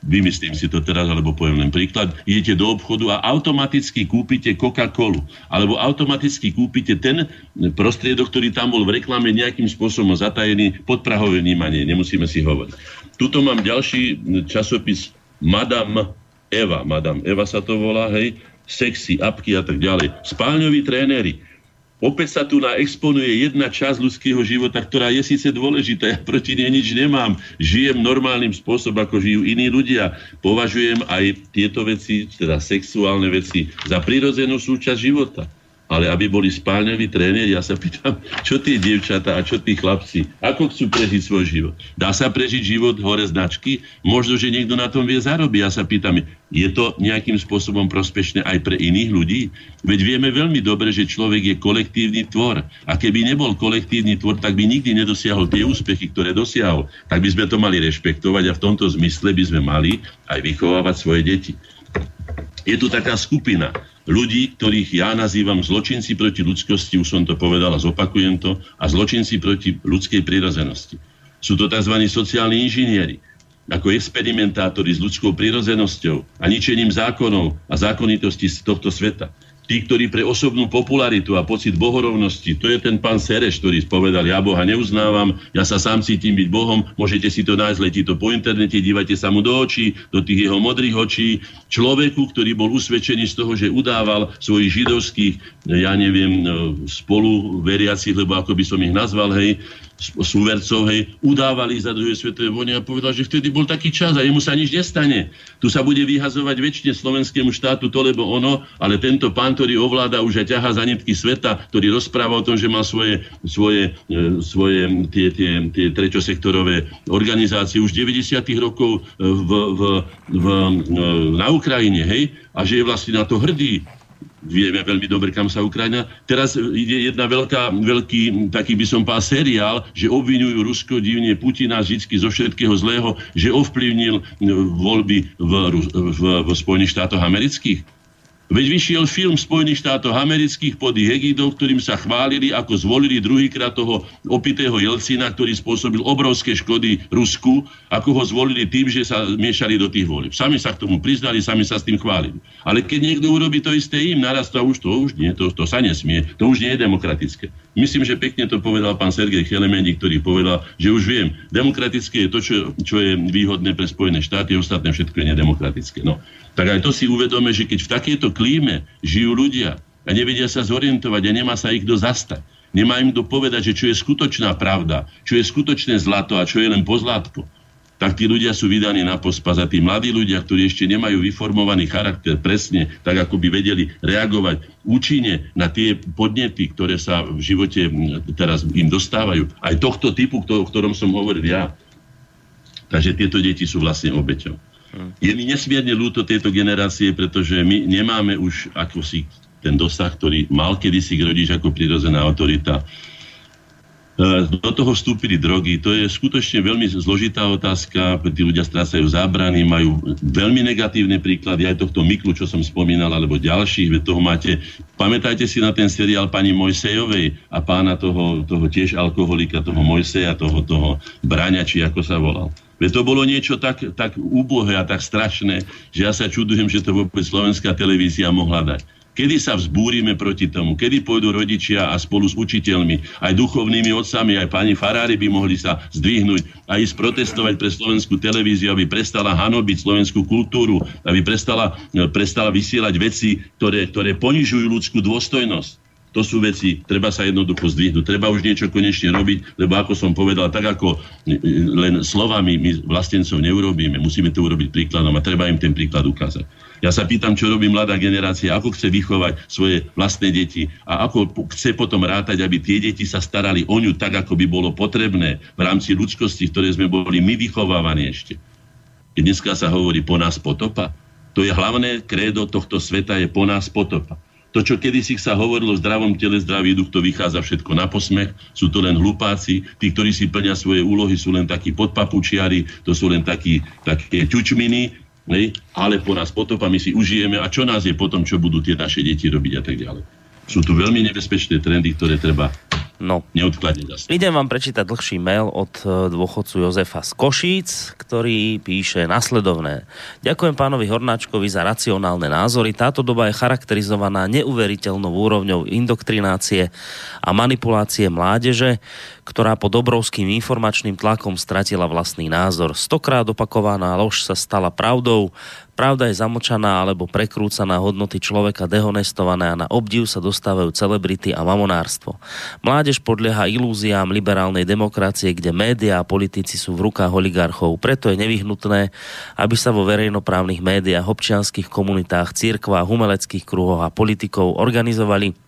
vymyslím si to teraz, alebo poviem len príklad, idete do obchodu a automaticky kúpite Coca-Colu, alebo automaticky kúpite ten prostriedok, ktorý tam bol v reklame nejakým spôsobom zatajený, podprahové vnímanie, nemusíme si hovoriť. Tuto mám ďalší časopis Madame Eva, Madame Eva sa to volá, hej, sexy, apky a tak ďalej. Spálňoví tréneri Opäť sa tu exponuje jedna časť ľudského života, ktorá je síce dôležitá, ja proti nej nič nemám. Žijem normálnym spôsobom, ako žijú iní ľudia. Považujem aj tieto veci, teda sexuálne veci, za prirodzenú súčasť života ale aby boli spálňoví tréneri, ja sa pýtam, čo tí dievčatá a čo tí chlapci, ako chcú prežiť svoj život. Dá sa prežiť život hore značky? Možno, že niekto na tom vie zarobiť. Ja sa pýtam, je to nejakým spôsobom prospešné aj pre iných ľudí? Veď vieme veľmi dobre, že človek je kolektívny tvor. A keby nebol kolektívny tvor, tak by nikdy nedosiahol tie úspechy, ktoré dosiahol. Tak by sme to mali rešpektovať a v tomto zmysle by sme mali aj vychovávať svoje deti. Je tu taká skupina, ľudí, ktorých ja nazývam zločinci proti ľudskosti, už som to povedal a zopakujem to, a zločinci proti ľudskej prírozenosti. Sú to tzv. sociálni inžinieri, ako experimentátori s ľudskou prírozenosťou a ničením zákonov a zákonitosti z tohto sveta tí, ktorí pre osobnú popularitu a pocit bohorovnosti, to je ten pán Sereš, ktorý povedal, ja Boha neuznávam, ja sa sám cítim byť Bohom, môžete si to nájsť, letí to po internete, dívajte sa mu do očí, do tých jeho modrých očí. Človeku, ktorý bol usvedčený z toho, že udával svojich židovských, ja neviem, spolu veriacich, lebo ako by som ich nazval, hej, súvercov, hej, udávali za druhé svetové vojny a povedal, že vtedy bol taký čas a jemu sa nič nestane. Tu sa bude vyhazovať väčšine slovenskému štátu to, lebo ono, ale tento pán, ktorý ovláda už aj ťaha za nitky sveta, ktorý rozpráva o tom, že má svoje, svoje, e, svoje tie, tie, tie treťosektorové organizácie už 90. rokov v, v, v, v, na Ukrajine, hej, a že je vlastne na to hrdý vieme veľmi dobre, kam sa Ukrajina. Teraz ide jedna veľká, veľký, taký by som pás seriál, že obvinujú Rusko divne Putina vždy zo všetkého zlého, že ovplyvnil voľby v, v, v Spojených štátoch amerických. Veď vyšiel film Spojených štátov amerických pod ich egidou, ktorým sa chválili, ako zvolili druhýkrát toho opitého Jelcina, ktorý spôsobil obrovské škody Rusku, ako ho zvolili tým, že sa miešali do tých volieb. Sami sa k tomu priznali, sami sa s tým chválili. Ale keď niekto urobí to isté im, naraz to už to už nie, to, to sa nesmie, to už nie je demokratické. Myslím, že pekne to povedal pán Sergej Chelemendi, ktorý povedal, že už viem, demokratické je to, čo, čo je výhodné pre Spojené štáty, ostatné všetko je nedemokratické. No tak aj to si uvedome, že keď v takejto klíme žijú ľudia a nevedia sa zorientovať a nemá sa ich kto zastať, nemá im kto povedať, že čo je skutočná pravda, čo je skutočné zlato a čo je len pozlátko, tak tí ľudia sú vydaní na pospas a tí mladí ľudia, ktorí ešte nemajú vyformovaný charakter presne, tak ako by vedeli reagovať účinne na tie podnety, ktoré sa v živote teraz im dostávajú. Aj tohto typu, o ktorom som hovoril ja. Takže tieto deti sú vlastne obeťou. Je mi nesmierne ľúto tejto generácie, pretože my nemáme už ako si ten dosah, ktorý mal kedysi rodič ako prirodzená autorita. E, do toho vstúpili drogy. To je skutočne veľmi zložitá otázka. Tí ľudia strácajú zábrany, majú veľmi negatívne príklady aj tohto Miklu, čo som spomínal, alebo ďalších. Veď toho máte. Pamätajte si na ten seriál pani Mojsejovej a pána toho, toho tiež alkoholika, toho Mojseja, toho, toho Braňa, či ako sa volal. Veď to bolo niečo tak, tak úbohé a tak strašné, že ja sa čudujem, že to vôbec slovenská televízia mohla dať. Kedy sa vzbúrime proti tomu? Kedy pôjdu rodičia a spolu s učiteľmi, aj duchovnými otcami, aj pani farári by mohli sa zdvihnúť a ísť protestovať pre slovenskú televíziu, aby prestala hanobiť slovenskú kultúru, aby prestala, prestala vysielať veci, ktoré, ktoré ponižujú ľudskú dôstojnosť. To sú veci, treba sa jednoducho zdvihnúť, treba už niečo konečne robiť, lebo ako som povedal, tak ako len slovami my vlastencov neurobíme, musíme to urobiť príkladom a treba im ten príklad ukázať. Ja sa pýtam, čo robí mladá generácia, ako chce vychovať svoje vlastné deti a ako chce potom rátať, aby tie deti sa starali o ňu tak, ako by bolo potrebné v rámci ľudskosti, ktoré sme boli my vychovávaní ešte. Keď dneska sa hovorí po nás potopa, to je hlavné krédo tohto sveta, je po nás potopa. To, čo kedysi sa hovorilo o zdravom tele, zdravý duch, to vychádza všetko na posmech. Sú to len hlupáci. Tí, ktorí si plnia svoje úlohy, sú len takí podpapučiari, to sú len takí, také ťučminy, ale po nás potopa my si užijeme a čo nás je potom, čo budú tie naše deti robiť a tak ďalej. Sú tu veľmi nebezpečné trendy, ktoré treba No. Neodkladne zase. Idem vám prečítať dlhší mail od e, dôchodcu Jozefa z Košíc, ktorý píše nasledovné. Ďakujem pánovi Hornáčkovi za racionálne názory. Táto doba je charakterizovaná neuveriteľnou úrovňou indoktrinácie a manipulácie mládeže, ktorá pod obrovským informačným tlakom stratila vlastný názor. Stokrát opakovaná lož sa stala pravdou, Pravda je zamočaná alebo prekrúcaná hodnoty človeka dehonestované a na obdiv sa dostávajú celebrity a mamonárstvo. Mládež podlieha ilúziám liberálnej demokracie, kde médiá a politici sú v rukách oligarchov. Preto je nevyhnutné, aby sa vo verejnoprávnych médiách, občianských komunitách, cirkvách, umeleckých kruhoch a politikov organizovali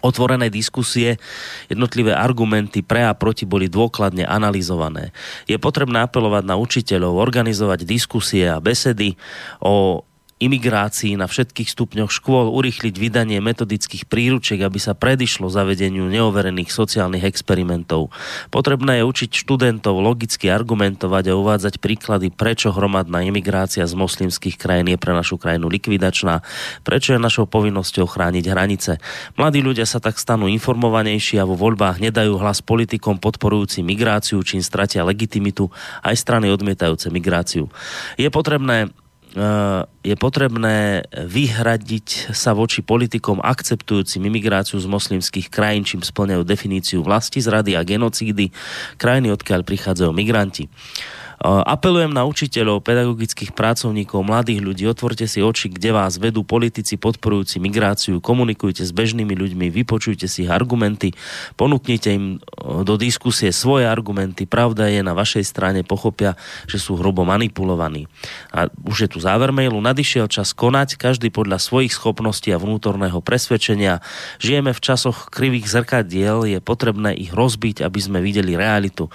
otvorené diskusie, jednotlivé argumenty pre a proti boli dôkladne analyzované. Je potrebné apelovať na učiteľov, organizovať diskusie a besedy o imigrácii na všetkých stupňoch škôl, urýchliť vydanie metodických príručiek, aby sa predišlo zavedeniu neoverených sociálnych experimentov. Potrebné je učiť študentov logicky argumentovať a uvádzať príklady, prečo hromadná imigrácia z moslimských krajín je pre našu krajinu likvidačná, prečo je našou povinnosťou chrániť hranice. Mladí ľudia sa tak stanú informovanejší a vo voľbách nedajú hlas politikom podporujúci migráciu, čím stratia legitimitu aj strany odmietajúce migráciu. Je potrebné je potrebné vyhradiť sa voči politikom akceptujúcim imigráciu z moslimských krajín, čím splňajú definíciu vlasti zrady a genocídy krajiny, odkiaľ prichádzajú migranti. Apelujem na učiteľov, pedagogických pracovníkov, mladých ľudí, otvorte si oči, kde vás vedú politici podporujúci migráciu, komunikujte s bežnými ľuďmi, vypočujte si ich argumenty, ponúknite im do diskusie svoje argumenty, pravda je na vašej strane, pochopia, že sú hrubo manipulovaní. A už je tu záver mailu, nadišiel čas konať, každý podľa svojich schopností a vnútorného presvedčenia. Žijeme v časoch krivých zrkadiel, je potrebné ich rozbiť, aby sme videli realitu.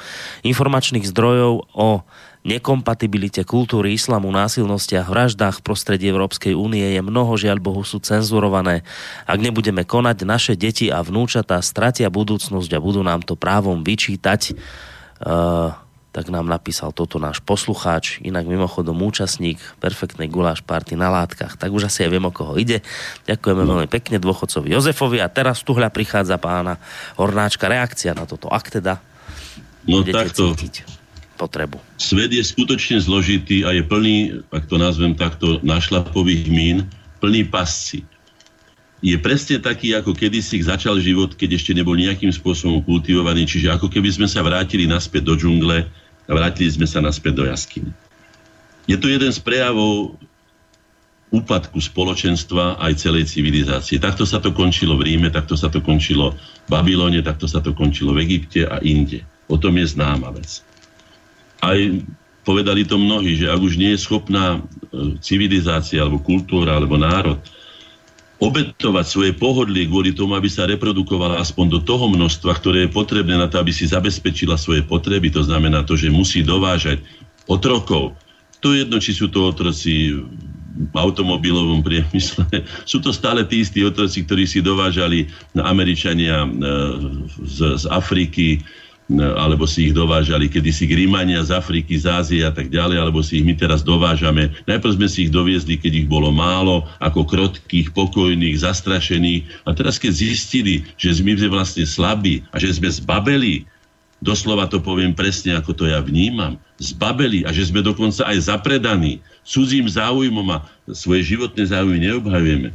Informačných zdrojov o nekompatibilite kultúry islamu, násilnostiach, vraždách v prostredí Európskej únie je mnoho, žiaľ Bohu, sú cenzurované. Ak nebudeme konať, naše deti a vnúčatá stratia budúcnosť a budú nám to právom vyčítať. Uh, tak nám napísal toto náš poslucháč, inak mimochodom účastník perfektnej guláš party na látkach. Tak už asi aj viem, o koho ide. Ďakujeme no. veľmi pekne dôchodcovi Jozefovi a teraz tuhľa prichádza pána Hornáčka reakcia na toto. Ak teda no takto, cítiť potrebu. Svet je skutočne zložitý a je plný, ak to nazvem takto, našlapových mín, plný pasci. Je presne taký, ako kedysi začal život, keď ešte nebol nejakým spôsobom kultivovaný, čiže ako keby sme sa vrátili naspäť do džungle a vrátili sme sa naspäť do jaskyne. Je to jeden z prejavov úpadku spoločenstva aj celej civilizácie. Takto sa to končilo v Ríme, takto sa to končilo v Babylone, takto sa to končilo v Egypte a inde. O tom je známa vec aj povedali to mnohí, že ak už nie je schopná e, civilizácia alebo kultúra alebo národ obetovať svoje pohodlie kvôli tomu, aby sa reprodukovala aspoň do toho množstva, ktoré je potrebné na to, aby si zabezpečila svoje potreby. To znamená to, že musí dovážať otrokov. To je jedno, či sú to otroci v automobilovom priemysle. Sú to stále tí istí otroci, ktorí si dovážali na Američania e, z, z Afriky, alebo si ich dovážali kedysi Grímania z Afriky, z Ázie a tak ďalej, alebo si ich my teraz dovážame. Najprv sme si ich doviezli, keď ich bolo málo, ako krotkých, pokojných, zastrašených. A teraz, keď zistili, že sme vlastne slabí a že sme zbabeli, doslova to poviem presne, ako to ja vnímam, zbabeli a že sme dokonca aj zapredaní cudzím záujmom a svoje životné záujmy neobhajujeme.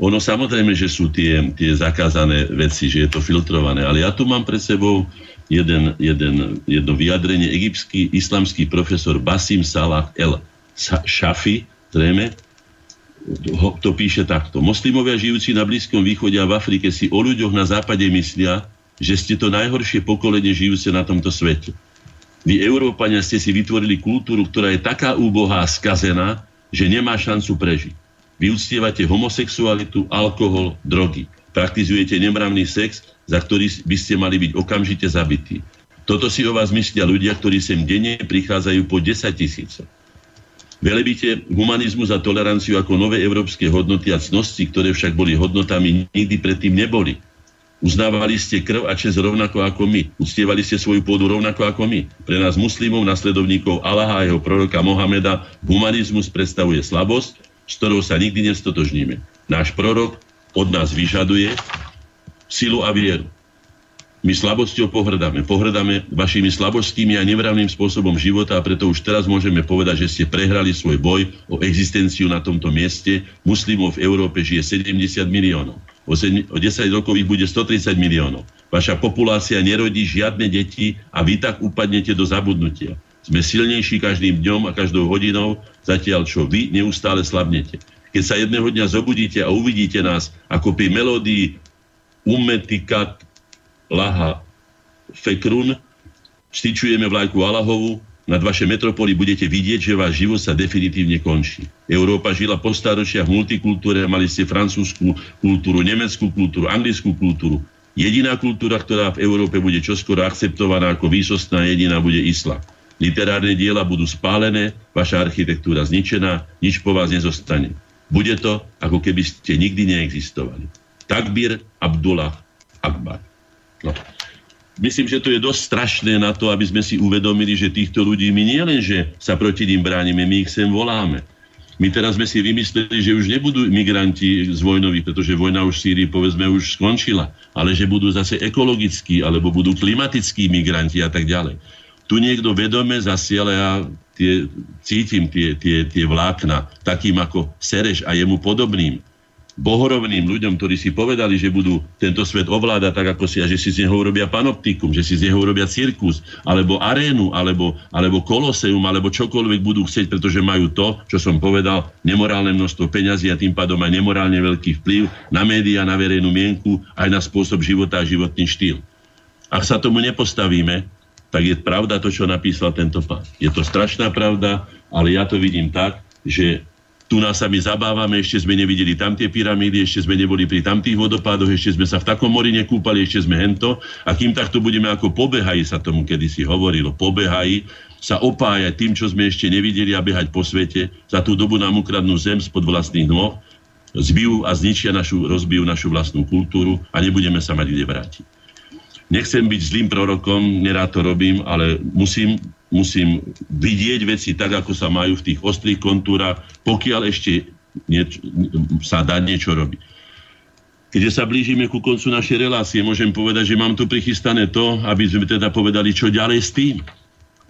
Ono samozrejme, že sú tie, tie zakázané veci, že je to filtrované, ale ja tu mám pred sebou jeden, jeden, jedno vyjadrenie. Egyptský islamský profesor Basim Salah el Shafi, zrejme, to píše takto. Moslimovia žijúci na Blízkom východe a v Afrike si o ľuďoch na západe myslia, že ste to najhoršie pokolenie žijúce na tomto svete. Vy, Európania, ste si vytvorili kultúru, ktorá je taká úbohá a skazená, že nemá šancu prežiť. Vy uctievate homosexualitu, alkohol, drogy. Praktizujete nemravný sex za ktorý by ste mali byť okamžite zabití. Toto si o vás myslia ľudia, ktorí sem denne prichádzajú po 10 tisíc. Velebíte humanizmus a toleranciu ako nové európske hodnoty a cnosti, ktoré však boli hodnotami nikdy predtým neboli. Uznávali ste krv a čest rovnako ako my. Uctievali ste svoju pôdu rovnako ako my. Pre nás muslimov, nasledovníkov Allaha a jeho proroka Mohameda humanizmus predstavuje slabosť, s ktorou sa nikdy nestotožníme. Náš prorok od nás vyžaduje, silu a vieru. My slabosťou pohrdáme. Pohrdáme vašimi slabostými a nevravným spôsobom života a preto už teraz môžeme povedať, že ste prehrali svoj boj o existenciu na tomto mieste. Muslimov v Európe žije 70 miliónov. O 10 rokov ich bude 130 miliónov. Vaša populácia nerodí žiadne deti a vy tak upadnete do zabudnutia. Sme silnejší každým dňom a každou hodinou, zatiaľ čo vy neustále slabnete. Keď sa jedného dňa zobudíte a uvidíte nás ako pri melódii Umetikat Laha Fekrun, styčujeme vlajku Alahovu, nad vaše metropoly budete vidieť, že váš život sa definitívne končí. Európa žila po staročiach v multikultúre, mali ste francúzskú kultúru, nemeckú kultúru, anglickú kultúru. Jediná kultúra, ktorá v Európe bude čoskoro akceptovaná ako výsostná jediná, bude islam. Literárne diela budú spálené, vaša architektúra zničená, nič po vás nezostane. Bude to, ako keby ste nikdy neexistovali. Takbir Abdullah Akbar. No. Myslím, že to je dosť strašné na to, aby sme si uvedomili, že týchto ľudí my nie sa proti ním bránime, my ich sem voláme. My teraz sme si vymysleli, že už nebudú migranti z vojnoví, pretože vojna už v Sýrii, povedzme, už skončila, ale že budú zase ekologickí, alebo budú klimatickí migranti a tak ďalej. Tu niekto vedome zasiela, ja tie, cítim tie, tie, tie vlákna takým ako Sereš a jemu podobným bohorovným ľuďom, ktorí si povedali, že budú tento svet ovládať tak, ako si, a že si z neho urobia panoptikum, že si z neho urobia cirkus, alebo arénu, alebo, alebo koloseum, alebo čokoľvek budú chcieť, pretože majú to, čo som povedal, nemorálne množstvo peňazí a tým pádom aj nemorálne veľký vplyv na médiá, na verejnú mienku, aj na spôsob života a životný štýl. Ak sa tomu nepostavíme, tak je pravda to, čo napísal tento pán. Je to strašná pravda, ale ja to vidím tak, že tu nás sa my zabávame, ešte sme nevideli tam tie pyramídy, ešte sme neboli pri tamtých vodopádoch, ešte sme sa v takom mori nekúpali, ešte sme hento. A kým takto budeme ako pobehají, sa tomu kedysi hovorilo, pobehají, sa opájať tým, čo sme ešte nevideli a behať po svete, za tú dobu nám ukradnú zem spod vlastných nôh, zbijú a zničia našu, rozbijú našu vlastnú kultúru a nebudeme sa mať kde vrátiť. Nechcem byť zlým prorokom, nerád to robím, ale musím musím vidieť veci tak, ako sa majú v tých ostrých kontúrach, pokiaľ ešte nieč- sa dá niečo robiť. Keďže sa blížime ku koncu našej relácie, môžem povedať, že mám tu prichystané to, aby sme teda povedali, čo ďalej s tým.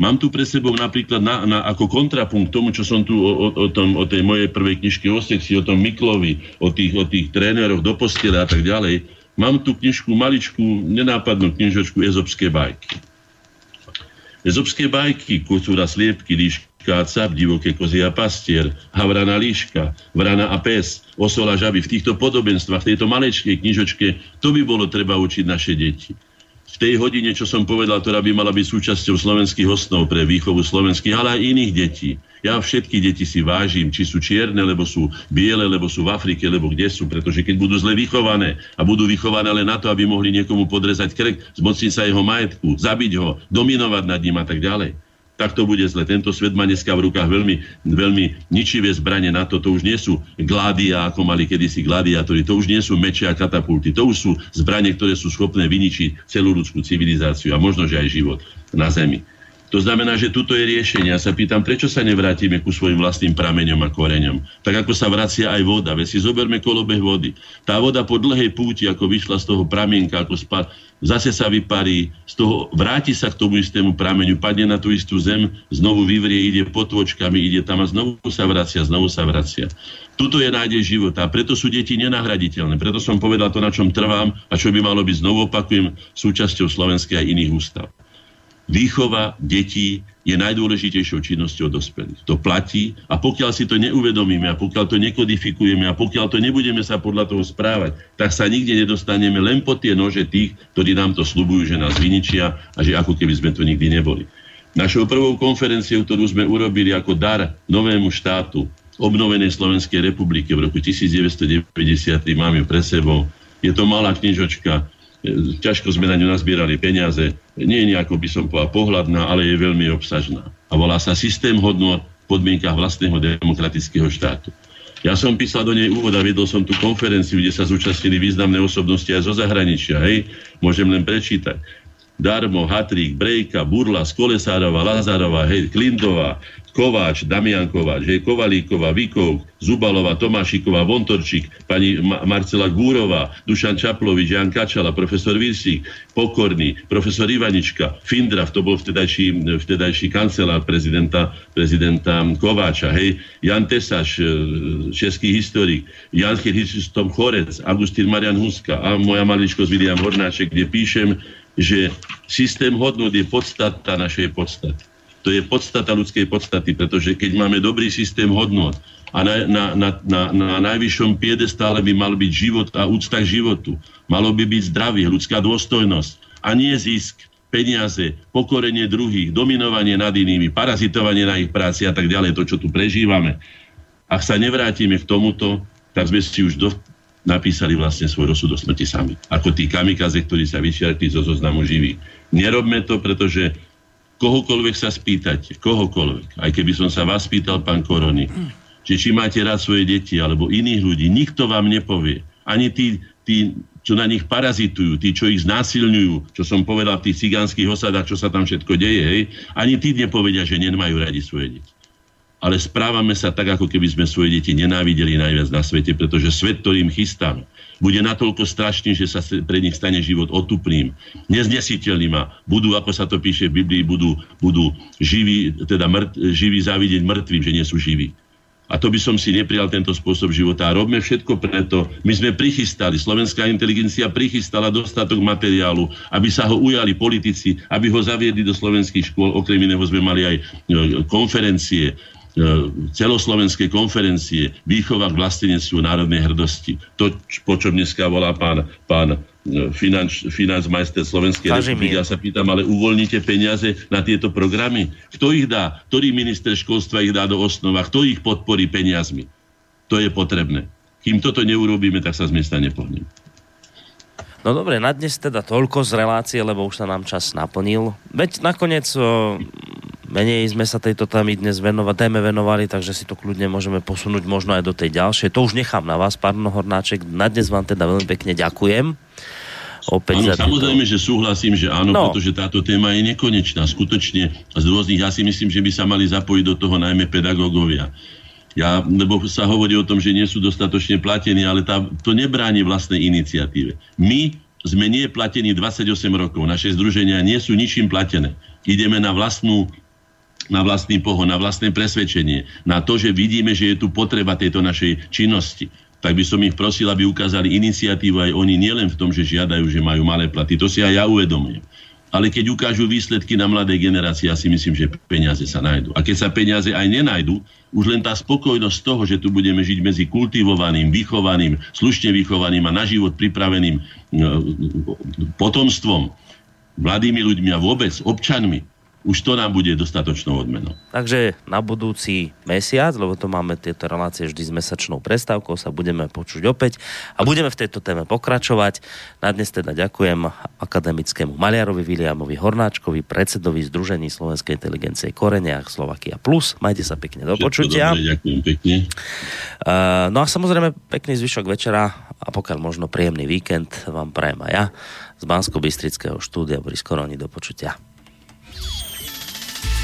Mám tu pre sebou napríklad na, na, ako kontrapunkt tomu, čo som tu o, o, tom, o tej mojej prvej knižke o sexi, o tom Miklovi, o tých, o tých tréneroch do postele a tak ďalej. Mám tu knižku, maličku, nenápadnú knižočku Ezopské bajky. Ezopské bajky, kocúra sliepky, líška a cap, divoké kozy a pastier, havrana líška, vrana a pes, osola žaby. V týchto podobenstvách, v tejto malečkej knižočke, to by bolo treba učiť naše deti v tej hodine, čo som povedal, ktorá by mala byť súčasťou slovenských osnov pre výchovu slovenských, ale aj iných detí. Ja všetky deti si vážim, či sú čierne, lebo sú biele, lebo sú v Afrike, lebo kde sú, pretože keď budú zle vychované a budú vychované len na to, aby mohli niekomu podrezať krk, zmocniť sa jeho majetku, zabiť ho, dominovať nad ním a tak ďalej, tak to bude zle. Tento svet má dneska v rukách veľmi, veľmi ničivé zbranie na to. To už nie sú gládia, ako mali kedysi gladiátori. To už nie sú meče a katapulty. To už sú zbranie, ktoré sú schopné vyničiť celú ľudskú civilizáciu a možno, že aj život na Zemi. To znamená, že tuto je riešenie. Ja sa pýtam, prečo sa nevrátime ku svojim vlastným prameňom a koreňom. Tak ako sa vracia aj voda. Veď si zoberme kolobeh vody. Tá voda po dlhej púti, ako vyšla z toho pramienka, ako spad, zase sa vyparí, z toho vráti sa k tomu istému prameňu, padne na tú istú zem, znovu vyvrie, ide potvočkami, ide tam a znovu sa vracia, znovu sa vracia. Tuto je nádej života preto sú deti nenahraditeľné. Preto som povedal to, na čom trvám a čo by malo byť, znovu opakujem, súčasťou slovenskej a iných ústav. Výchova detí je najdôležitejšou činnosťou dospelých. To platí a pokiaľ si to neuvedomíme a pokiaľ to nekodifikujeme a pokiaľ to nebudeme sa podľa toho správať, tak sa nikde nedostaneme len po tie nože tých, ktorí nám to slubujú, že nás vyničia a že ako keby sme to nikdy neboli. Našou prvou konferenciou, ktorú sme urobili ako dar novému štátu, obnovenej Slovenskej republiky v roku 1993, mám ju pre sebou. Je to malá knižočka, ťažko sme na ňu nazbierali peniaze, nie je nejako by som povedal pohľadná, ale je veľmi obsažná. A volá sa Systém hodnot v podmienkach vlastného demokratického štátu. Ja som písal do nej úvod a viedol som tú konferenciu, kde sa zúčastnili významné osobnosti aj zo zahraničia. Hej? Môžem len prečítať. Darmo, Hatrík, Brejka, Burla, Skolesárova, Lazarova, hej, Klindová, Kováč, Damian Kováč, hej, Kovalíková, Vikov, Zubalova, Tomášiková, Vontorčík, pani Ma- Marcela Gúrová, Dušan Čaplovič, Jan Kačala, profesor Virsík, Pokorný, profesor Ivanička, Findrav, to bol vtedajší, vtedajší kancelár prezidenta, prezidenta Kováča, hej, Jan Tesaš, e, český historik, Jan Tom Chorec, Agustín Marian Huska a moja maličkosť William Hornáček, kde píšem, že systém hodnot je podstata našej podstaty. To je podstata ľudskej podstaty, pretože keď máme dobrý systém hodnot a na, na, na, na, na najvyššom piedestále by mal byť život a úcta k životu, malo by byť zdravie, ľudská dôstojnosť a nie zisk, peniaze, pokorenie druhých, dominovanie nad inými, parazitovanie na ich práci a tak ďalej, to, čo tu prežívame. Ak sa nevrátime k tomuto, tak sme si už do, napísali vlastne svoj rozsud do smrti sami. Ako tí kamikaze, ktorí sa vyčiarkli zo zoznamu živých. Nerobme to, pretože kohokoľvek sa spýtate, kohokoľvek, aj keby som sa vás pýtal, pán Korony, že či máte rád svoje deti alebo iných ľudí, nikto vám nepovie. Ani tí, tí, čo na nich parazitujú, tí, čo ich znásilňujú, čo som povedal v tých cigánskych osadách, čo sa tam všetko deje, hej, ani tí nepovedia, že nemajú radi svoje deti ale správame sa tak, ako keby sme svoje deti nenávideli najviac na svete, pretože svet, ktorým chystáme, bude natoľko strašný, že sa pre nich stane život otupným, neznesiteľným a budú, ako sa to píše v Biblii, budú, budú živí, teda mŕt, živí závidieť mŕtvým, že nie sú živí. A to by som si neprijal tento spôsob života. A robme všetko preto. My sme prichystali, slovenská inteligencia prichystala dostatok materiálu, aby sa ho ujali politici, aby ho zaviedli do slovenských škôl. Okrem iného sme mali aj e, konferencie, celoslovenskej konferencie výchova k vlastenectvu národnej hrdosti. To, po čom dneska volá pán, pán e, finanč, majster Slovenskej republiky. Ja sa pýtam, ale uvoľnite peniaze na tieto programy? Kto ich dá? Ktorý minister školstva ich dá do osnova? Kto ich podporí peniazmi? To je potrebné. Kým toto neurobíme, tak sa z miesta nepohneme. No dobre, na dnes teda toľko z relácie, lebo už sa nám čas naplnil. Veď nakoniec o, menej sme sa tejto témy dnes venovať, téme venovali, takže si to kľudne môžeme posunúť možno aj do tej ďalšej. To už nechám na vás, pán Hornáček. Na dnes vám teda veľmi pekne ďakujem. Opäť áno, samozrejme, že súhlasím, že áno, no. pretože táto téma je nekonečná. Skutočne z rôznych, ja si myslím, že by sa mali zapojiť do toho najmä pedagógovia. Ja, lebo sa hovorí o tom, že nie sú dostatočne platení, ale tá, to nebráni vlastnej iniciatíve. My sme nie platení 28 rokov. Naše združenia nie sú ničím platené. Ideme na vlastnú na vlastný pohon, na vlastné presvedčenie, na to, že vidíme, že je tu potreba tejto našej činnosti tak by som ich prosil, aby ukázali iniciatívu aj oni nielen v tom, že žiadajú, že majú malé platy. To si aj ja uvedomujem. Ale keď ukážu výsledky na mladej generácii, ja si myslím, že peniaze sa nájdú. A keď sa peniaze aj nenájdú, už len tá spokojnosť toho, že tu budeme žiť medzi kultivovaným, vychovaným, slušne vychovaným a na život pripraveným e, potomstvom, mladými ľuďmi a vôbec občanmi, už to nám bude dostatočnou odmenou. Takže na budúci mesiac, lebo to máme tieto relácie vždy s mesačnou prestávkou, sa budeme počuť opäť a budeme v tejto téme pokračovať. Na dnes teda ďakujem akademickému maliarovi Viliamovi Hornáčkovi, predsedovi Združení Slovenskej inteligencie Koreniach Slovakia Plus. Majte sa pekne do počutia. Dobre, ďakujem pekne. Uh, no a samozrejme pekný zvyšok večera a pokiaľ možno príjemný víkend vám prajem aj ja z Bansko-Bystrického štúdia Boris Koroni do počutia.